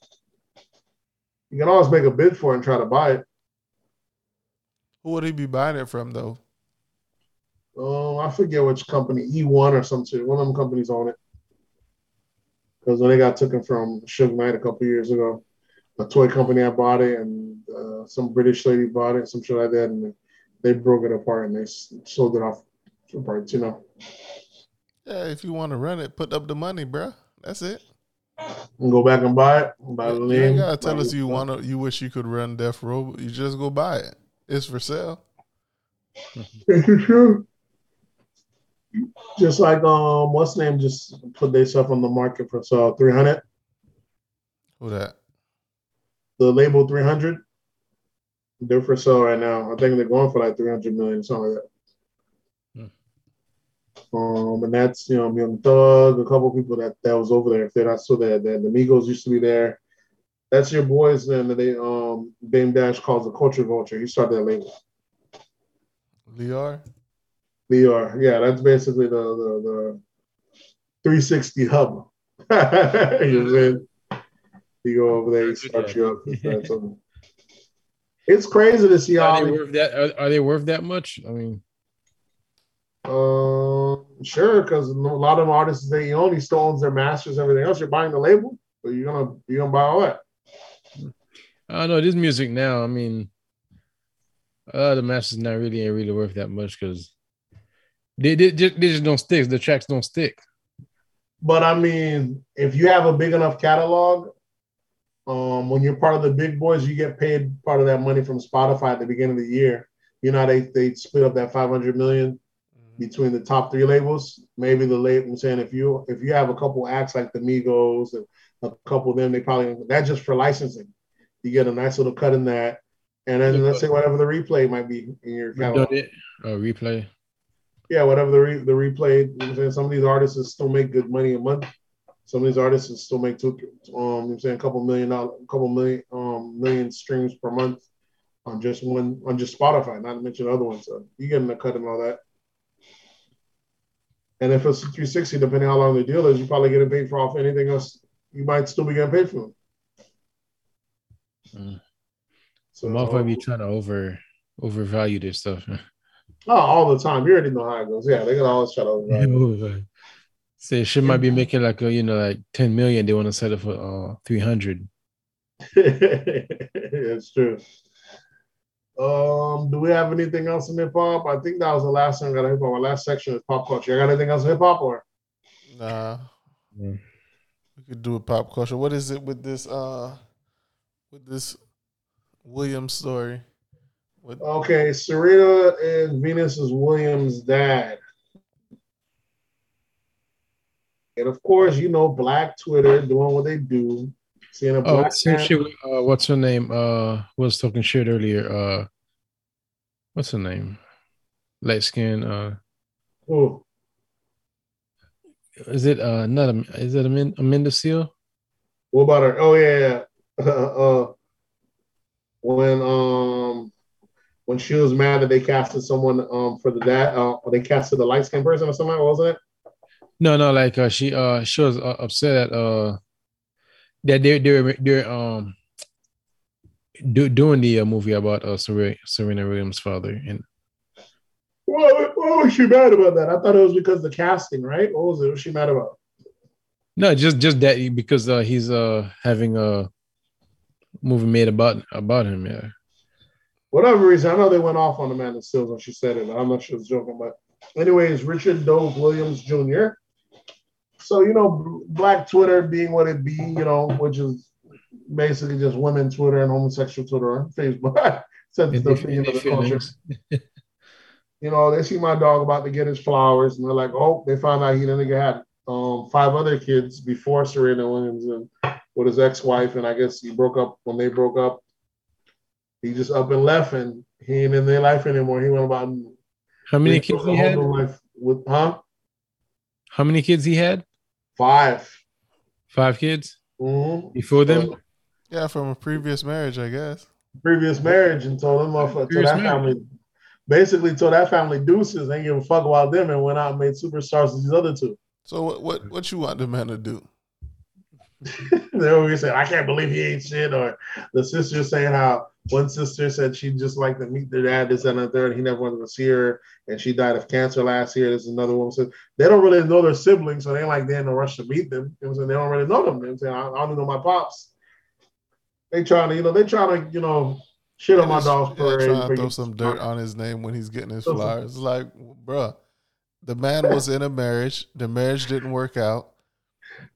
You can always make a bid for it and try to buy it. Who would he be buying it from though? Um, I forget which company, E1 or some shit. One of them companies own it. Because when they got taken from Suge Knight a couple years ago, a toy company I bought it, and uh, some British lady bought it, some shit like that, and they broke it apart and they sold it off for parts, you know. Yeah, if you want to run it, put up the money, bruh. That's it. And go back and buy it. Buy the You name. ain't gotta tell us you want to. You wish you could run Death Row. You just go buy it. It's for sale. Is true. Just like um, what's name just put their stuff on the market for so three hundred. Who that? The label three hundred. They're for sale right now. I think they're going for like three hundred million, something like that. Um, and that's you know Young Thug, a couple people that that was over there. If they're not still there, then the Migos used to be there. That's your boys. Then they um Dame Dash calls the Culture Vulture. He started that label. Lyor. VR. Yeah, that's basically the the, the 360 hub. you know what I'm saying? You go over there, you start you up. with that, so. It's crazy to see are how they they, worth that? Are, are they worth that much? I mean, um sure because a lot of artists they he still their masters, everything else. You're buying the label, but you're gonna you're gonna buy all that. I know this music now. I mean, a lot of the masters not really ain't really worth that much because they, they, they just don't stick. The tracks don't stick. But I mean, if you have a big enough catalog, um, when you're part of the big boys, you get paid part of that money from Spotify at the beginning of the year. You know, they they split up that 500 million between the top three labels. Maybe the label. I'm saying if you if you have a couple acts like the Migos and a couple of them, they probably that's just for licensing. You get a nice little cut in that, and then let's say whatever the replay might be in your catalog. Oh, replay. Yeah, whatever the re, the replay. You know I'm saying? Some of these artists still make good money a month. Some of these artists still make two, um, you know what I'm saying a couple million dollar, a couple million, um, million streams per month on just one on just Spotify. Not to mention other ones. So you getting a cut and all that. And if it's 360, depending how long the deal is, you're probably getting paid for off anything else. You might still be getting paid for them. Mm. So So motherfucker be trying to over overvalue this stuff. Oh, all the time. You already know how it goes. Yeah, they can always try to. Say she might be making like a you know like ten million. They want to set it for uh three hundred. it's true. Um, do we have anything else in hip hop? I think that was the last thing I got hip hop. My last section is pop culture. You got anything else in hip hop or? Nah. Yeah. We could do a pop culture. What is it with this uh with this Williams story? What Okay, Serena and Venus is Williams' dad. And of course, you know, Black Twitter doing what they do. Seeing a Oh, black same man- shit. Uh, what's her name? Uh, was talking shit earlier. Uh, what's her name? Light skin. Uh, Ooh, is it uh not a, is it Amin- Amanda Seales? what about her? Oh yeah, yeah. uh, when um when she was mad that they casted someone um for the dad, uh, they casted the light skinned person or something, wasn't it? No, no, like uh, she uh she was uh, upset at uh that they they're they're um do, doing the uh, movie about uh Serena, Serena Williams' father and Why, why was she mad about that? I thought it was because of the casting, right? What was it? What was she mad about? no just just that because uh he's uh having a movie made about about him yeah whatever reason, I know they went off on Amanda Seales when she said it. I'm not sure it's joking, but anyways, Richard Dove Williams Jr. So you know, Black Twitter being what it be, you know, which is basically just women Twitter and homosexual Twitter on Facebook. In the opinion of the culture. You know, they see my dog about to get his flowers, and they're like, "Oh, they found out he nigga had um, five other kids before Serena Williams and with his ex-wife, and I guess he broke up when they broke up. He just up and left, and he ain't in their life anymore. He went about How many kids he had? life with huh How many kids he had? five. Five kids Mhm. before them. yeah, from a previous marriage, I guess. Previous marriage, and told them off to that marriage. family. Basically, told that family deuces, ain't give a fuck about them, and went out and made superstars of these other two. So what what what you want the man to do? they always say, I can't believe he ain't shit. Or the sister saying how one sister said she'd just like to meet their dad, this and the third. He never wanted to see her, and she died of cancer last year. This is another woman said they don't really know their siblings, so they like they're in a rush to meet them. You know saying? They don't really know them. You know what I'm saying? I, I only know my pops. They trying to, you know, they trying to, you know, shit on my Just- dog's parade. trying to throw some dirt on his name when he's getting his flowers. It's like, bruh, the man was in a marriage. The marriage didn't work out.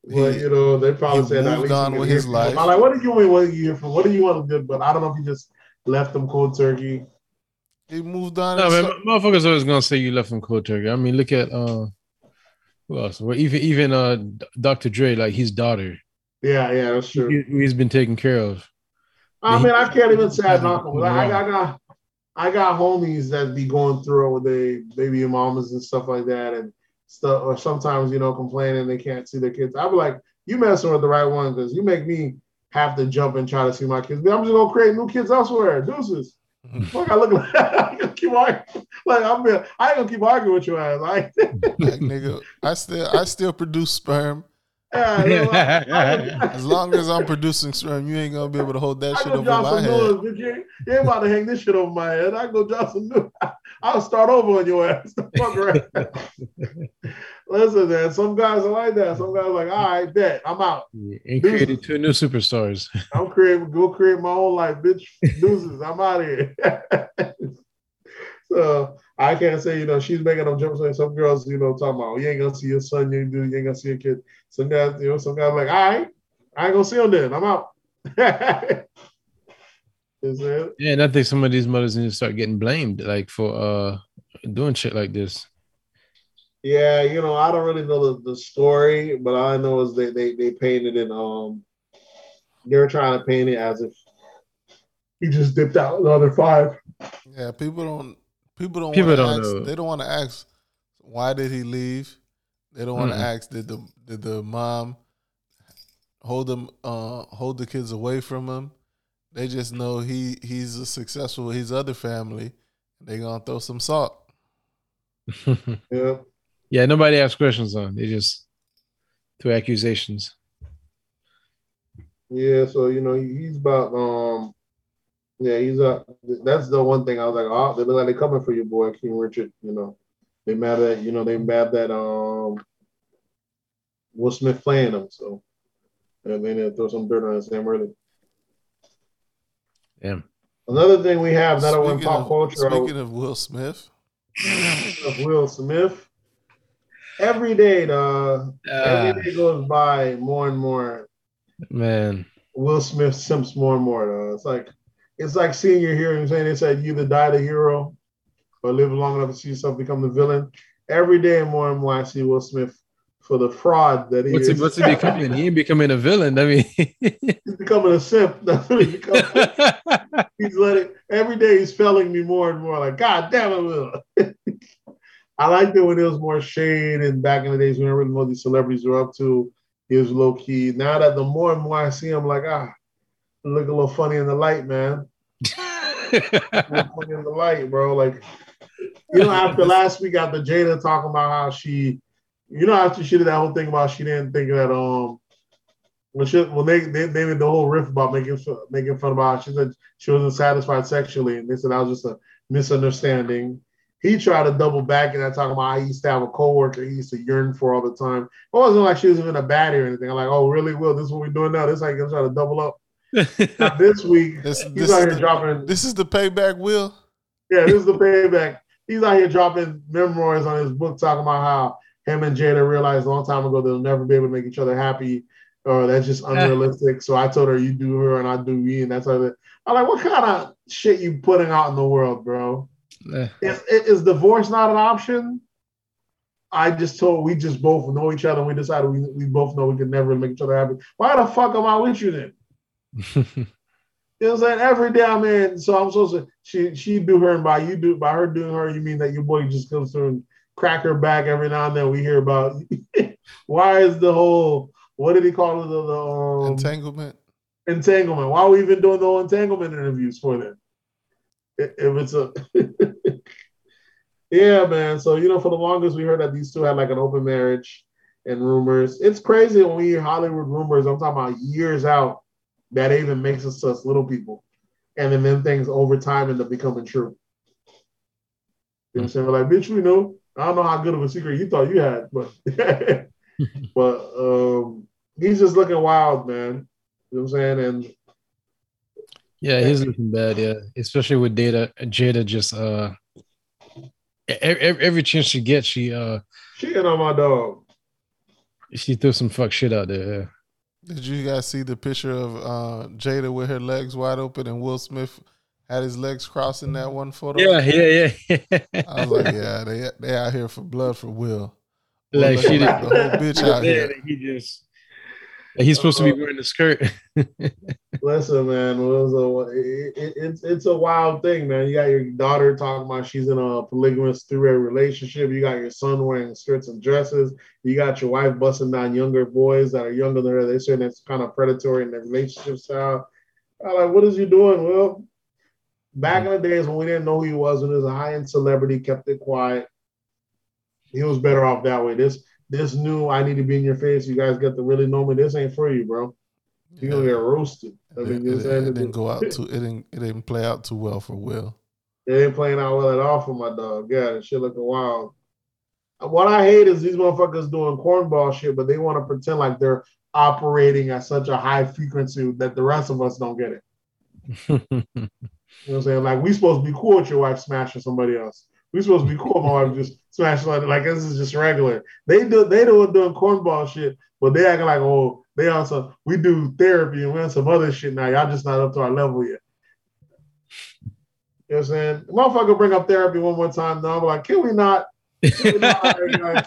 Well, He- you know, they probably he said at moved least on we with his hear life. I'm like, what do you mean? What do you hear from? What do you want to do? But I don't know if he just left them cold turkey. he moved on. No, man, stuff. motherfuckers always gonna say you left from cold turkey. I mean, look at uh, who else? Well, even even uh, Dr. Dre, like his daughter, Yeah, yeah, that's true. he, he's been taken care of. I He- mean, I can't even say I knock them. I, I got, I got homies that be going through it with their baby mamas and stuff like that, and stuff. Or sometimes, you know, complaining they can't see their kids. I be like, you messing with the right one because you make me have to jump and try to see my kids. I'm just gonna create new kids elsewhere. Deuces. Fuck, I look like I can keep arguing. Like I'm, be- I ain't gonna keep arguing with your ass. Like, Like, nigga, I still I still produce sperm. yeah, you know, I- I- As long as I'm producing sperm, you ain't gonna be able to hold that I shit go over my head. news, bitch. You ain't, you ain't about to hang this shit over my head. I go drop some news. I'll start over on your ass. Fuck around. Listen, man. Some guys are like that. Some guys are like, all right, bet. I'm out. and created two new superstars. I'm creating, go create my own life, bitch. Deuces. I'm out of here. so I can't say, you know, she's making them jump. saying Some girls, you know, talking about, oh, you ain't gonna see your son, you ain't, do, you ain't gonna see your kid. Some guys, you know, some guys like, all right, I ain't gonna see him then. I'm out. Is it? Yeah, and I think some of these mothers need to start getting blamed, like for uh doing shit like this. Yeah, you know, I don't really know the, the story, but all I know is they they they painted it. Um, they were trying to paint it as if he just dipped out the other five. Yeah, people don't people don't People don't ask know. they don't want to ask why did he leave? They don't want to Mm-mm. ask did the did the mom hold them uh hold the kids away from him? They just know he he's a successful with his other family. They gonna throw some salt. Yeah, yeah, nobody asks questions on. They just throw accusations. yeah. So you know, he's about um Yeah, he's a. That's the one thing I was like, oh, they look like they're coming for you, boy, King Richard. You know, they mad that you know they mad that um Will Smith playing them, so and then they throw some dirt on Sam early. Damn. Another thing we have that one Speaking pop of, culture speaking of Will Smith, of Will Smith. Every day, dog. Ah, Every day goes by more and more. man. Will Smith simps more and more. Though. It's like it's like seeing your hero and saying they said you either die the hero or live long enough to see yourself become the villain. Every day more and more I see Will Smith for the fraud that he What's he, is. what's he becoming? He ain't becoming a villain. I mean, he's becoming a simp. That's what he's becoming. he's letting every day he's failing me more and more. Like, God damn it, Will. I liked it when there was more shade and back in the days when everyone what these celebrities were up to. He was low key. Now that the more and more I see him, like, ah, look a little funny in the light, man. Funny in the light, bro. Like, you know, after last week, after Jada talking about how she, you know, after she did that whole thing about she didn't think that um when she when they they, they did the whole riff about making fun, making fun about how she said she wasn't satisfied sexually, and they said that was just a misunderstanding. He tried to double back and I talking about how he used to have a coworker he used to yearn for all the time. It wasn't like she was even a baddie or anything. I'm like, oh really? Will this is what we're doing now? This is how you're trying to double up. This week this, he's this, out here the, dropping. this is the payback, Will. Yeah, this is the payback. He's out here dropping memoirs on his book talking about how him and Jada realized a long time ago they'll never be able to make each other happy, or that's just unrealistic. so I told her, you do her and I do me, and that's how that. I'm like, what kind of shit you putting out in the world, bro? Eh, Is, is divorce not an option? I just told we just both know each other. and We decided we, we both know we could never make each other happy. Why the fuck am I with you then? You know what I'm saying? Every day I'm in, so I'm supposed to she she do her and by you do by her doing her, you mean that your boy just comes through and crack her back every now and then we hear about why is the whole what did he call it the, the um, Entanglement. entanglement? Why are we even doing the whole entanglement interviews for them? If it's a yeah, man. So you know, for the longest we heard that these two had like an open marriage and rumors. It's crazy when we hear Hollywood rumors. I'm talking about years out that even makes us us little people, and then them things over time end up becoming true. You know what I'm saying? We're like, bitch, we know. I don't know how good of a secret you thought you had, but but um, he's just looking wild, man. You know what I'm saying? And yeah, he's looking bad. Yeah, especially with Data Jada. Just uh, every, every chance she gets, she uh, shitting on my dog. she threw some fuck shit out there. Yeah. Did you guys see the picture of uh, Jada with her legs wide open and Will Smith had his legs crossed in that one photo? Yeah, yeah, yeah. I was like, yeah, they they out here for blood for Will. Will like looking she like did. the whole bitch out Yeah, here. he just. He's supposed to be uh, wearing the skirt. Listen, man, it was a, it, it, it's it's a wild thing, man. You got your daughter talking about she's in a polygamous three-way relationship. You got your son wearing skirts and dresses. You got your wife busting down younger boys that are younger than her. They're saying it's kind of predatory in their relationship style. I'm like, what is you doing, Will? Back mm-hmm. in the days when we didn't know who he was, when he was a high-end celebrity, kept it quiet. He was better off that way. This this new I need to be in your face. You guys get to really know me. This ain't for you, bro. You're gonna get roasted. I It, mean, you know it- what I'm saying? it didn't go out too. It didn't. It didn't play out too well for Will. It ain't playing out well at all for my dog. Yeah, that shit looking wild. What I hate is these motherfuckers doing cornball shit, but they want to pretend like they're operating at such a high frequency that the rest of us don't get it. You know what I'm saying? Like we supposed to be cool with your wife smashing somebody else. We supposed to be cool. with My wife just smashing like, like this is just regular. They do they do doing cornball shit, but they acting like oh they also we do therapy and we on some other shit now. Y'all just not up to our level yet. You know what I'm saying? Motherfucker bring up therapy one more time. though. I'm like, can we not? Can we not? All right,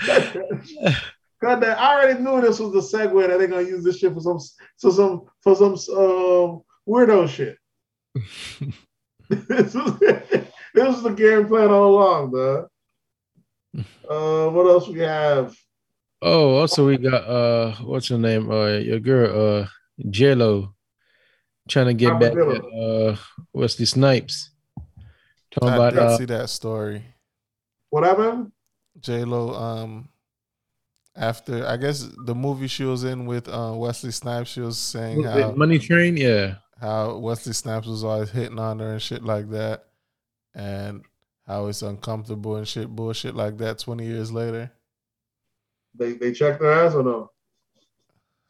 guys. Cut. I already knew this was the segue that they're gonna use this shit for some so some for some um, weirdo shit. this was this was the game plan all along, dog. Uh, what else we have? oh, also we got uh, what's her name? Uh, your girl, uh, J Lo, trying to get back Armadillo. at uh Wesley Snipes. Talking I about did uh, see that story. What happened? J Lo, um, after I guess the movie she was in with uh, Wesley Snipes, she was saying how Money Train. Yeah, how Wesley Snipes was always hitting on her and shit like that, and how it's uncomfortable and shit bullshit like that. Twenty years later, They they checked her ass or no?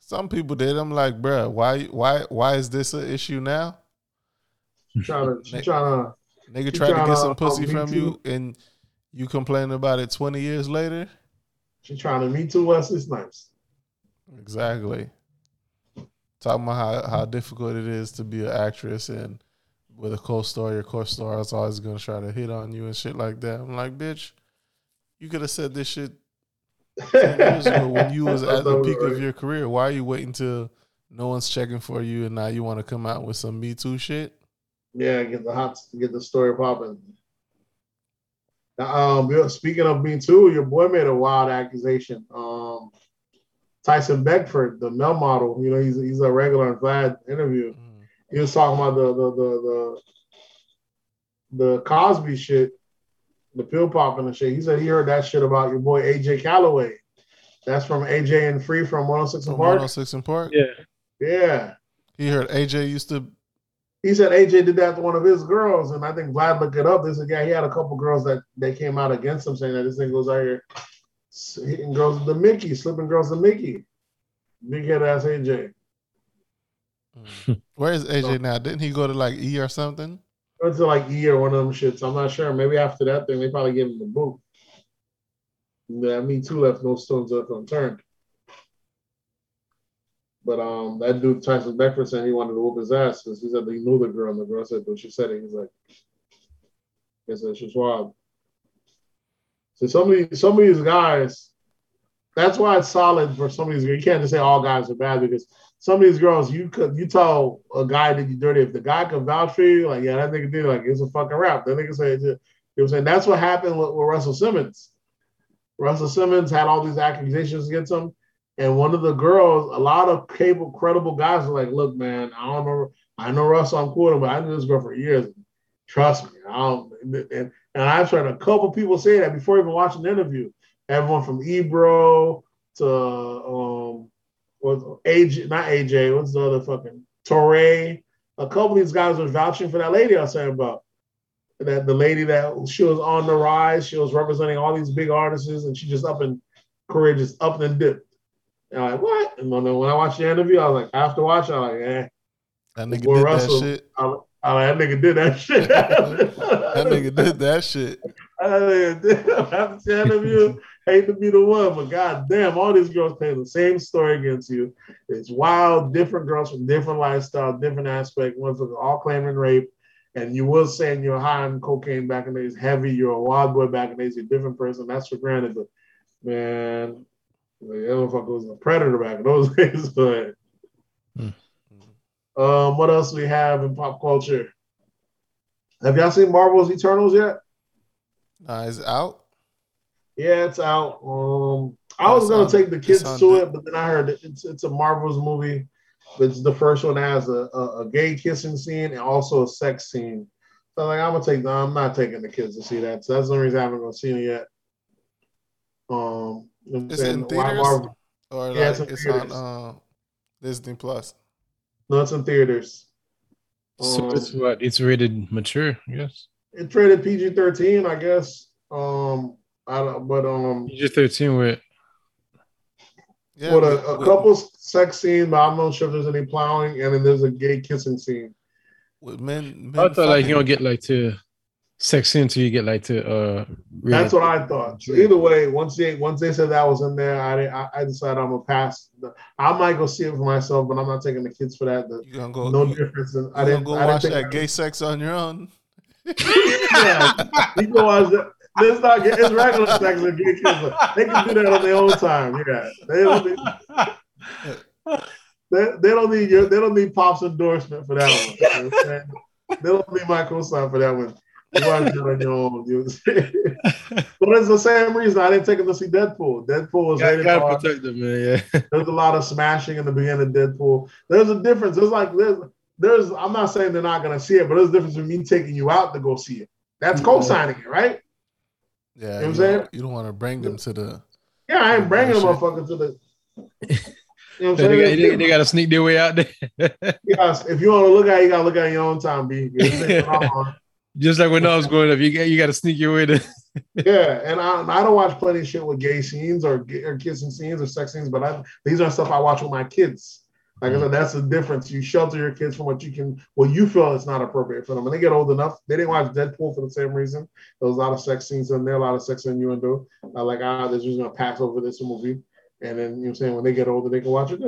some people did. I'm like, bruh, why why why is this an issue now? She trying to she trying to Nigga tried to get some pussy from you, and you complaining about it twenty years later. she trying to meet too Wesley Snipes. Exactly. Talking about how, how difficult it is to be an actress and with a co-star, your co-star is always gonna try to hit on you and shit like that. I'm like, bitch, you could have said this shit years ago when you was at the peak of your career. Why are you waiting till no one's checking for you and now you want to come out with some Me Too shit? Yeah, get the hot, get the story popping. Um, speaking of me too, your boy made a wild accusation. Um, Tyson Beckford, the male model, you know, he's he's a regular on Vlad interview. Mm. He was talking about the the the the, the Cosby shit, the pill popping and shit. He said he heard that shit about your boy AJ Calloway. That's from AJ and Free from 106 From and Park. 106 in Park. Yeah. Yeah. He heard AJ used to. He said AJ did that to one of his girls, and I think Vlad looked it up. They said, yeah, he had a couple girls that they came out against him, saying that this thing goes out here hitting girls with the Mickey, slipping girls the Mickey. Big head ass AJ. Where is AJ now? Didn't he go to like E or something? Went to like E or one of them shits. I'm not sure. Maybe after that thing, they probably gave him the boot. Yeah, me too left no stones left unturned. But um, that dude Tyson Beckford said he wanted to whoop his ass because he said he knew the girl, and the girl said, but she said it. He's like, he said she's wild. So some of these, some of these guys, that's why it's solid for some of these. You can't just say all guys are bad because some of these girls, you could you tell a guy that you dirty. If the guy can vouch for you, like yeah, that nigga did, like it's a fucking rap. That nigga say, you know saying that's what happened with, with Russell Simmons. Russell Simmons had all these accusations against him. And one of the girls, a lot of cable, credible guys are like, look, man, I don't know. I know Russell, I'm cool, but I knew this girl for years. Trust me. I don't, and, and I've heard a couple people say that before even watching the interview. Everyone from Ebro to um was AJ, not AJ, what's the other fucking Torre? A couple of these guys were vouching for that lady I was saying about. That the lady that she was on the rise, she was representing all these big artists, and she just up and career just up and dipped. And I'm like, what? And when, when I watched the interview, I was like, after watching, I was like, eh. That nigga did Russell. that shit. I, Oh, I, that nigga did that shit. That nigga did that shit. That nigga did. After the interview, hate to be the one, but goddamn, all these girls pay the same story against you. It's wild, different girls from different lifestyle, different aspect. Ones that all claiming rape. And you was saying you're high on cocaine back in the days, heavy, you're a wild boy back in the days, you're a different person. That's for granted. But man, the motherfucker was a predator back in those days. But. Um, what else we have in pop culture? Have y'all seen Marvel's Eternals yet? Nah, is it out? Yeah, it's out. Um, I was gonna on- take the kids to it, but then I heard that it's it's a Marvel's movie. It's the first one that has a, a, a gay kissing scene and also a sex scene. So like I'm gonna take no, I'm not taking the kids to see that. So that's the only reason I haven't gonna see it yet. Um, you know It's in theaters? Marvel- Or Yeah, it's it's, on uh, Disney Plus? No, it's in theaters. So Um, it's what? It's rated mature, I guess. it traded PG thirteen, I guess. Um, I don't, but um, PG thirteen with Yeah, with a, with- a with- couple sex scenes, but I'm not sure if there's any plowing, and then there's a gay kissing scene. with men. men I thought like you fucking. don't get like to sex until you get like to uh That's what I thought. So either way, once they once they said that was in there, I didn't- I, I decided I'm gonna pass. I might go see it for myself, but I'm not taking the kids for that. The, You gonna go? no you, difference. In, you I gonna didn't go I watch didn't that think gay sex on your own? yeah, you can watch that. It's not gay- it's regular sex with gay kids. They can do that on their own time. Yeah, they don't need, they, they don't need your they don't need pops endorsement for that one. You know what I'm saying? they don't need my cosign for that one. You watch it on your. You know what I'm saying? but it's the same reason I didn't take him to see Deadpool. Deadpool was Gotta, rated gotta R. protect them, man. Yeah. There's a lot of smashing in the beginning of Deadpool. There's a difference. There's like there's there's I'm not saying they're not gonna see it, but there's a difference between me taking you out to go see it. That's co-signing it, right? Yeah, know what you, I'm don't, saying? you don't want to bring them to the. Yeah, I ain't bringing a motherfucker to the You know what I'm saying? they, they got to sneak their way out there, Yes, if you want to look at it, you gotta look at it your own time, B. just like when I was growing up. You got you got to sneak your way to. yeah, and I, I don't watch plenty of shit with gay scenes or, or kissing scenes or sex scenes, but I, these are stuff I watch with my kids. Like I said, that's the difference. You shelter your kids from what you can, what you feel is not appropriate for them. When they get old enough, they didn't watch Deadpool for the same reason. There was a lot of sex scenes in there, a lot of sex innuendo. Uh, like, ah, they're just gonna pass over this movie, and then you know what I'm saying when they get older, they can watch it.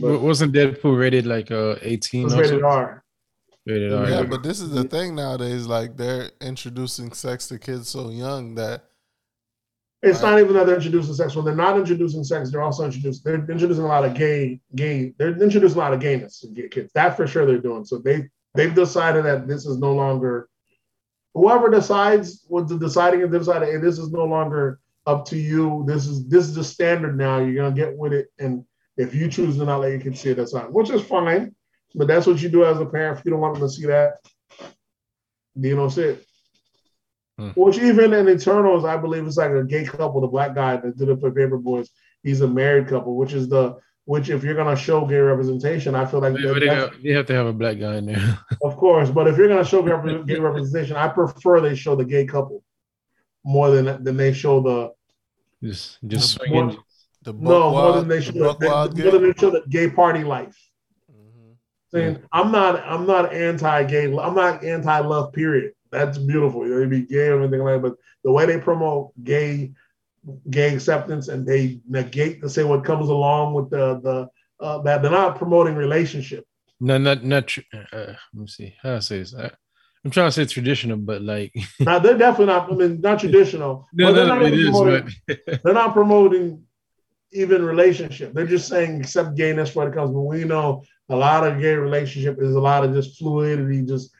But Wasn't Deadpool rated like uh 18 it's or rated? R. Rated R. Yeah, yeah. but this is the thing nowadays. Like they're introducing sex to kids so young that It's not even that they're introducing sex. When they're not introducing sex, they're also introducing they're introducing a lot of gay, gay, they're introducing a lot of gayness to gay kids. That for sure they're doing. So they they've decided that this is no longer whoever decides what the deciding and they decided, hey, this is no longer up to you. This is this is the standard now. You're gonna get with it. And if you choose to not let your kids see it, that's fine, which is fine. But that's what you do as a parent. If you don't want them to see that, you don't see it. Hmm. Which even in Eternals, I believe it's like a gay couple, the black guy that did it for Paper Bois. He's a married couple, which is the which if you're gonna show gay representation, I feel like you that- they, that's- got, they have to have a black guy in there. of course. But if you're gonna show gay representation, I prefer they show the gay couple more than than they show the just just The swinging. the no more than they the show the, Buckwild more than they show the gay party life. Saying I'm not I'm not anti-gay. I'm not anti-love. Period. That's beautiful. You know, they be gay or anything like that. But the way they promote gay gay acceptance and they negate to say what comes along with the the uh, that they're not promoting relationship. No, not not. tr- Uh, let me see how I say this. I, I'm trying to say traditional, but like Now they're definitely not. I mean, not traditional. no, they're no, not no, it promoting- But they're not promoting even relationship. They're just saying accept gayness when it comes. But we know a lot of gay relationship is a lot of just fluidity, just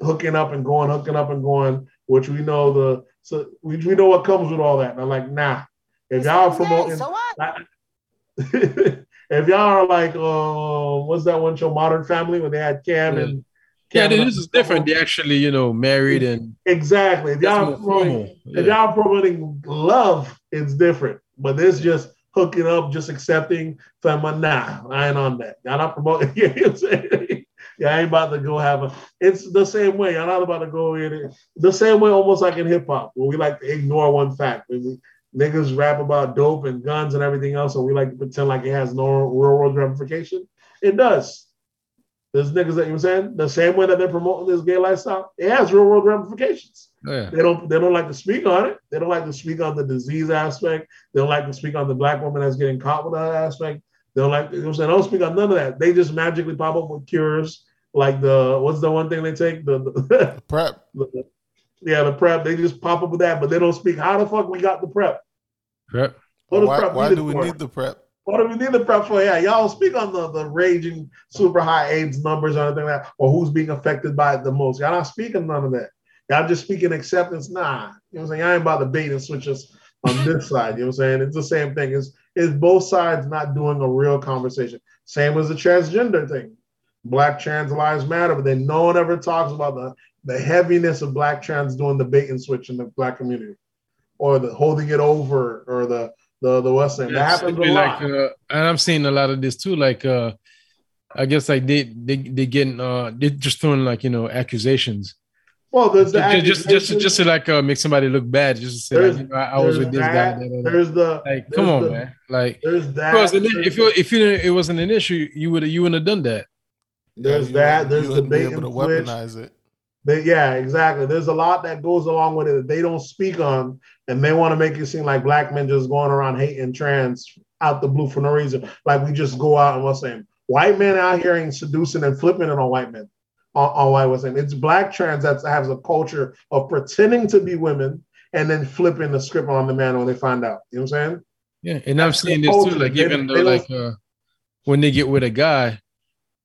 hooking up and going, hooking up and going, which we know the so we, we know what comes with all that. And I'm like, nah. If y'all are promoting, So what? if y'all are like, uh, what's that one show, Modern Family, when they had Cam and yeah, Cam and- this is different. They actually, you know, married and Exactly. If y'all more are promoting, formal. If y'all promoting love, it's different. But this just hooking up, just accepting family. Nah, I ain't on that. Y'all not promoting. You know what I'm saying? Yeah, I ain't about to go have a. It's the same way. I'm not about to go in it. The same way, almost like in hip hop, where we like to ignore one fact. We, niggas rap about dope and guns and everything else, and we like to pretend like it has no real world ramification. It does. There's niggas that you know saying the same way that they're promoting this gay lifestyle. It has real world ramifications. Yeah. They don't they don't like to speak on it. They don't like to speak on the disease aspect. They don't like to speak on the black woman that's getting caught with that aspect. They don't like you know what I'm saying? They don't speak on none of that. They just magically pop up with cures like the what's the one thing they take? The, the, PrEP. the- yeah, the PrEP. They just pop up with that, but they don't speak how the fuck we got the PrEP. PrEP. What does Why, PrEP why do we for? need the PrEP? What do we need the PrEP for? Yeah, y'all speak on the, the raging super high AIDS numbers or anything like that, or who's being affected by it the most. Y'all not speaking none of that. Y'all just speaking acceptance. Nah, you know what I'm saying? I ain't about to bait and switch us on this side. You know what I'm saying? It's the same thing. It's, it's both sides not doing a real conversation. Same as the transgender thing. Black trans lives matter, but then no one ever talks about the, the heaviness of black trans doing the bait and switch in the black community, or the holding it over, or the the the what's name. That Yeah, happens a lot. like, uh, and I'm seeing a lot of this too. Like, uh, I guess like they they they getting uh they just throwing like you know accusations. Well, there's the Just just just, just to like uh, make somebody look bad. Just to say There's- like, you know, I, I was with this guy. da, da, da. There's the Like, there's come on, the- man. Like, There's that. because if there's- you if you didn't, it wasn't an issue, you would you wouldn't have done that. There's you that, there's you the bait able to and switch. weaponize it. They, yeah, exactly. There's a lot that goes along with it that they don't speak on, and they want to make it seem like black men just going around hating trans out the blue for no reason. Like we just go out and what's saying white men out here and seducing and flipping it on white men. On, on white was saying it's black trans that has a culture of pretending to be women and then flipping the script on the man when they find out. You know what I'm saying? Yeah, and seeing the this too. culture. Like They- even though they like uh, when they get with a guy,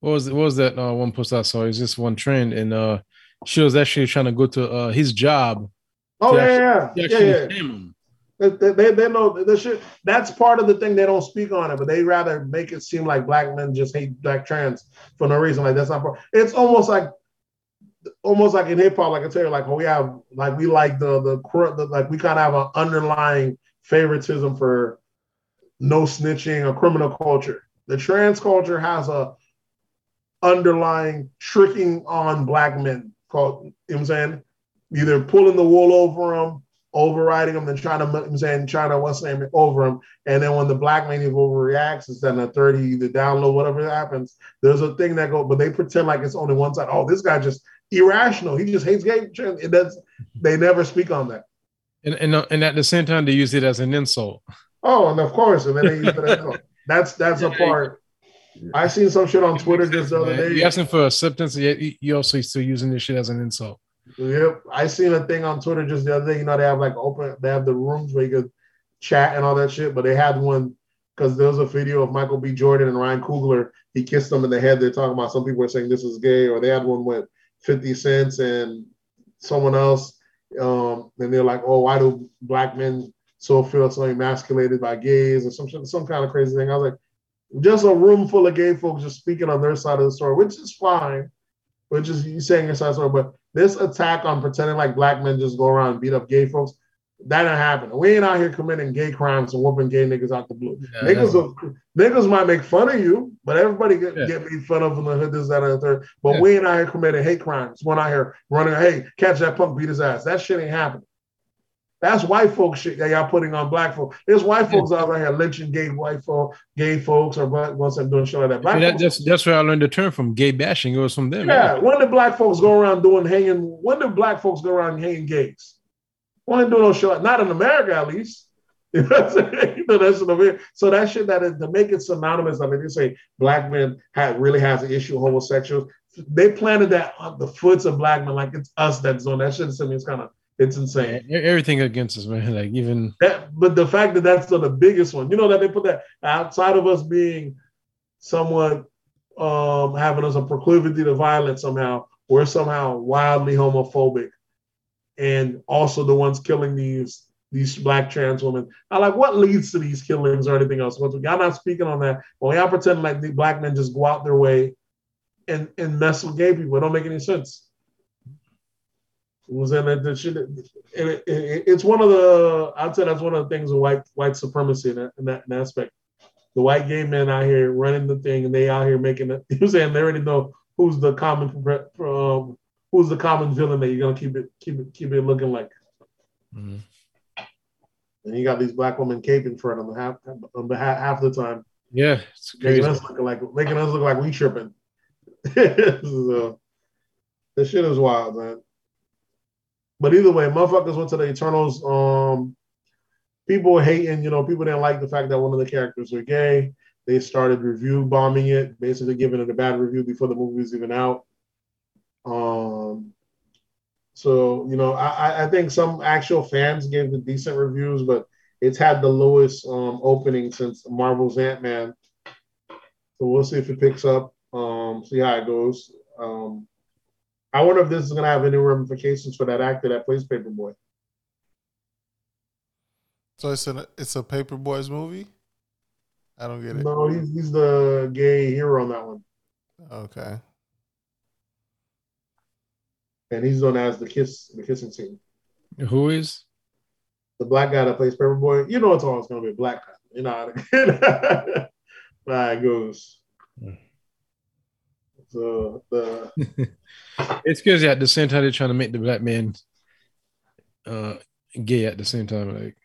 what was what was that uh, one post I saw? Is this one trend? And uh, she was actually trying to go to uh, his job. Oh to yeah, yeah, She yeah, actually yeah. They, they, they, they know the shit. That's part of the thing. They don't speak on it, but they rather make it seem like black men just hate black trans for no reason. Like that's not. part- It's almost like, almost like in hip hop. Like I tell you, like oh we have, like we like the the, the like we kind of have an underlying favoritism for no snitching or criminal culture. The trans culture has a underlying tricking on black men called, you know what I'm saying? Either pulling the wool over them, overriding them, and trying to, you know I'm saying, trying to, what's the name, over them. And then when the black man overreacts, it's then a 30, either download, whatever happens. There's a thing that go, but they pretend like it's only one side. Oh, this guy just irrational. He just hates gay. It does. They never speak on that. And, and uh, and at the same time, they use it as an insult. Oh, and of course, and then they use it as. That's that's a part. I seen some shit on Twitter just the other day. You asking for acceptance, yet you also still using this shit as an insult. Yep, I seen a thing on Twitter just the other day. You know, they have like open, they have the rooms where you could chat and all that shit. But they had one because there was a video of Michael B. Jordan and Ryan Coogler. He kissed them in the head. They're talking about some people are saying this is gay, or they had one with 50 Cents and someone else. Um, and they're like, oh, why do black men so feel so emasculated by gays or some some kind of crazy thing? I was like, just a room full of gay folks just speaking on their side of the story, which is fine, which is you saying your side of the story. But this attack on pretending like black men just go around and beat up gay folks, that ain't happening. We ain't out here committing gay crimes and whooping gay niggas out the blue. Yeah, niggas, will, niggas might make fun of you, but everybody get, yeah. get made fun of in the hood, this, that, and the third. But yeah. we ain't out here committing hate crimes. We're out here running, hey, catch that punk, beat his ass. That shit ain't happening. That's white folks shit that y'all putting on black folks. There's white folks out here lynching gay white folk, gay folks, or black once I'm doing shit like that. Black that that's, that's where I learned the term from. Gay bashing. It was from them. Yeah. When did black folks go around doing hanging? When did black folks go around hanging gays? Why do no show? Not in America, at least. You know that's so that shit that is to make it synonymous. I mean, they say black men have really has an issue with homosexuals. They planted that on the foots of black men, like it's us that's on that shit. To me, it's kind of it's insane. Everything against us, man. Like even that, but the fact that that's the biggest one. You know that they put that outside of us being somewhat um having us a proclivity to violence somehow. We're somehow wildly homophobic and also the ones killing these these black trans women. I like what leads to these killings or anything else. Y'all not speaking on that. Well, y'all pretend like the black men just go out their way and and mess with gay people. It don't make any sense. It was in that shit. It, it, it, it's one of the. I'd say that's one of the things of white white supremacy in that, in that, in aspect. The white gay men out here running the thing, and they out here making it. You're saying they already know who's the common um, who's the common villain that you're gonna keep it keep it keep it looking like. Mm-hmm. And you got these black women caping for it on the half on the half, half the time. Yeah, it's crazy. making us look like making us look like we tripping. so, this shit is wild, man. But either way, motherfuckers went to the Eternals. Um, people hating, you know, people didn't like the fact that one of the characters were gay. They started review bombing it, basically giving it a bad review before the movie was even out. Um, so you know, I, I think some actual fans gave the decent reviews, but it's had the lowest um, opening since Marvel's Ant Man. So we'll see if it picks up. Um, see how it goes. Um, I wonder if this is going to have any ramifications for that actor that plays Paper Boi. So it's a it's a Paper Boi's movie. I don't get it. No, he's he's the gay hero on that one. Okay and he's known as the kiss the kissing scene. Who is the black guy that plays Paperboy? You know it's always gonna be a black guy. You know how it goes. Hmm. So the it's because at the same time they're trying to make the black man uh gay at the same time. Like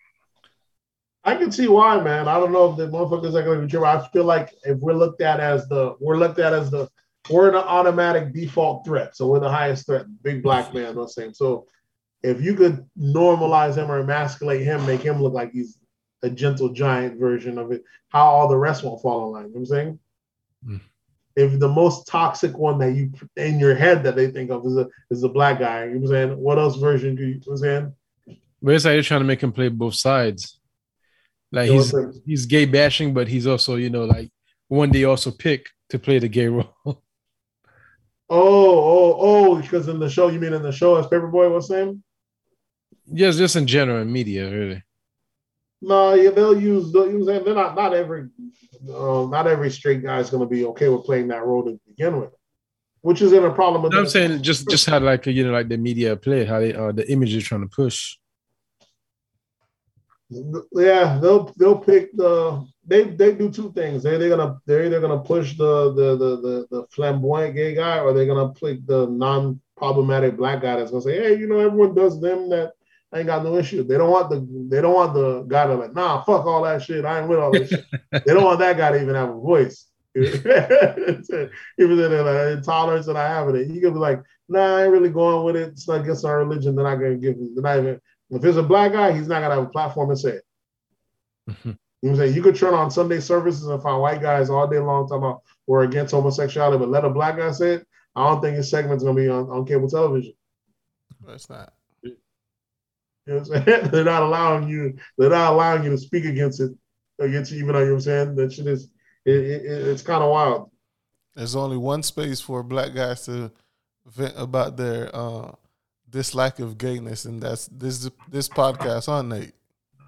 I can see why, man. I don't know if the motherfuckers are gonna be true. I feel like if we're looked at as the we're looked at as the we're an automatic default threat. So we're the highest threat, big black man, I'm saying. So if you could normalize him or emasculate him, make him look like he's a gentle giant version of it, how all the rest won't fall in line. You know what I'm saying? Mm. If the most toxic one that you in your head that they think of is a is a black guy, you know what I'm saying? What else version do you, you know I'm saying? But it's like you're trying to make him play both sides. Like he's he's gay bashing, but he's also, you know, like one day also pick to play the gay role. Oh, oh, oh, because in the show, you mean in the show as Paper Boi, what's name? Yes, just in general in media, really. No, yeah, they'll use they'll use they're not not every um, not every straight guy is going to be okay with playing that role to begin with, which is in a problem. No, I'm saying just just how like you know like the media play how they uh, the image is trying to push. Yeah, they'll they'll pick the they they do two things. They they're gonna they're either gonna push the the the the, the flamboyant gay guy or they're gonna pick the non problematic black guy that's gonna say, hey, you know, everyone does them that I ain't got no issue. They don't want the they don't want the guy to like, nah, fuck all that shit. I ain't with all this shit. They don't want that guy to even have a voice. even though they're like intolerance and I have in it, you can be like, nah, I ain't really going with it. It's not against our religion. They're not gonna give. They're not even if it's a black guy, he's not gonna have a platform to say it. Mm-hmm. you know what I'm saying? You could turn on Sunday services and find white guys all day long talking about we're against homosexuality, but let a black guy say it. I don't think his segment's gonna be on, on cable television. But it's not. You know what I'm saying? they're not allowing you. They're not allowing you to speak against it. Against even though you know what I'm saying that shit is. It, it, it's kind of wild. There's only one space for black guys to vent about their uh, dislike of gayness, and that's this this podcast on Nate.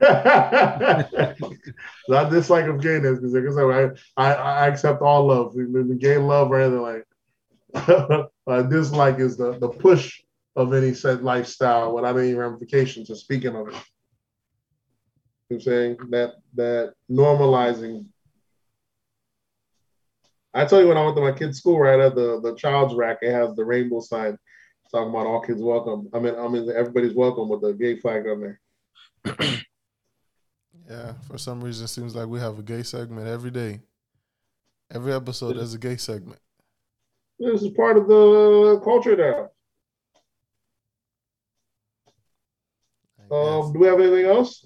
Not dislike of gayness because I, I I accept all love, the gay love or anything like. uh, dislike is the the push of any said lifestyle without any ramifications. Of speaking of it, you know I'm saying that that normalizing. I tell you, when I went to my kid's school, right at the the child's rack, it has the rainbow sign talking about all kids welcome. I mean, I mean everybody's welcome with the gay flag on there. yeah, for some reason, it seems like we have a gay segment every day. Every episode has a gay segment. This is part of the culture now. Um, do we have anything else?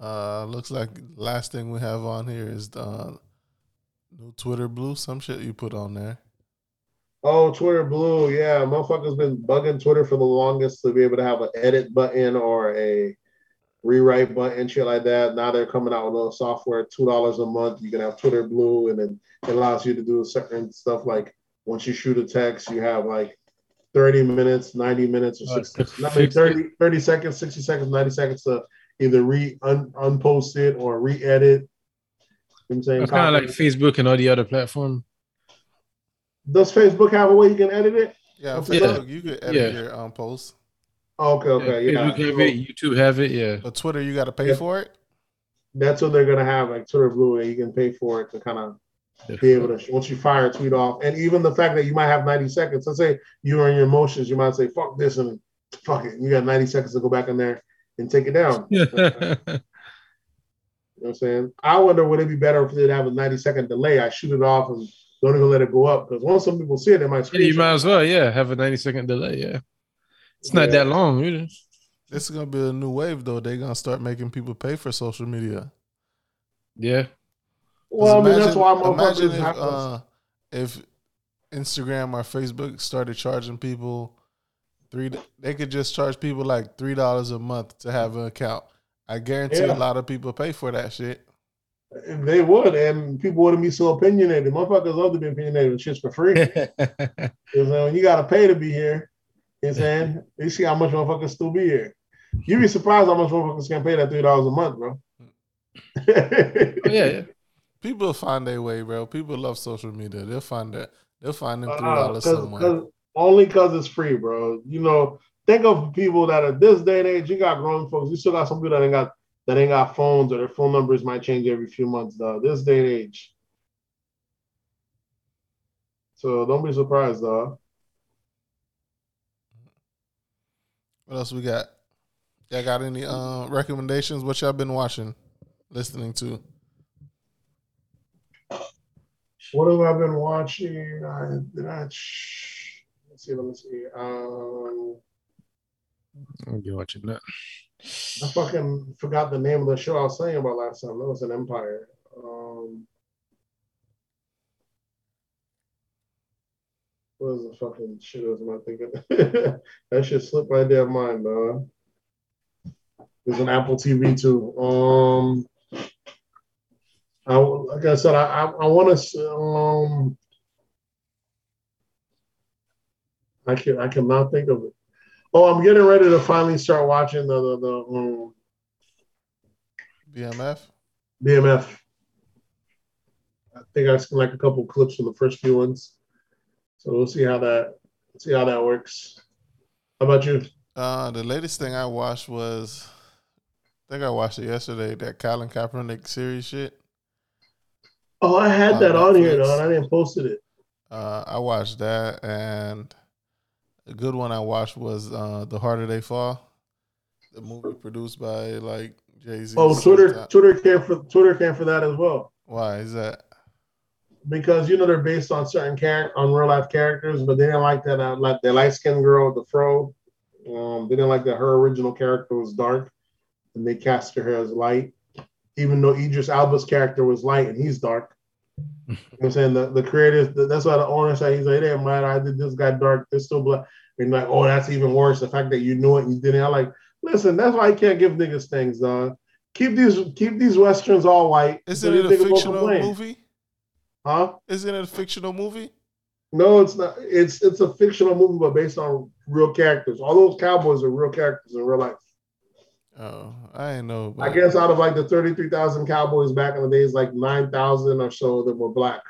Uh, looks like last thing we have on here is the uh, new Twitter blue. Some shit you put on there. Oh, Twitter Blue, yeah, motherfuckers been bugging Twitter for the longest to be able to have an edit button or a rewrite button, shit like that. Now they're coming out with a little software, two dollars a month. You can have Twitter Blue, and then it allows you to do certain stuff like once you shoot a text, you have like 30 minutes, 90 minutes, or 60, uh, 30, 30 seconds, 60 seconds, 90 seconds to either re un, unpost it or re-edit. You know I'm saying it's kind of like Facebook and all the other platforms. Does Facebook have a way you can edit it? Yeah, Facebook, you can edit yeah. your um, posts. Oh, okay, okay, yeah. Facebook have it, YouTube have it, yeah. But Twitter, you got to pay yeah. for it. That's what they're gonna have, like Twitter Blue, and you can pay for it to kind of be able to once you fire a tweet off, and even the fact that you might have 90 seconds. Let's say you're in your emotions, you might say "fuck this" and "fuck it." You got 90 seconds to go back in there and take it down. you know what I'm saying? I wonder would it be better if they'd have a 90 second delay? I shoot it off and don't even let it go up because once some people see it, they might. Yeah, you might as well, yeah, have a ninety second delay. Yeah, it's not yeah. that long. Either. This is gonna be a new wave, though. They're gonna start making people pay for social media. Yeah. Well, imagine, I mean, that's why I'm imagine if, uh, if Instagram or Facebook started charging people three, they could just charge people like three dollars a month to have an account. I guarantee yeah. a lot of people pay for that shit. They would, and people wouldn't be so opinionated. Motherfuckers love to be opinionated with shit for free. Because when you got to pay to be here, you know saying? You see how much motherfuckers still be here. You'd be surprised how much motherfuckers can pay that $3 a month, bro. oh, yeah, yeah. People find their way, bro. People love social media. They'll find that. They'll find them $3 uh, somewhere. Cause, only because it's free, bro. You know, think of people that are this day and age. You got grown folks. You still got some people that ain't got that ain't got phones or their phone numbers might change every few months, though. This day and age. So don't be surprised, though. What else we got? Y'all got any uh, recommendations? What y'all been watching, listening to? What have I been watching? I did I. Let's see. Let me see. Um, I'll be watching that. I fucking forgot the name of the show I was saying about last time. That was an Empire. Um, what is the fucking shit was I thinking? that shit slipped my damn mind, dog. There's an Apple TV too. Um, I, like I said, I I, want to um, I can I cannot think of it. Oh, I'm getting ready to finally start watching the the, the um, BMF. BMF. I think I've seen like a couple clips from the first few ones, so we'll see how that see how that works. How about you? Uh, the latest thing I watched was I think I watched it yesterday. That Colin Kaepernick series shit. Oh, I had that on here though, and I didn't posted it. Uh, I watched that, and a good one I watched was uh, "The Harder They Fall," the movie produced by like Jay Z. Oh, Twitter, Twitter came for Twitter came for that as well Why is that? because you know they're based on certain character on real life characters, but they didn't like that. Uh, like the light skinned girl with the fro. Um, they didn't like that her original character was dark, and they cast her as light, even though Idris Elba's character was light and he's dark. You know what I'm saying the the creators. That's why the owner said he's like, it didn't matter. I did this guy dark. This still black. And like, oh, that's even worse. The fact that you knew it and you didn't. I'm like, listen, that's why I can't give niggas things, dog. Keep these keep these westerns all white. Isn't so it a these niggas won't fictional movie? Huh? Isn't it a fictional movie? No, it's not. It's it's a fictional movie, but based on real characters. All those cowboys are real characters in real life. Oh, I ain't know. I guess out of like the thirty-three thousand cowboys back in the days, like nine thousand or so of them were black,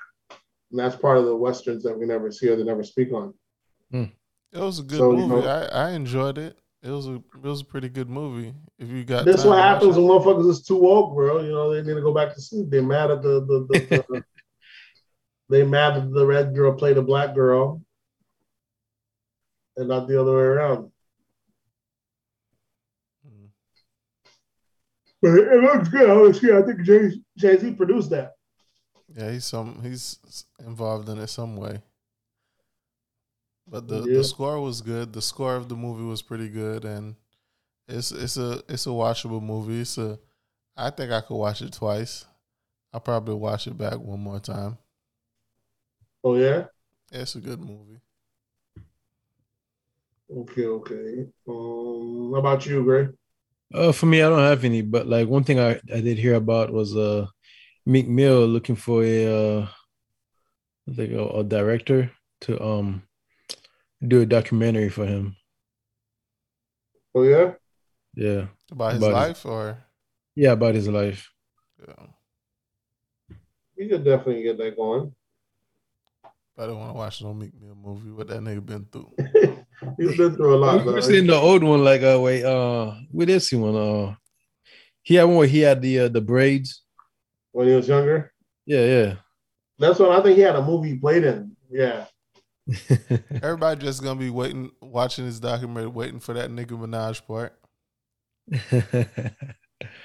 and that's part of the westerns that we never see or they never speak on. Hmm. It was a good So, you movie. know- I, I enjoyed it. It was a it was a pretty good movie. If you got This time what happens it. when motherfuckers is too woke, bro. You know they need to go back to sleep. They're mad at the the, the, the they mad that the red girl played a black girl, and not the other way around. But it, looks good. Honestly, I think Jay Jay Z produced that. Yeah, he's some he's involved in it some way. But the, Yeah. the score was good. The score of the movie was pretty good, and it's it's a it's a watchable movie. It's a I think I could watch it twice. I'll probably watch it back one more time. Oh yeah. It's a good movie. Okay, okay. Um, how about you, Gray? Uh, for me, I don't have any, but like one thing I, I did hear about was uh Meek Mill looking for a uh I think a, a director to um do a documentary for him. Oh yeah. Yeah, About his About his- life, or yeah, about his life. yeah. You could definitely get that going. I don't want to watch no Meek Mill movie. What that nigga been through? He's been through a lot. We though. seen the old one, like uh wait, uh we did see one. Uh he had one where he had the uh, the braids. when he was younger. Yeah, yeah. That's what I think he had a movie he played in. Yeah. Everybody just gonna be waiting, watching this documentary, waiting for that Nicki Minaj part.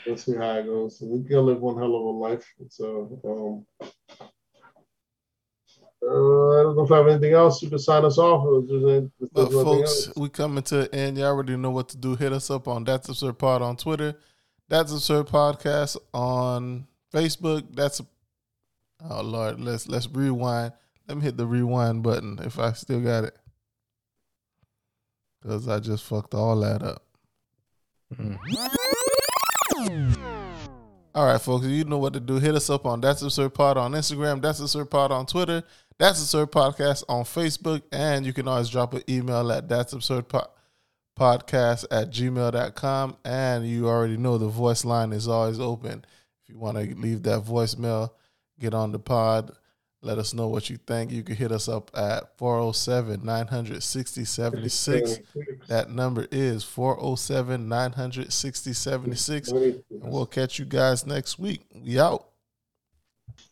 Let's see how it goes. We can live one hell of a life. So um uh, I don't know if I have anything else. You can sign us off. Or if there's any- if But folks, we coming to the end. Y'all already know what to do. Hit us up on That's Absurd Pod on Twitter. That's Absurd Podcast on Facebook. That's a, oh Lord. Let's let's rewind. Let me hit the rewind button if I still got it. Cause I just fucked all that up. Mm. All right, folks, you know what to do. Hit us up on That's Absurd Pod on Instagram, That's Absurd Pod on Twitter, That's Absurd Podcast on Facebook, and you can always drop an email at That's Absurd Po- Podcast at gmail.com. And you already know the voice line is always open. If you want to leave that voicemail, get on the pod. Let us know what you think. You can hit us up at 407 960 76. That number is 407 960 76. And we'll catch you guys next week. We out.